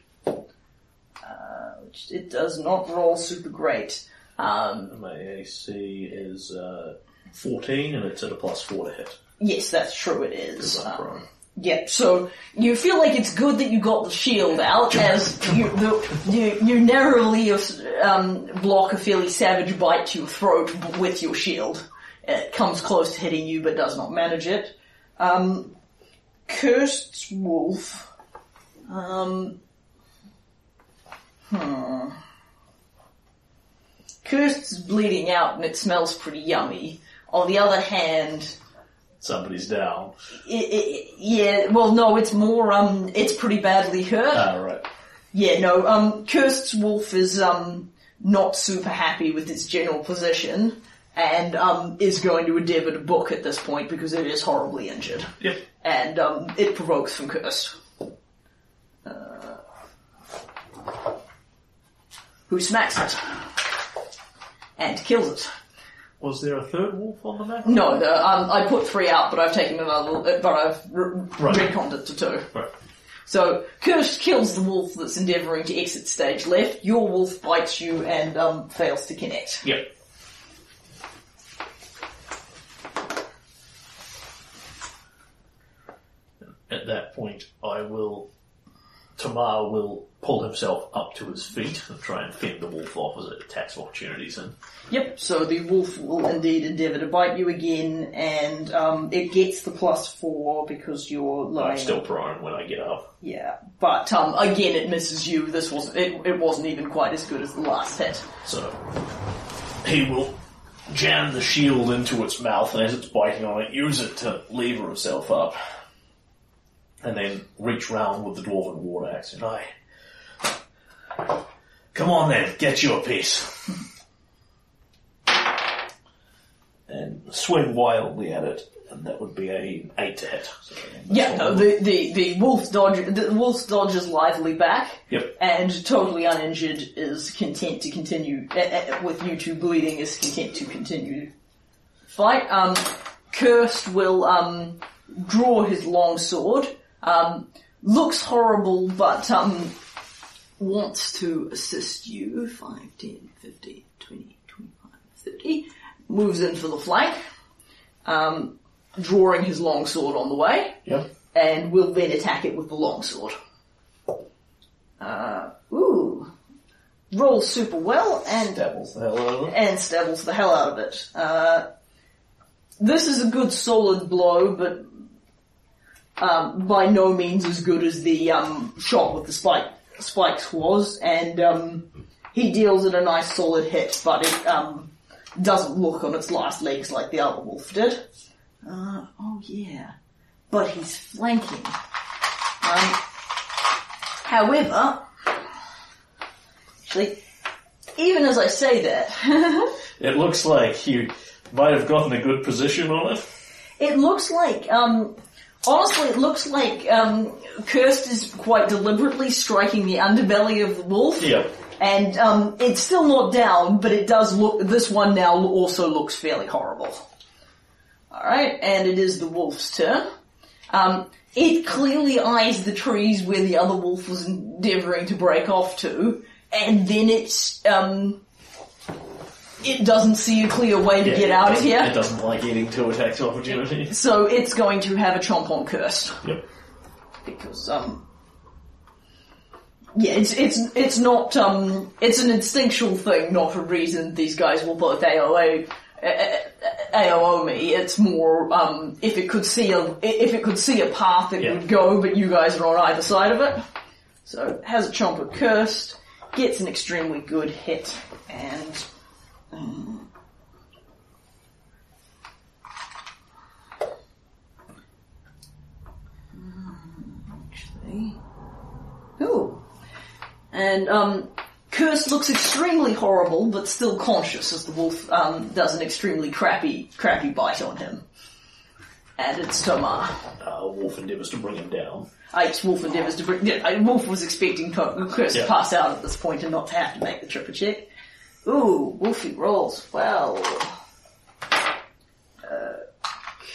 Which it does not roll super great. Um, My AC is uh, 14 and it's at a plus 4 to hit. yes, that's true. It is. Because I'm Um, prone. Yeah, so you feel like it's good that you got the shield out as you the, you, you narrowly um, block a fairly savage bite to your throat with your shield. It comes close to hitting you but does not manage it. Um, Kurst Wolf. Um, hmm. Kurst is bleeding out and it smells pretty yummy. On the other hand, Somebody's down. it, it, yeah, well, no, it's more, um, it's pretty badly hurt. Ah, right. yeah, no, um, Kurst Wolf is, um, not super happy with its general position, and, um, is going to endeavour to book at this point because it is horribly injured. Yep. And, um, it provokes from Kurst. Uh, who smacks it. And kills it. Was there a third wolf on the map? No, the, um, I put three out, but I've taken another, but I've re- Right. reconned it to two. Right. So, Kurst kills the wolf that's endeavouring to exit stage left. Your wolf bites you and um, fails to connect. Yep. At that point, I will. Tomar will pull himself up to his feet and try and fend the wolf off as it attacks opportunities in. Yep, so the wolf will indeed endeavour to bite you again, and um, it gets the plus four because you're lying. I'm still prone when I get up. Yeah, but um, again, it misses you. This wasn't. It, it wasn't even quite as good as the last hit. So he will jam the shield into its mouth, and as it's biting on it, use it to lever itself up. And then reach round with the dwarven war axe and I. Come on then, get you a piece. and swing wildly at it, and that would be a eight to hit. So Yeah, no, the, the, the wolf dodge the wolf dodges lively back. Yep. And totally uninjured is content to continue uh, uh, with you two bleeding is content to continue fight. Um, Kurst will um draw his long sword. Um, looks horrible, but um wants to assist you. 5, 10, 15, 20, 25, 30. Moves in for the flank. Um, drawing his long sword on the way Yep. and will then attack it with the longsword. Uh, ooh. Rolls super well and Devils the hell out of it. and stabbles the hell out of it. Uh, this is a good solid blow, but um, by no means as good as the um, shot with the spike spikes was, and um, he deals it a nice solid hit, but it um, doesn't look on its last legs like the other wolf did. Uh, oh yeah, but he's flanking. Um, however, actually, even as I say that, It looks like you might have gotten a good position on it. It looks like, um, honestly, it looks like um, Kurst is quite deliberately striking the underbelly of the wolf. Yep. And um, it's still not down, but it does look. This one now also looks fairly horrible. All right, and it is the wolf's turn. Um, it clearly eyes the trees where the other wolf was endeavouring to break off to, and then it's um, it doesn't see a clear way to Yeah, get out of here. It doesn't like eating two attacks opportunities. So it's going to have a chomp on Kurst Yep. because um yeah it's it's it's not um it's an instinctual thing, not a reason these guys will both AOA. AOO me. It's more um, if it could see a if it could see a path, it would go. But you guys are on either side of it. So has a chomp at Kurst, gets an extremely good hit, and actually, ooh, and um, Kurst looks extremely horrible, but still conscious as the wolf um, does an extremely crappy, crappy bite on him. And it's Tomar. Uh, Wolf endeavours to bring him down. Ike's Wolf endeavours to bring. Yeah, Wolf was expecting to, Kurst Yeah. to pass out at this point and not to have to make the tripper check. Ooh, Wolfie rolls. Well.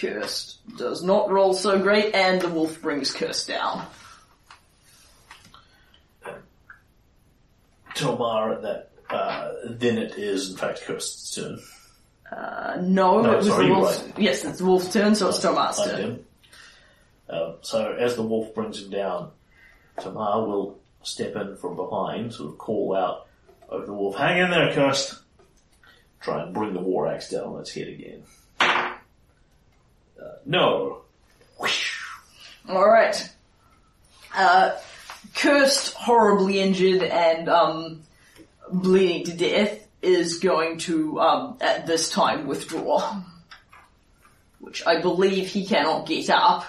Kurst does not roll so great, and the wolf brings Kurst down. Tomar at that. Uh, then it is in fact Kurst's turn. Uh, no, No, it was sorry, the you're wolf's. Yes, it's the wolf's turn, so it's Tomar's turn. Um, so as the wolf brings him down, Tomar will step in from behind, sort of call out over the wolf, "Hang in there, Kurst!" Try and bring the war axe down on its head again. Uh, no. Alright. Uh, Kurst, horribly injured, and, um, bleeding to death is going to, um, at this time withdraw. Which I believe he cannot get up.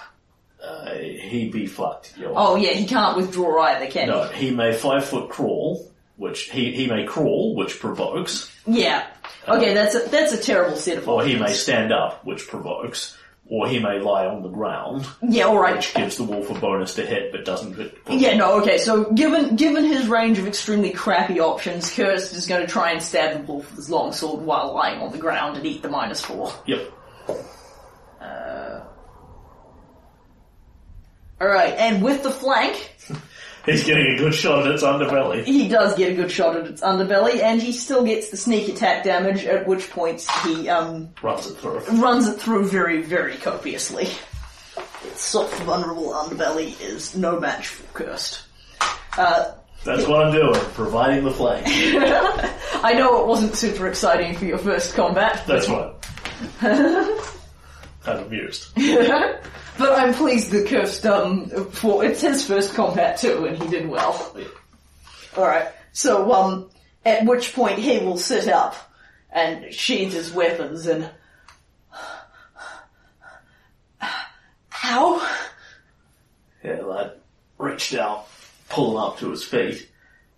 Uh, he be fucked. yo. Oh yeah, he can't withdraw either, can No, he may five foot crawl, which he, he may crawl, which provokes. Yeah. Uh, okay, that's a, that's a terrible set of or he may stand up, which provokes, or he may lie on the ground, Yeah, alright. which gives the wolf a bonus to hit, but doesn't hit. Yeah, no, okay, so given given his range of extremely crappy options, Kurst is going to try and stab the wolf with his longsword while lying on the ground and eat the minus four. Yep. Uh, alright, and with the flank, He's getting a good shot at its underbelly. he does get a good shot at its underbelly, and he still gets the sneak attack damage, at which point he um, Runs it through. runs it through very, very copiously. Its soft, vulnerable underbelly is no match for Kurst. Uh, That's what I'm doing, providing the flank. I know it wasn't super exciting for your first combat, That's what. I'm amused. but I'm pleased that Kurst, um, for, it's his first combat too, and he did well. Alright, so, um, at which point he will sit up and sheathe his weapons and... How? Yeah, like, reach down, pull him up to his feet,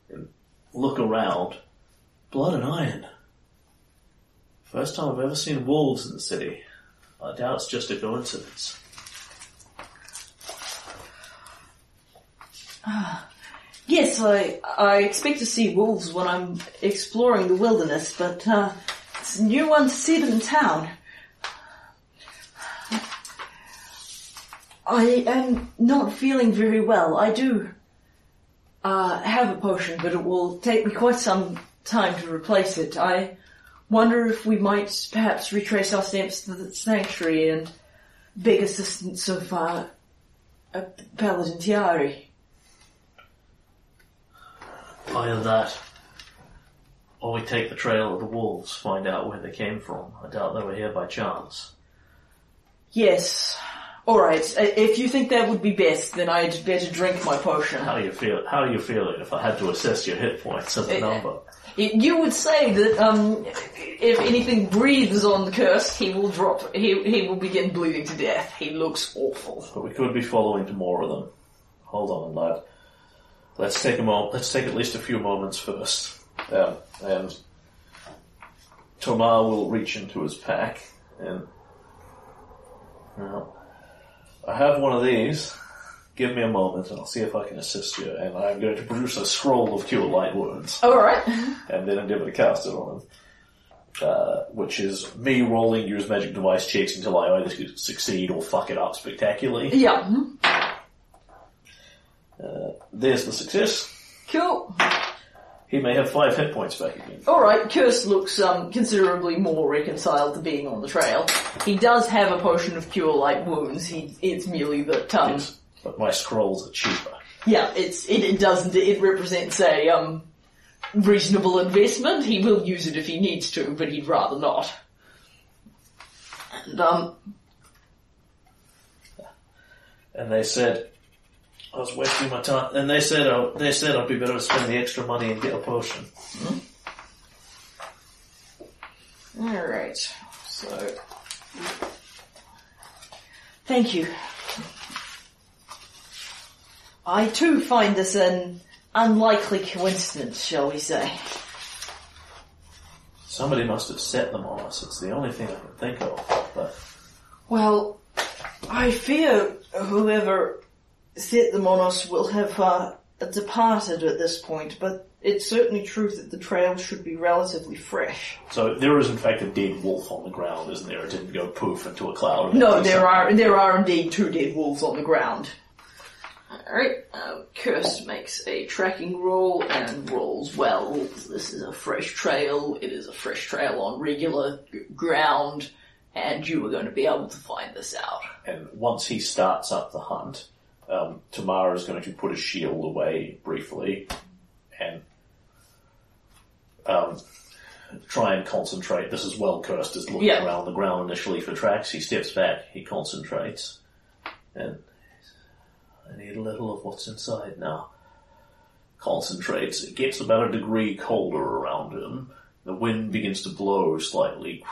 and look around. Blood and iron. First time I've ever seen wolves in the city. I doubt it's just a coincidence. Yes, I, I expect to see wolves when I'm exploring the wilderness, but, uh, it's a new one to see them in town. I am not feeling very well. I do, uh, have a potion, but it will take me quite some time to replace it. I wonder if we might perhaps retrace our steps to the sanctuary and beg assistance of, uh, a Paladin Tiari. Either that, or we take the trail of the wolves, find out where they came from. I doubt they were here by chance. Yes. Alright, uh, if you think that would be best, then I'd better drink my potion. How do you feel? How do you feeling if I had to assess your hit points as a Uh, number? You would say that, um, if anything breathes on the Kurst, he will drop, he, he will begin bleeding to death. He looks awful. But we could be following to more of them. Hold on, lad. Let's take a moment. Let's take at least a few moments first. Um, and Tomar will reach into his pack and. Well, I have one of these. Give me a moment, and I'll see if I can assist you. And I'm going to produce a scroll of cure light wounds, Alright. and then endeavour to cast it on him. Uh, which is me rolling use magic device checks until I either succeed or fuck it up spectacularly. Yeah. Mhm. There's the success. Cool. He may have five hit points back again. Alright, Kurst looks um, considerably more reconciled to being on the trail. He does have a potion of cure light wounds. He, it's merely that um, Yes. But my scrolls are cheaper. Yeah, it's it, it doesn't it represents a um reasonable investment. He will use it if he needs to, but he'd rather not. And um And they said I was wasting my time. And they said oh, they said I'd be better to spend the extra money and get a potion. Hmm. Alright. So Thank you. I too find this an unlikely coincidence, shall we say. Somebody must have set them on us. It's the only thing I can think of. But Well, I fear whoever set them on us will have uh, departed at this point, but it's certainly true that the trail should be relatively fresh. So there is in fact a dead wolf on the ground, isn't there? It didn't go poof into a cloud. of No, there smoke. are there are indeed two dead wolves on the ground. Alright, um, Kurst makes a tracking roll and rolls well. This is a fresh trail, it is a fresh trail on regular g- ground, and you are going to be able to find this out. And once he starts up the hunt, um, Tamara is going to put his shield away briefly and um, try and concentrate. This is well Kurst is looking Yeah. around the ground initially for tracks. He steps back, he concentrates, and I need a little of what's inside now. Concentrates. It gets about a degree colder around him. The wind begins to blow slightly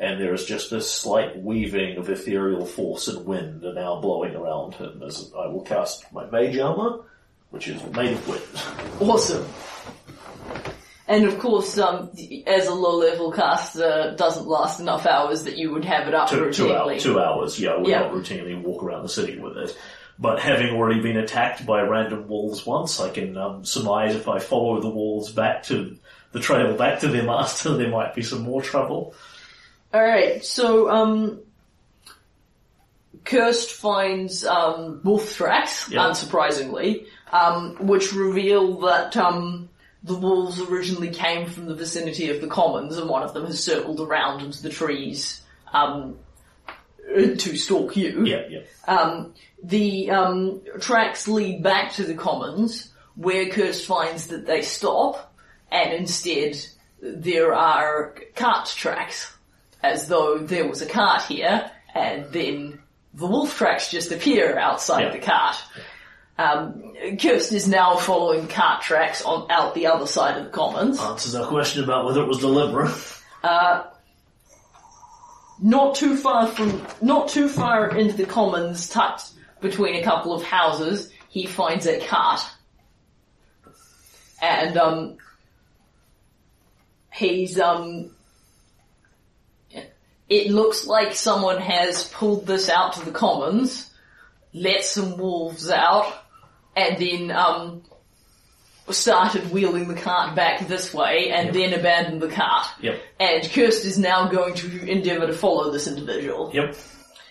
and there is just a slight weaving of ethereal force and wind are now blowing around him as I will cast my mage armor, which is made of wind. Awesome. And of course, um, as a low level caster, doesn't last enough hours that you would have it up Two, two, routinely. hours, two hours, yeah, I would Yeah. not routinely walk around the city with it. But having already been attacked by random wolves once, I can um, surmise if I follow the wolves back to the trail back to their master, there might be some more trouble. Alright, so, um, Kurst finds, um, wolf tracks, Yeah. unsurprisingly, um, which reveal that, um, the wolves originally came from the vicinity of the commons and one of them has circled around into the trees, um, to stalk you. Yeah, yeah. Um, the um, tracks lead back to the commons, where Kurst finds that they stop, and instead there are cart tracks, as though there was a cart here, and then the wolf tracks just appear outside Yeah. the cart. Um, Kurst is now following cart tracks on out the other side of the commons. Answers our question about whether it was deliberate. not too far from, not too far into the commons, tucked between a couple of houses, he finds a cart. And, um, he's, um, it looks like someone has pulled this out to the commons, let some wolves out, and then, um, started wheeling the cart back this way and then abandoned the cart. Yep. And Kurst is now going to endeavour to follow this individual. Yep.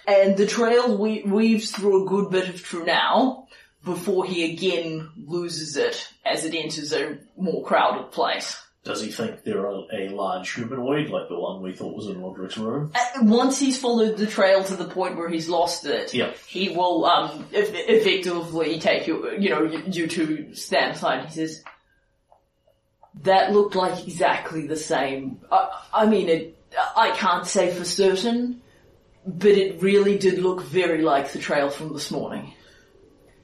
And the trail we- weaves through a good bit of Trunau before he again loses it as it enters a more crowded place. Does he think they're a, a large humanoid like the one we thought was in Roderick's room? Uh, Once he's followed the trail to the point where he's lost it, Yeah. he will um, eff- effectively take you, you know, you, you two stand aside. He says, "That looked like exactly the same. I, I mean, it. I can't say for certain, but it really did look very like the trail from this morning.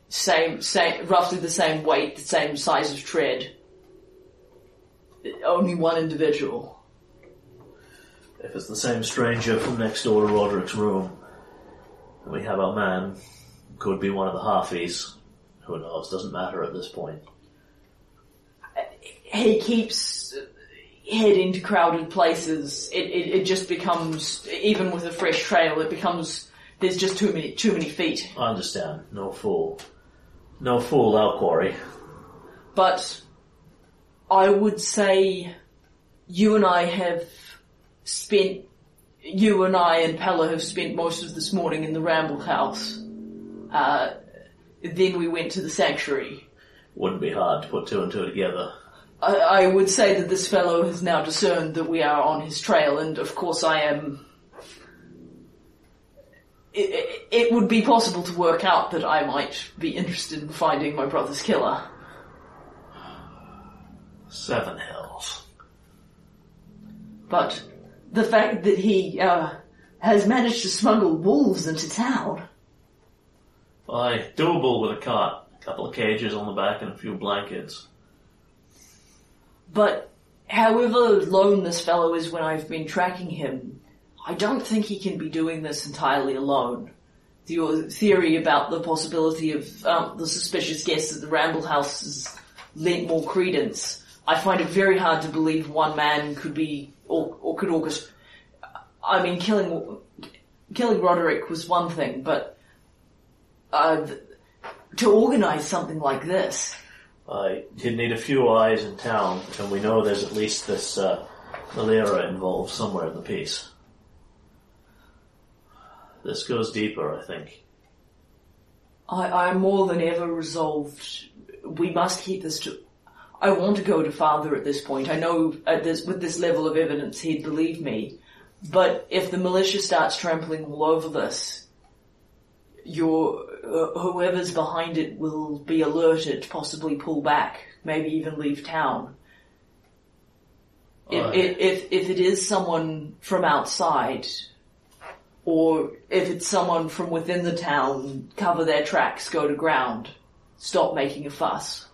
Same, same, roughly the same weight, the same size of tread. Only one individual." If it's the same stranger from next door to Roderick's room, and we have our man, could be one of the halfies. Who knows? Doesn't matter at this point. he keeps uh, heading to crowded places. It, it it just becomes even with a fresh trail, it becomes there's just too many too many feet. I understand. No fool. No fool, our quarry. But I would say you and I have spent you and I and Pella have spent most of this morning in the Ramble House. Uh, then we went to the sanctuary. Wouldn't be hard to put two and two together. I, I would say that this fellow has now discerned that we are on his trail, and of course I am. It, it, it would be possible to work out that I might be interested in finding my brother's killer. Seven hells. But the fact that he uh, has managed to smuggle wolves into town. Aye, doable with a cart. A couple of cages on the back and a few blankets. But however lone this fellow is when I've been tracking him, I don't think he can be doing this entirely alone. Your theory about the possibility of um, the suspicious guests at the Ramble House has lent more credence. I find it very hard to believe one man could be, or, or could orchestrate. I mean, killing killing Roderick was one thing, but uh, th- to organize something like this. I did need a few eyes in town, and we know there's at least this uh, Malera involved somewhere in the piece. This goes deeper, I think. I, I'm more than ever resolved. We must keep this to. I want to go to father at this point. I know at this with this level of evidence he'd believe me. But if the militia starts trampling all over this, your uh, whoever's behind it will be alerted, possibly pull back, maybe even leave town. If, if, if if it is someone from outside, or if it's someone from within the town, cover their tracks, go to ground, stop making a fuss.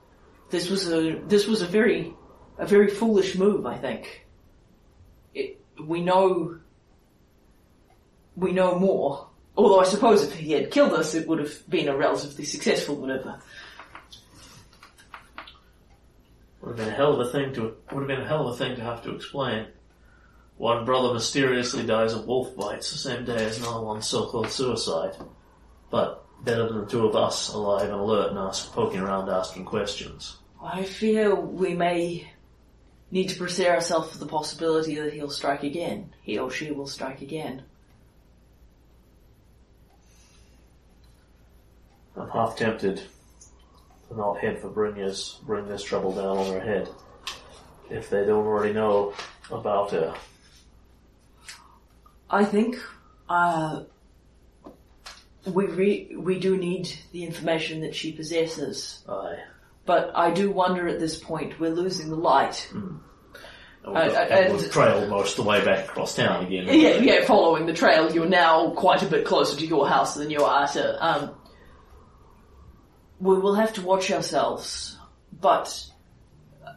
This was a this was a very a very foolish move, I think. It, we know we know more. Although I suppose if he had killed us, it would have been a relatively successful maneuver. Would have been a hell of a thing to would have been a hell of a thing to have to explain. One brother mysteriously dies of wolf bites the same day as another one so-called suicide. But better than the two of us alive and alert and us poking around asking questions. I fear we may need to prepare ourselves for the possibility that he'll strike again. He or she will strike again. I'm half tempted to not head for Brynja's, bring this trouble down on her head. If they don't already know about her. I think uh, we re- we do need the information that she possesses, Aye. But I do wonder at this point we're losing the light. And Uh, we've, uh, and and- trailed most of the way back across town again. Yeah, yeah. Following the trail, you're now quite a bit closer to your house than you are to. Um, we will have to watch ourselves, but uh,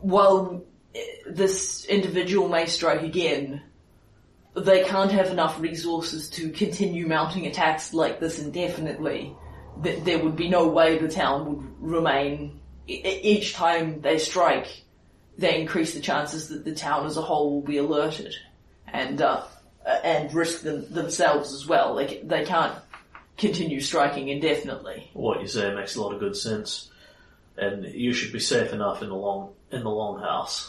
while uh, this individual may strike again, they can't have enough resources to continue mounting attacks like this indefinitely. Th- There would be no way the town would remain. e- Each time they strike, they increase the chances that the town as a whole will be alerted and uh, and risk them, themselves as well. They they can't continue striking indefinitely. What you say makes a lot of good sense. And you should be safe enough in the long in the longhouse.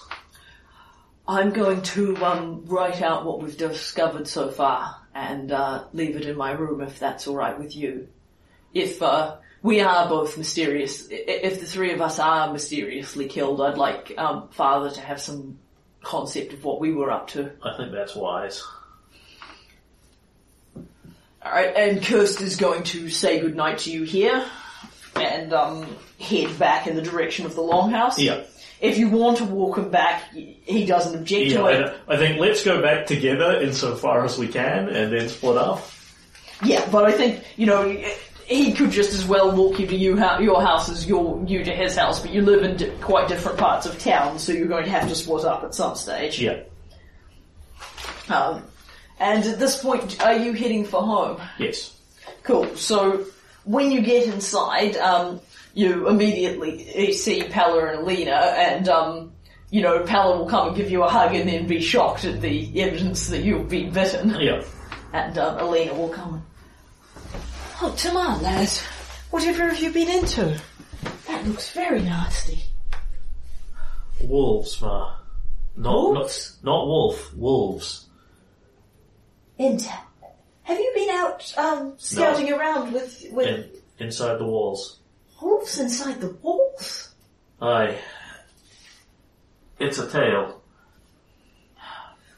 I'm going to um, write out what we've discovered so far and uh, leave it in my room if that's all right with you. If uh, we are both mysterious, if the three of us are mysteriously killed, I'd like um, Father to have some concept of what we were up to. I think that's wise. Alright, and Kurst is going to say goodnight to you here and um, head back in the direction of the longhouse. Yeah. If you want to walk him back, he doesn't object Yeah, to it. I, I think let's go back together insofar as we can and then split up. Yeah, but I think, you know, he could just as well walk you to you, your house as your, you to his house, but you live in di- quite different parts of town, so you're going to have to split up at some stage. Yeah. Um, and at this point, are you heading for home? Yes. Cool. So when you get inside, um, you immediately see Pella and Alina, and um, you know Pella will come and give you a hug, and then be shocked at the evidence that you've been bitten, Yeah. and um, Alina will come. And, Oh, Tomar, lad, whatever have you been into? That looks very nasty. Wolves, ma. Not, Wolves? Not, not wolf. Wolves. Intel. Have you been out um, scouting around with with In, inside the walls. wolves inside the walls? Aye. It's a tale.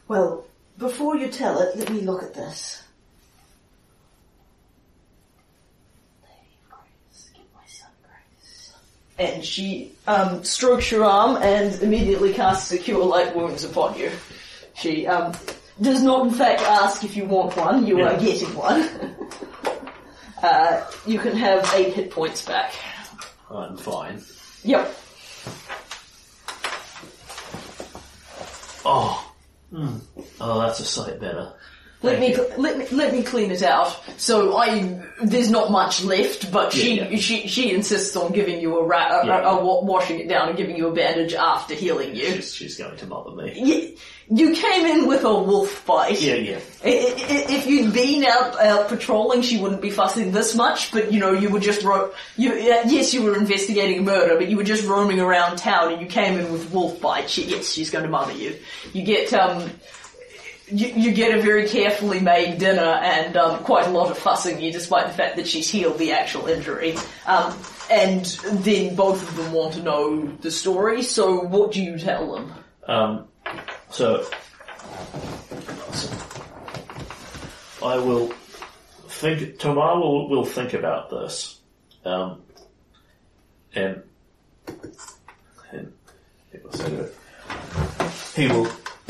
Well, before you tell it, let me look at this. Lady of Grace, give my son grace. And she um, strokes your arm and immediately casts a cure light wounds upon you. She um, does not, in fact, ask if you want one. You are getting one. uh, you can have eight hit points back. I'm fine. Yep. Oh. Mm. Oh, that's a sight better. Let me, cl- let me let me clean it out. So I there's not much left, but she Yeah, yeah. she she insists on giving you a, ra- a, Yeah. a, a washing it down and giving you a bandage after healing you. She's, she's going to bother me. You, you came in with a wolf bite. Yeah, yeah. If you'd been out, out patrolling, she wouldn't be fussing this much. But you know, you were just ro- you. uh, Yes, you were investigating a murder, but you were just roaming around town, and you came in with wolf bite. She, yes, she's going to mother you. You get um, you, you get a very carefully made dinner and um, quite a lot of fussing you, despite the fact that she's healed the actual injury. Um, and then both of them want to know the story. So, what do you tell them? Um, so I will think. Tomar will, will think about this, um, and, and he will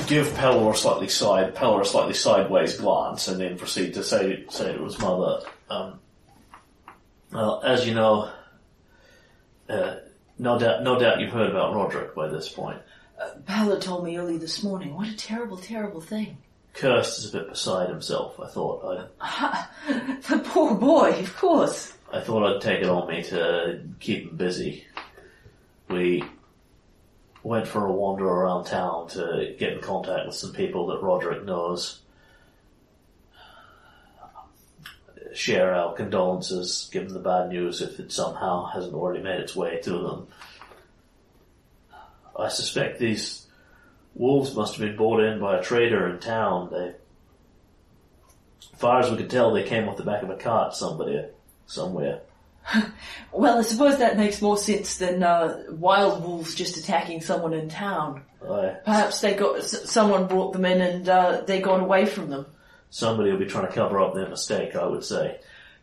say to her- he will give Pella a slightly side Pella a slightly sideways glance, and then proceed to say say to his mother, um, "Well, as you know." Uh, no doubt, no doubt you've heard about Roderick by this point. Pella told me early this morning. What a terrible, terrible thing. Kurst is a bit beside himself. I thought I, The poor boy, of course. I thought I'd take it on me to keep him busy. We went for a wander around town to get in contact with some people that Roderick knows. Share our condolences, give them the bad news if it somehow hasn't already made its way to them. I suspect these wolves must have been brought in by a trader in town. They, as far as we could tell, they came off the back of a cart somebody, somewhere. Well, I suppose that makes more sense than uh, wild wolves just attacking someone in town. I, Perhaps they got s- someone brought them in and uh, they got away from them. somebody will be trying to cover up their mistake, I would say.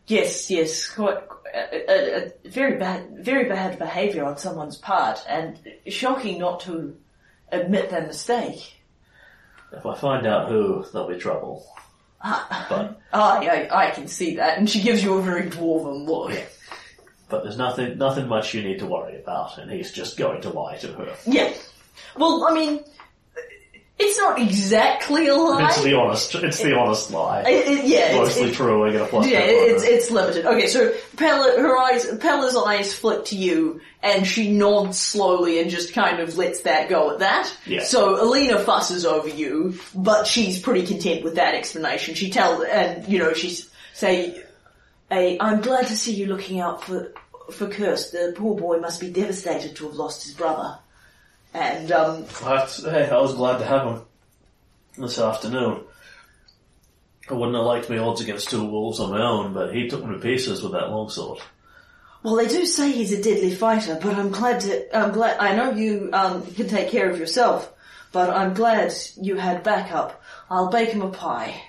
Yes, yes, quite a, a, very bad, very bad behaviour on someone's part, and shocking not to admit their mistake. If I find out who, there'll be trouble. But, I, I, I can see that, and she gives you a very dwarven look. But there's nothing, nothing much you need to worry about, and he's just going to lie to her. Yeah. Well, I mean, it's not exactly a lie. It's the honest, it's the honest lie. It- it- yeah, it's, Mostly it- true, I get a plus yeah, it's it's limited. Okay, so Pella, her eyes, Pella's eyes flick to you, and she nods slowly and just kind of lets that go at that. Yeah. So Alina fusses over you, but she's pretty content with that explanation. She tells, and you know, she's say, "Hey, I'm glad to see you looking out for for Kurst. The poor boy must be devastated to have lost his brother." And um, to say, I was glad to have him this afternoon. I wouldn't have liked my odds against two wolves on my own, but he took me to pieces with that longsword. Well, they do say he's a deadly fighter, but I'm glad to. I'm glad. I know you um, can take care of yourself, but I'm glad you had backup. I'll bake him a pie.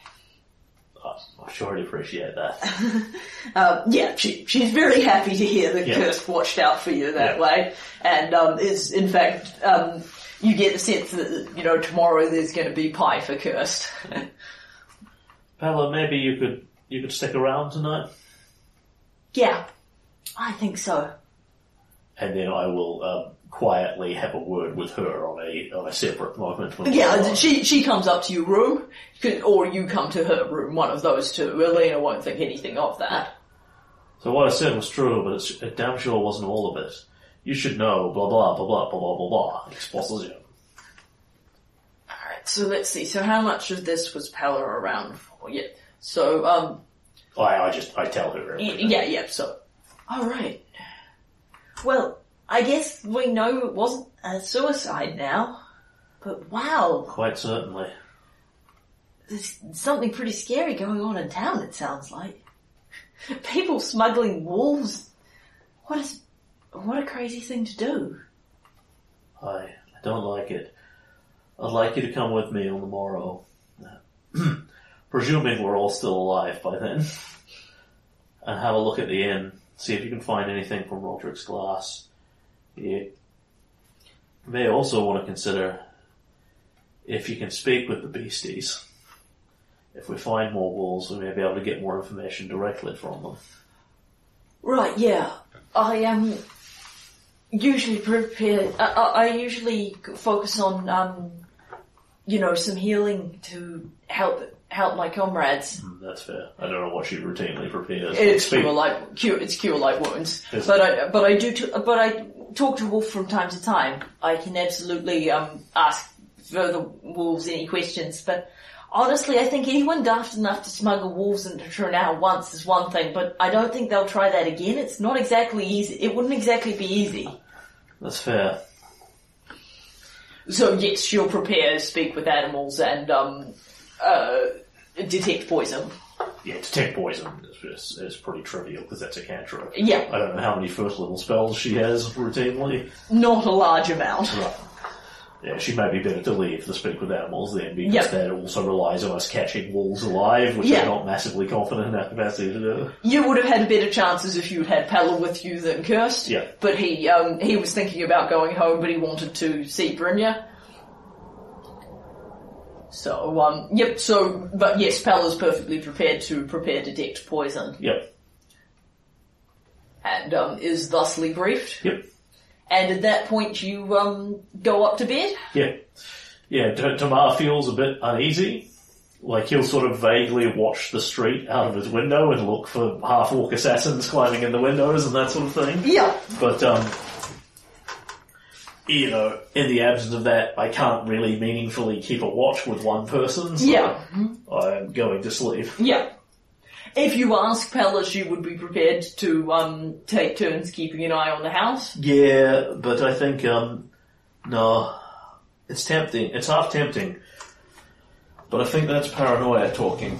I, I surely appreciate that. Um, yeah, she, she's very happy to hear that Yeah. Kurst watched out for you that Yeah. way, and um, is in fact um, you get the sense that you know tomorrow there's going to be pie for Kurst. Pella, maybe you could you could stick around tonight, yeah, I think so. and then I will um, quietly have a word with her on a on a separate moment. Yeah, she she comes up to your room, or you come to her room. One of those two. Elena won't think anything of that. So what I said was true, but it damn sure wasn't all of it. You should know, blah blah blah blah blah blah blah. Exposition. Alright, so let's see. So how much of this was Pella around for? Yeah. So, um... I, I just, I tell her. Y- yeah, yeah, so. Alright. Well, I guess we know it wasn't a suicide now. But wow, Quite certainly. there's something pretty scary going on in town, it sounds like. People smuggling wolves. What is, what a crazy thing to do. I, I don't like it. I'd like you to come with me on the morrow. Presuming we're all still alive by then. and have a look at the inn. See if you can find anything from Roderick's glass. You may also want to consider if you can speak with the beasties. If we find more wolves, we may be able to get more information directly from them. Right, yeah. I um usually prepare. I, I I usually focus on um, you know, some healing to help help my comrades. Mm, That's fair. I don't know what she routinely prepares. It's cure like cure, it's cure light wounds. Yes. But I, but I do, t- but I talk to Wolf from time to time. I can absolutely um ask further wolves any questions, but honestly, I think anyone daft enough to smuggle wolves into Trunau once is one thing, but I don't think they'll try that again. It's not exactly easy. It wouldn't exactly be easy. That's fair. So yes, she'll prepare to speak with animals and um uh detect poison. Yeah, detect poison is, is, pretty trivial because that's a cantrip. Yeah, I don't know how many first level spells she has routinely. not a large amount. Right. Yeah, she may be better to leave the speak with animals then because Yep. that also relies on us catching wolves alive, which Yeah. I'm not massively confident in our capacity to do. You would have had better chances if you'd had Pella with you than Kurst. Yeah. But he um, he was thinking about going home, but he wanted to see Brynja. So um, yep. So but yes, Pella's perfectly prepared to prepare to detect poison, Yep, and um, is thusly briefed. yep, And at that point, you um, go up to bed. yeah. Yeah, Tomar feels a bit uneasy. Like he'll sort of vaguely watch the street out of his window and look for half-orc assassins climbing in the windows and that sort of thing. Yeah. But, um, you know, in the absence of that, I can't really meaningfully keep a watch with one person, so Yeah. I'm going to sleep. Yeah. If you ask Pella, she would be prepared to um, take turns keeping an eye on the house. Yeah, but I think, um, no, it's tempting. It's half tempting. But I think that's paranoia talking.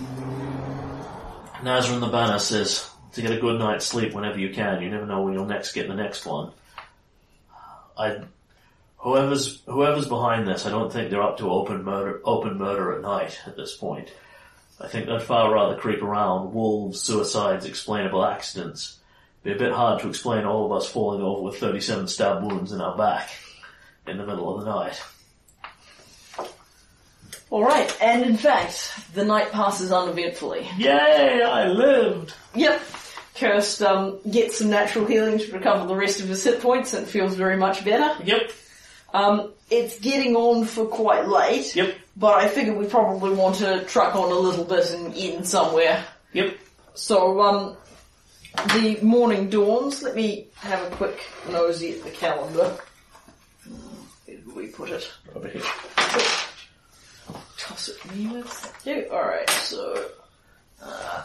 Nazrin the Banner says to get a good night's sleep whenever you can. You never know when you'll next get the next one. I, whoever's whoever's behind this, I don't think they're up to open murder open murder at night at this point. I think they'd far rather creep around wolves, suicides, explainable accidents. Be a bit hard to explain all of us falling over with 37 stab wounds in our back in the middle of the night. Alright, and in fact, the night passes uneventfully. Yay, I lived! Yep. Kurst um, gets some natural healing to recover the rest of his hit points and feels very much better. Yep, Um, it's getting on for quite late, yep, but I figure we probably want to truck on a little bit and end somewhere. yep. So, um, the morning dawns. Let me have a quick nosy at the calendar. Where did we put it? Over here. Toss it me with. Thank you. Alright, so. Uh,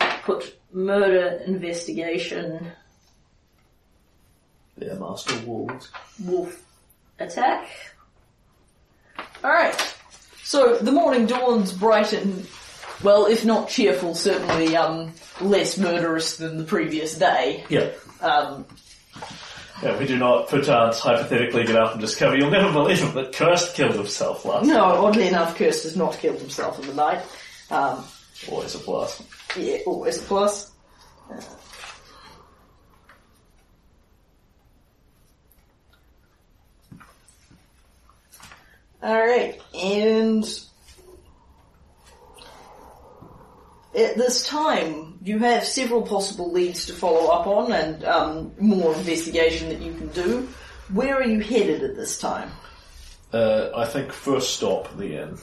I'll put murder investigation Yeah, Master Wolves. wolf attack. Alright. So the morning dawns bright and, well, if not cheerful, certainly um, less murderous than the previous day. Yeah. Um, Yeah, we do not, perchance, hypothetically get up and discover you'll never believe it, but Kurst killed himself last no, oddly enough, Kurst has not killed himself in the night. Um, Always a plus. yeah, always a plus. Alright, and at this time, you have several possible leads to follow up on and um, more investigation that you can do. Where are you headed at this time? Uh, I think first stop, the inn.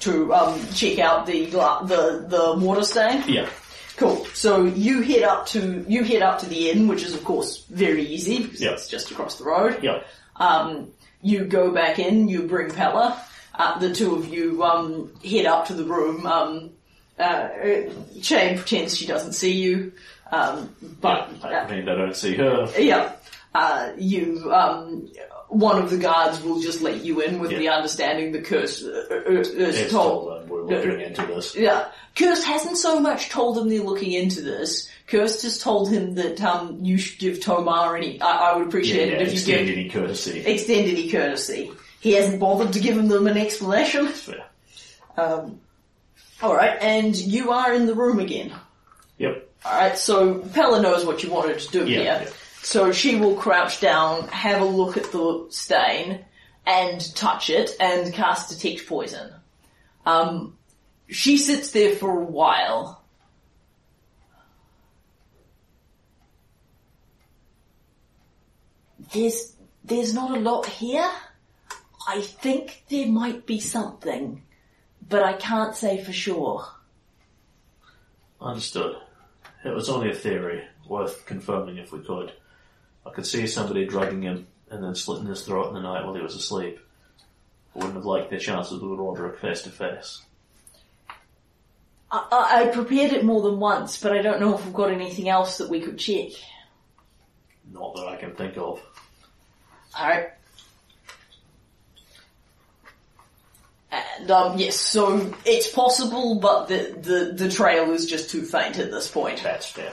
To um, check out the gla- the the water stain. Yeah. Cool. So you head up to you head up to the inn, which is of course very easy because Yeah. it's just across the road. Yeah. Um, you go back in. You bring Pella. Uh, the two of you um, head up to the room. Um, uh, Shane pretends she doesn't see you, um, but I mean, I don't see her. yeah, uh, you, um, one of the guards will just let you in with Yeah. the understanding the curse uh, uh, is It's told. them we're looking into this. Yeah, Kurst hasn't so much told them they're looking into this. Kurst has told him that um, you should give Tomar any. I, I would appreciate yeah, it if you extend give any courtesy. extend any courtesy. He hasn't bothered to give them an explanation. That's Fair. Um, all right, and you are in the room again. Yep. All right, so Pella knows what you wanted to do Yeah, here. yeah. So she will crouch down, have a look at the stain, and touch it, and cast detect poison. Um, she sits there for a while. There's there's not a lot here. I think there might be something, but I can't say for sure. Understood. It was only a theory, worth confirming if we could. I could see somebody drugging him and then slitting his throat in the night while he was asleep. I wouldn't have liked their chances with Roderick face to face. I, I, I prepared it more than once, but I don't know if we've got anything else that we could check. Not that I can think of. Alright. And um, yes, so it's possible, but the, the, the trail is just too faint at this point. That's fair.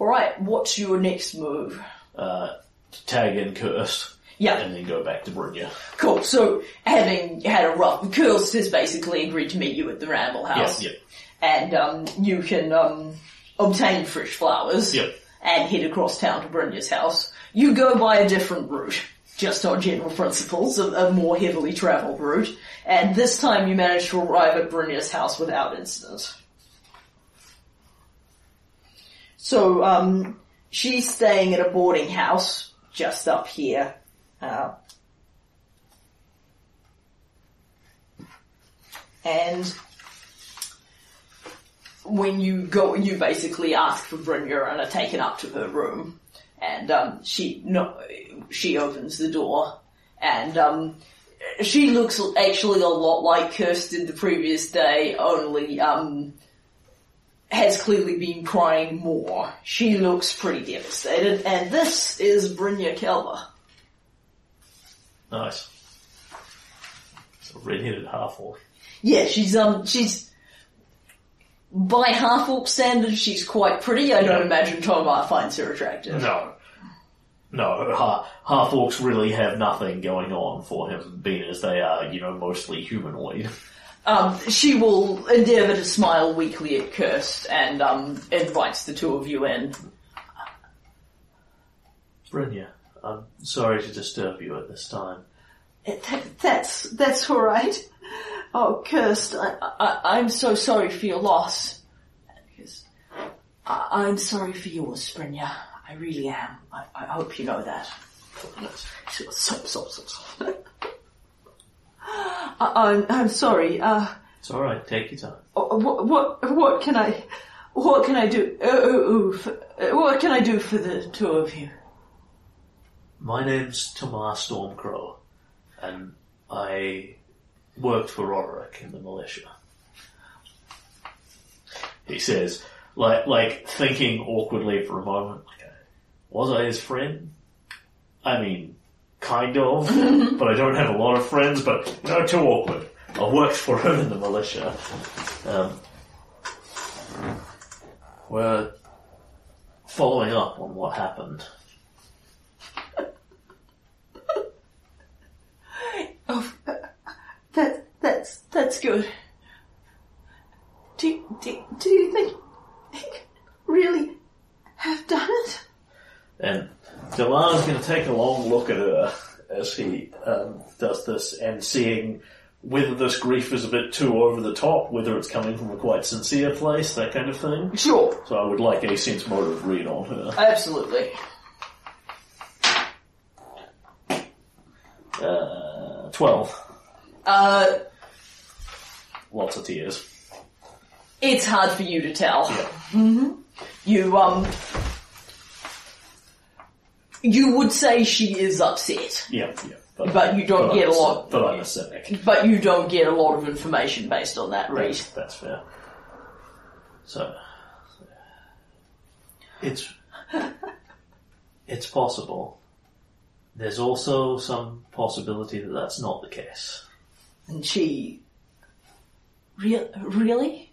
Alright, what's your next move? Uh, to tag in Kurst Yeah, and then go back to Brynja. cool. So, having had a rough, Kurst has basically agreed to meet you at the Ramble House. Yep, And um, you can um, obtain fresh flowers Yep. and head across town to Brynja's house. You go by a different route, just on general principles, a, a more heavily travelled route. And this time you manage to arrive at Brynja's house without incident. So, um, she's staying at a boarding house just up here. Uh, and when you go, you basically ask for Brynja and are taken up to her room, and um, she no, she opens the door, and um, she looks actually a lot like Kirsten the previous day, only um, has clearly been crying more. She looks pretty devastated, and this is Brynja Kelva. Nice. So red-headed half-orc. Yeah, she's um she's by half orc standards she's quite pretty. I don't imagine Tomar finds her attractive. No. No, ha- half-orcs really have nothing going on for him, being as they are, you know, mostly humanoid. Um, she will endeavour to smile weakly at Kurst and um invites the two of you in. Brynja, I'm sorry to disturb you at this time. That, that's that's all right. Oh, Kurst, I, I I'm so sorry for your loss. I, I'm sorry for yours, Brynja. I really am. I, I hope you know that. So. I, I'm I'm sorry. Uh, It's alright, take your time. what what what can I what can I do? Uh, uh, uh, for, uh, what can I do for the two of you? My name's Tomar Stormcrow, and I worked for Roderick in the militia. He says, like, like thinking awkwardly for a moment, was I his friend? I mean, kind of, but I don't have a lot of friends, but, know, too awkward. I worked for him in the militia. Um, we're following up on what happened. Oh, that that's that's good. Do do, do you think he could really have done it? And Delar's going to take a long look at her as he um, does this and seeing whether this grief is a bit too over the top, whether it's coming from a quite sincere place, that kind of thing. Sure, So I would like a sense motive read on her. absolutely. Uh, 12. Uh, Lots of tears. it's hard for you to tell. Yeah. You um, you would say she is upset, Yeah, yeah. But you don't I'm get a a lot- But I'm a cynic. but you don't get a lot of information based on that read. That's, that's fair. So, it's it's possible. There's also some possibility that that's not the case. And she, real, really?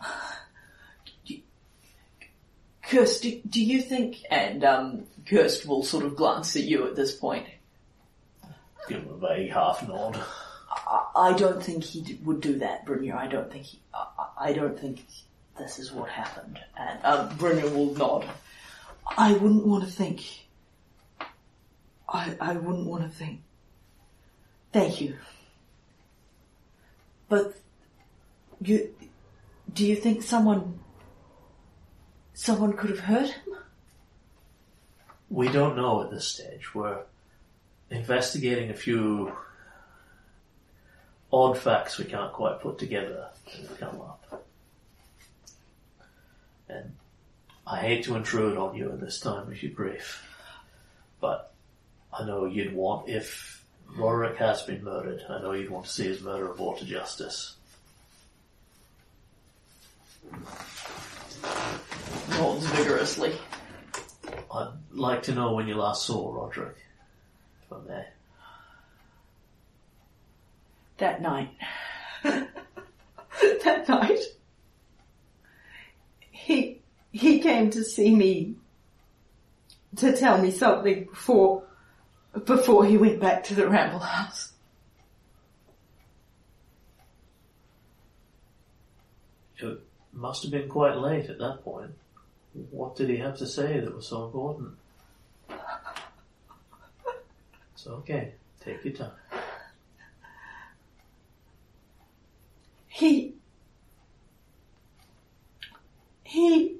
Kurst, do, do you think? And um, Kurst will sort of glance at you at this point. Give him a vague half nod. I, I don't think he d- would do that, Brynja. I don't think he. I, I don't think this is what happened. And um, Brynja will nod. I wouldn't want to think. I I wouldn't want to think. Thank you. But you, do you think someone, someone could have hurt him? We don't know at this stage. We're investigating a few odd facts we can't quite put together that have come up. And I hate to intrude on you in this time of your grief, but I know you'd want, if Roderick has been murdered, I know you'd want to see his murderer brought to justice. Nods vigorously. I'd like to know when you last saw Roderick, if I may. that night. that night. He he came to see me to tell me something before before he went back to the Ramble House. It must have been quite late at that point. What did he have to say that was so important? It's okay. Take your time. He he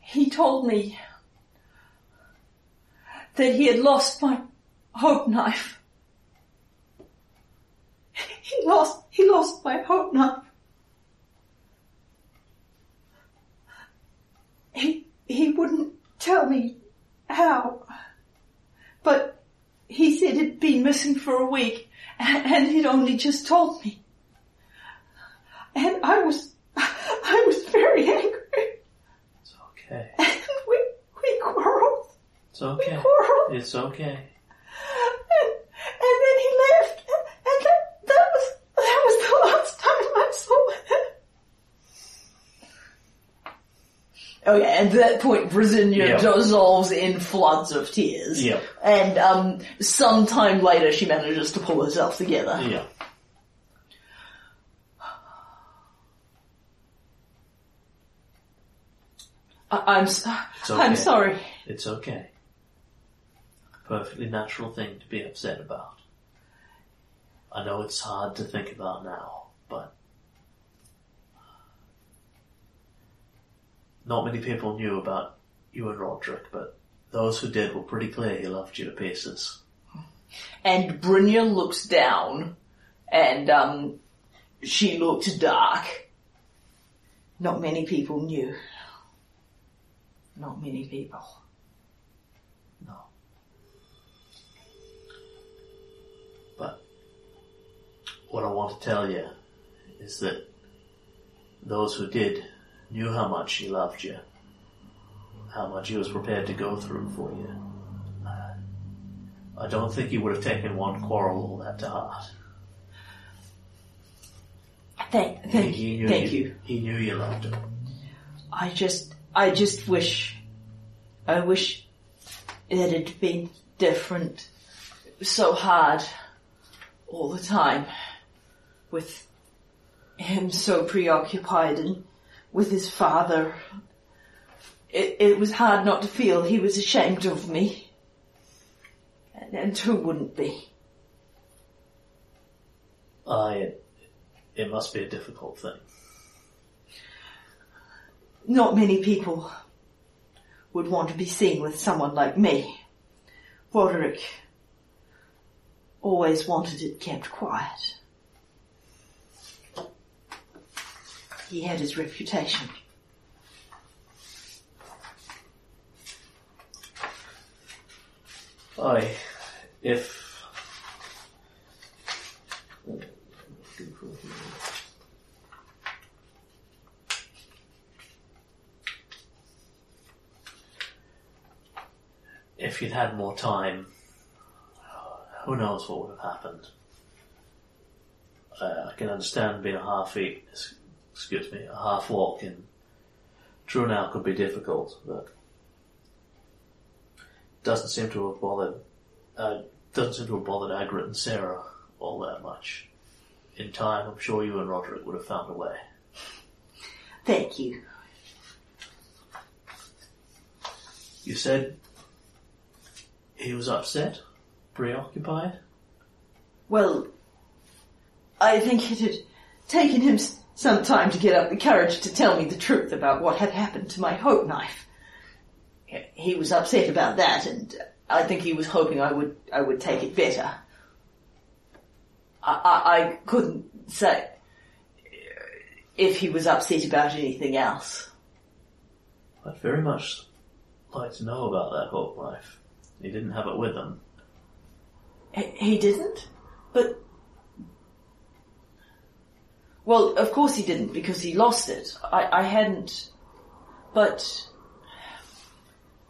he told me that he had lost my hope knife. He lost he lost my hope knife. He wouldn't tell me how. But he said it'd been missing for a week and, and he'd only just told me. And I was I was very angry. It's okay. And we we quarreled. It's okay. We quarreled. It's okay. And, and then he left. And, and that, that was that was the last time I saw him. Oh yeah, and at that point Brynja Yeah. dissolves in floods of tears. Yeah. And um sometime later she manages to pull herself together. Yeah. I, I'm s- It's I'm sorry. It's okay. Perfectly natural thing to be upset about. I know it's hard to think about now, but not many people knew about you and Roderick, but those who did were pretty clear he loved you to pieces. And Brynja looks down and um she looked dark. Not many people knew. Not many people. No. But what I want to tell you is that those who did knew how much he loved you, how much he was prepared to go through for you. I don't think he would have taken one quarrel all that to heart. Thank thank he you. knew Thank you. He knew you loved him. I just I just wish I wish it had been different. It was so hard all the time with him so preoccupied and with his father. It, it was hard not to feel he was ashamed of me. And, and who wouldn't be? I, it, it must be a difficult thing. Not many people would want to be seen with someone like me. Roderick always wanted it kept quiet. He had his reputation. I, if if you'd had more time, who knows what would have happened. Uh, I can understand being a half eat, excuse me, a half walk in Trunau could be difficult, but doesn't seem to have bothered uh, doesn't seem to have bothered Agrit and Sarah all that much. In time, I'm sure you and Roderick would have found a way. Thank you. You said he was upset, preoccupied. Well, I think it had taken him s- some time to get up the courage to tell me the truth about what had happened to my hope knife. He- was upset about that, and I think he was hoping I would I would take it better. I, I, I couldn't say if he was upset about anything else. I'd very much like to know about that hope knife. He didn't have it with him. He, he didn't, but well, of course he didn't because he lost it. I, I hadn't, but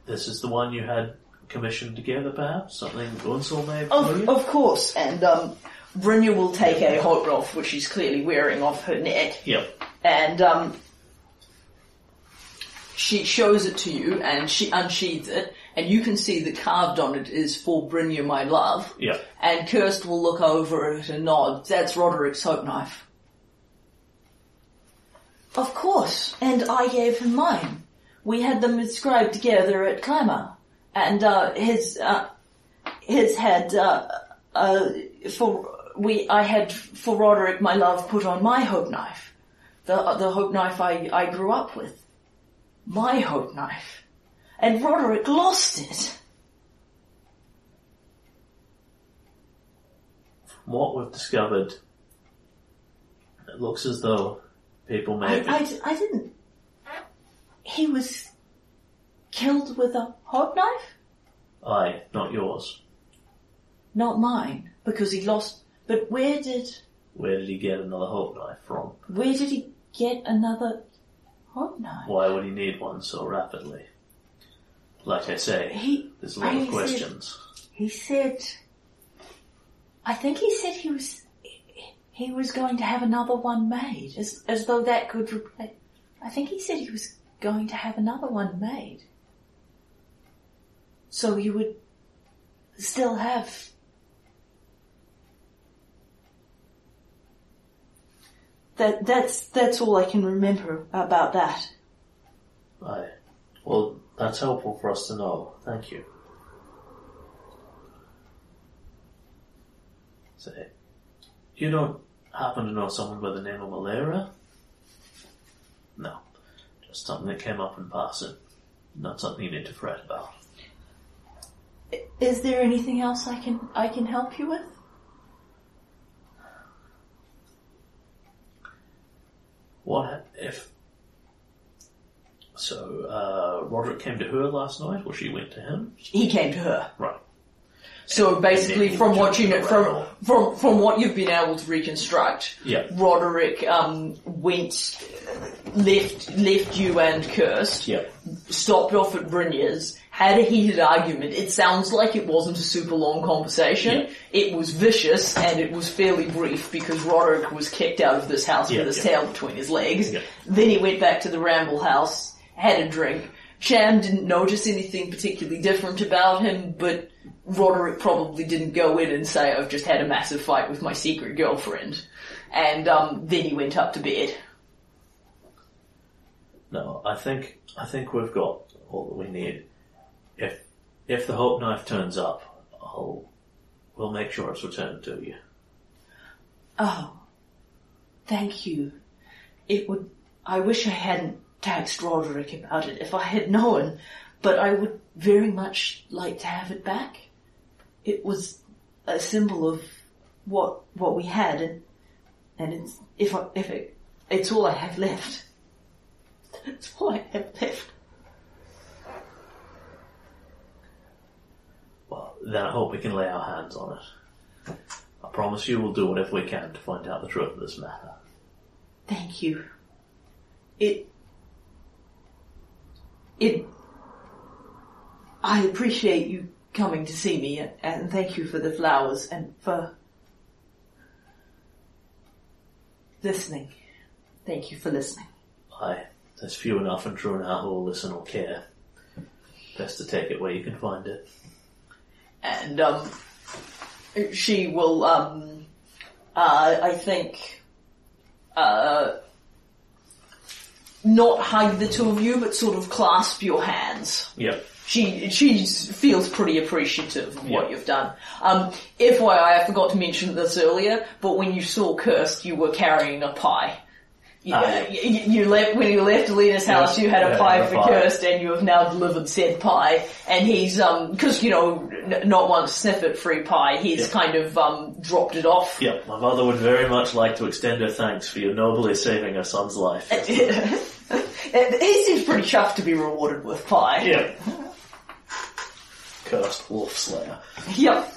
This is the one you had commissioned together, perhaps? Something Unsel may have Of, of course, and um, Brynja will take a hot rough, which she's clearly wearing off her neck, Yep. and um, she shows it to you, and she unsheathes it, and you can see that carved on it is "For Brynja, my love." Yep. And Kurst will look over it and nod. That's Roderick's hope knife. Of course, and I gave him mine. We had them inscribed together at Clamor, and uh, his uh, his had uh, uh, for we I had for Roderick my love put on my hope knife, the the hope knife I I grew up with, my hope knife, and Roderick lost it. What we've discovered, it looks as though people may I. I, I didn't. He was killed with a hope knife? Aye, not yours. Not mine, because he lost. But where did Where did he get another hope knife from? where did he get another hope knife? Why would he need one so rapidly? Like I say, He there's a lot I of said- questions. He said. I think he said he was. He was going to have another one made, as as though that could replace. I think he said he was going to have another one made. So you would still have. That that's that's all I can remember about that. Aye. Well, that's helpful for us to know. Thank you. Say, you don't happen to know someone by the name of Malera? No. Just something that came up in passing. Not something you need to fret about. Is there anything else I can I can help you with? What if... So, uh, Roderick came to her last night, or she went to him? He came to her. Right. So basically, from what you know, from, from from what you've been able to reconstruct, Yeah. Roderick um, went, left left you and Yep. stopped off at Brynja's, had a heated argument. It sounds like it wasn't a super long conversation. Yeah. It was vicious and it was fairly brief because Roderick was kicked out of this house Yeah, with his tail between his legs. Then he went back to the Ramble House, had a drink. Cham didn't notice anything particularly different about him, but Roderick probably didn't go in and say, I've just had a massive fight with my secret girlfriend. And um, then he went up to bed. No, I think I think we've got all that we need. If if the hope knife turns up, I'll we'll make sure it's returned to you. Oh, thank you. It would. I wish I hadn't taxed Roderick about it if I had known, but I would very much like to have it back. It was a symbol of what what we had, and and it's if I, if it it's all I have left. It's all I have left. Well, then I hope we can lay our hands on it. I promise you we'll do whatever we can to find out the truth of this matter. Thank you. It. It. I appreciate you coming to see me, and- and thank you for the flowers and for listening. Thank you for listening. Aye, there's few enough in Trunau who will listen or care. Best to take it where you can find it. And um, she will. Um, uh, I think. Uh, not hug the two of you, but sort of clasp your hands. Yeah. She she feels pretty appreciative of what Yeah. you've done. Um, FYI, I forgot to mention this earlier, but when you saw Kurst, you were carrying a pie. You, Ah, you, you left when you left Alina's house. You had a Yeah, pie for pie. Kurst, and you have now delivered said pie. And he's um because you know n- not one sniff at free pie. He's Yeah. kind of um dropped it off. Yeah, my mother would very much like to extend her thanks for your nobly saving her son's life. he seems pretty chuffed to be rewarded with pie. Yeah. Cursed wolf slayer. Yep.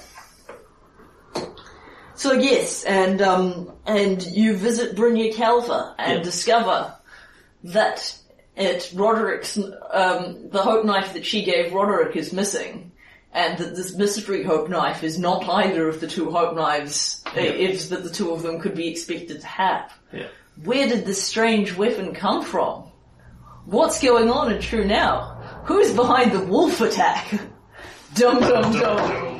So yes, and um, and you visit Brynja Calva and Yeah. discover that it Roderick's um, the hope knife that she gave Roderick is missing, and that this mystery hope knife is not either of the two hope knives. Yeah. If that the two of them could be expected to have. Yeah. Where did this strange weapon come from? What's going on in Trunau? Who's behind the wolf attack? Dum dum dum.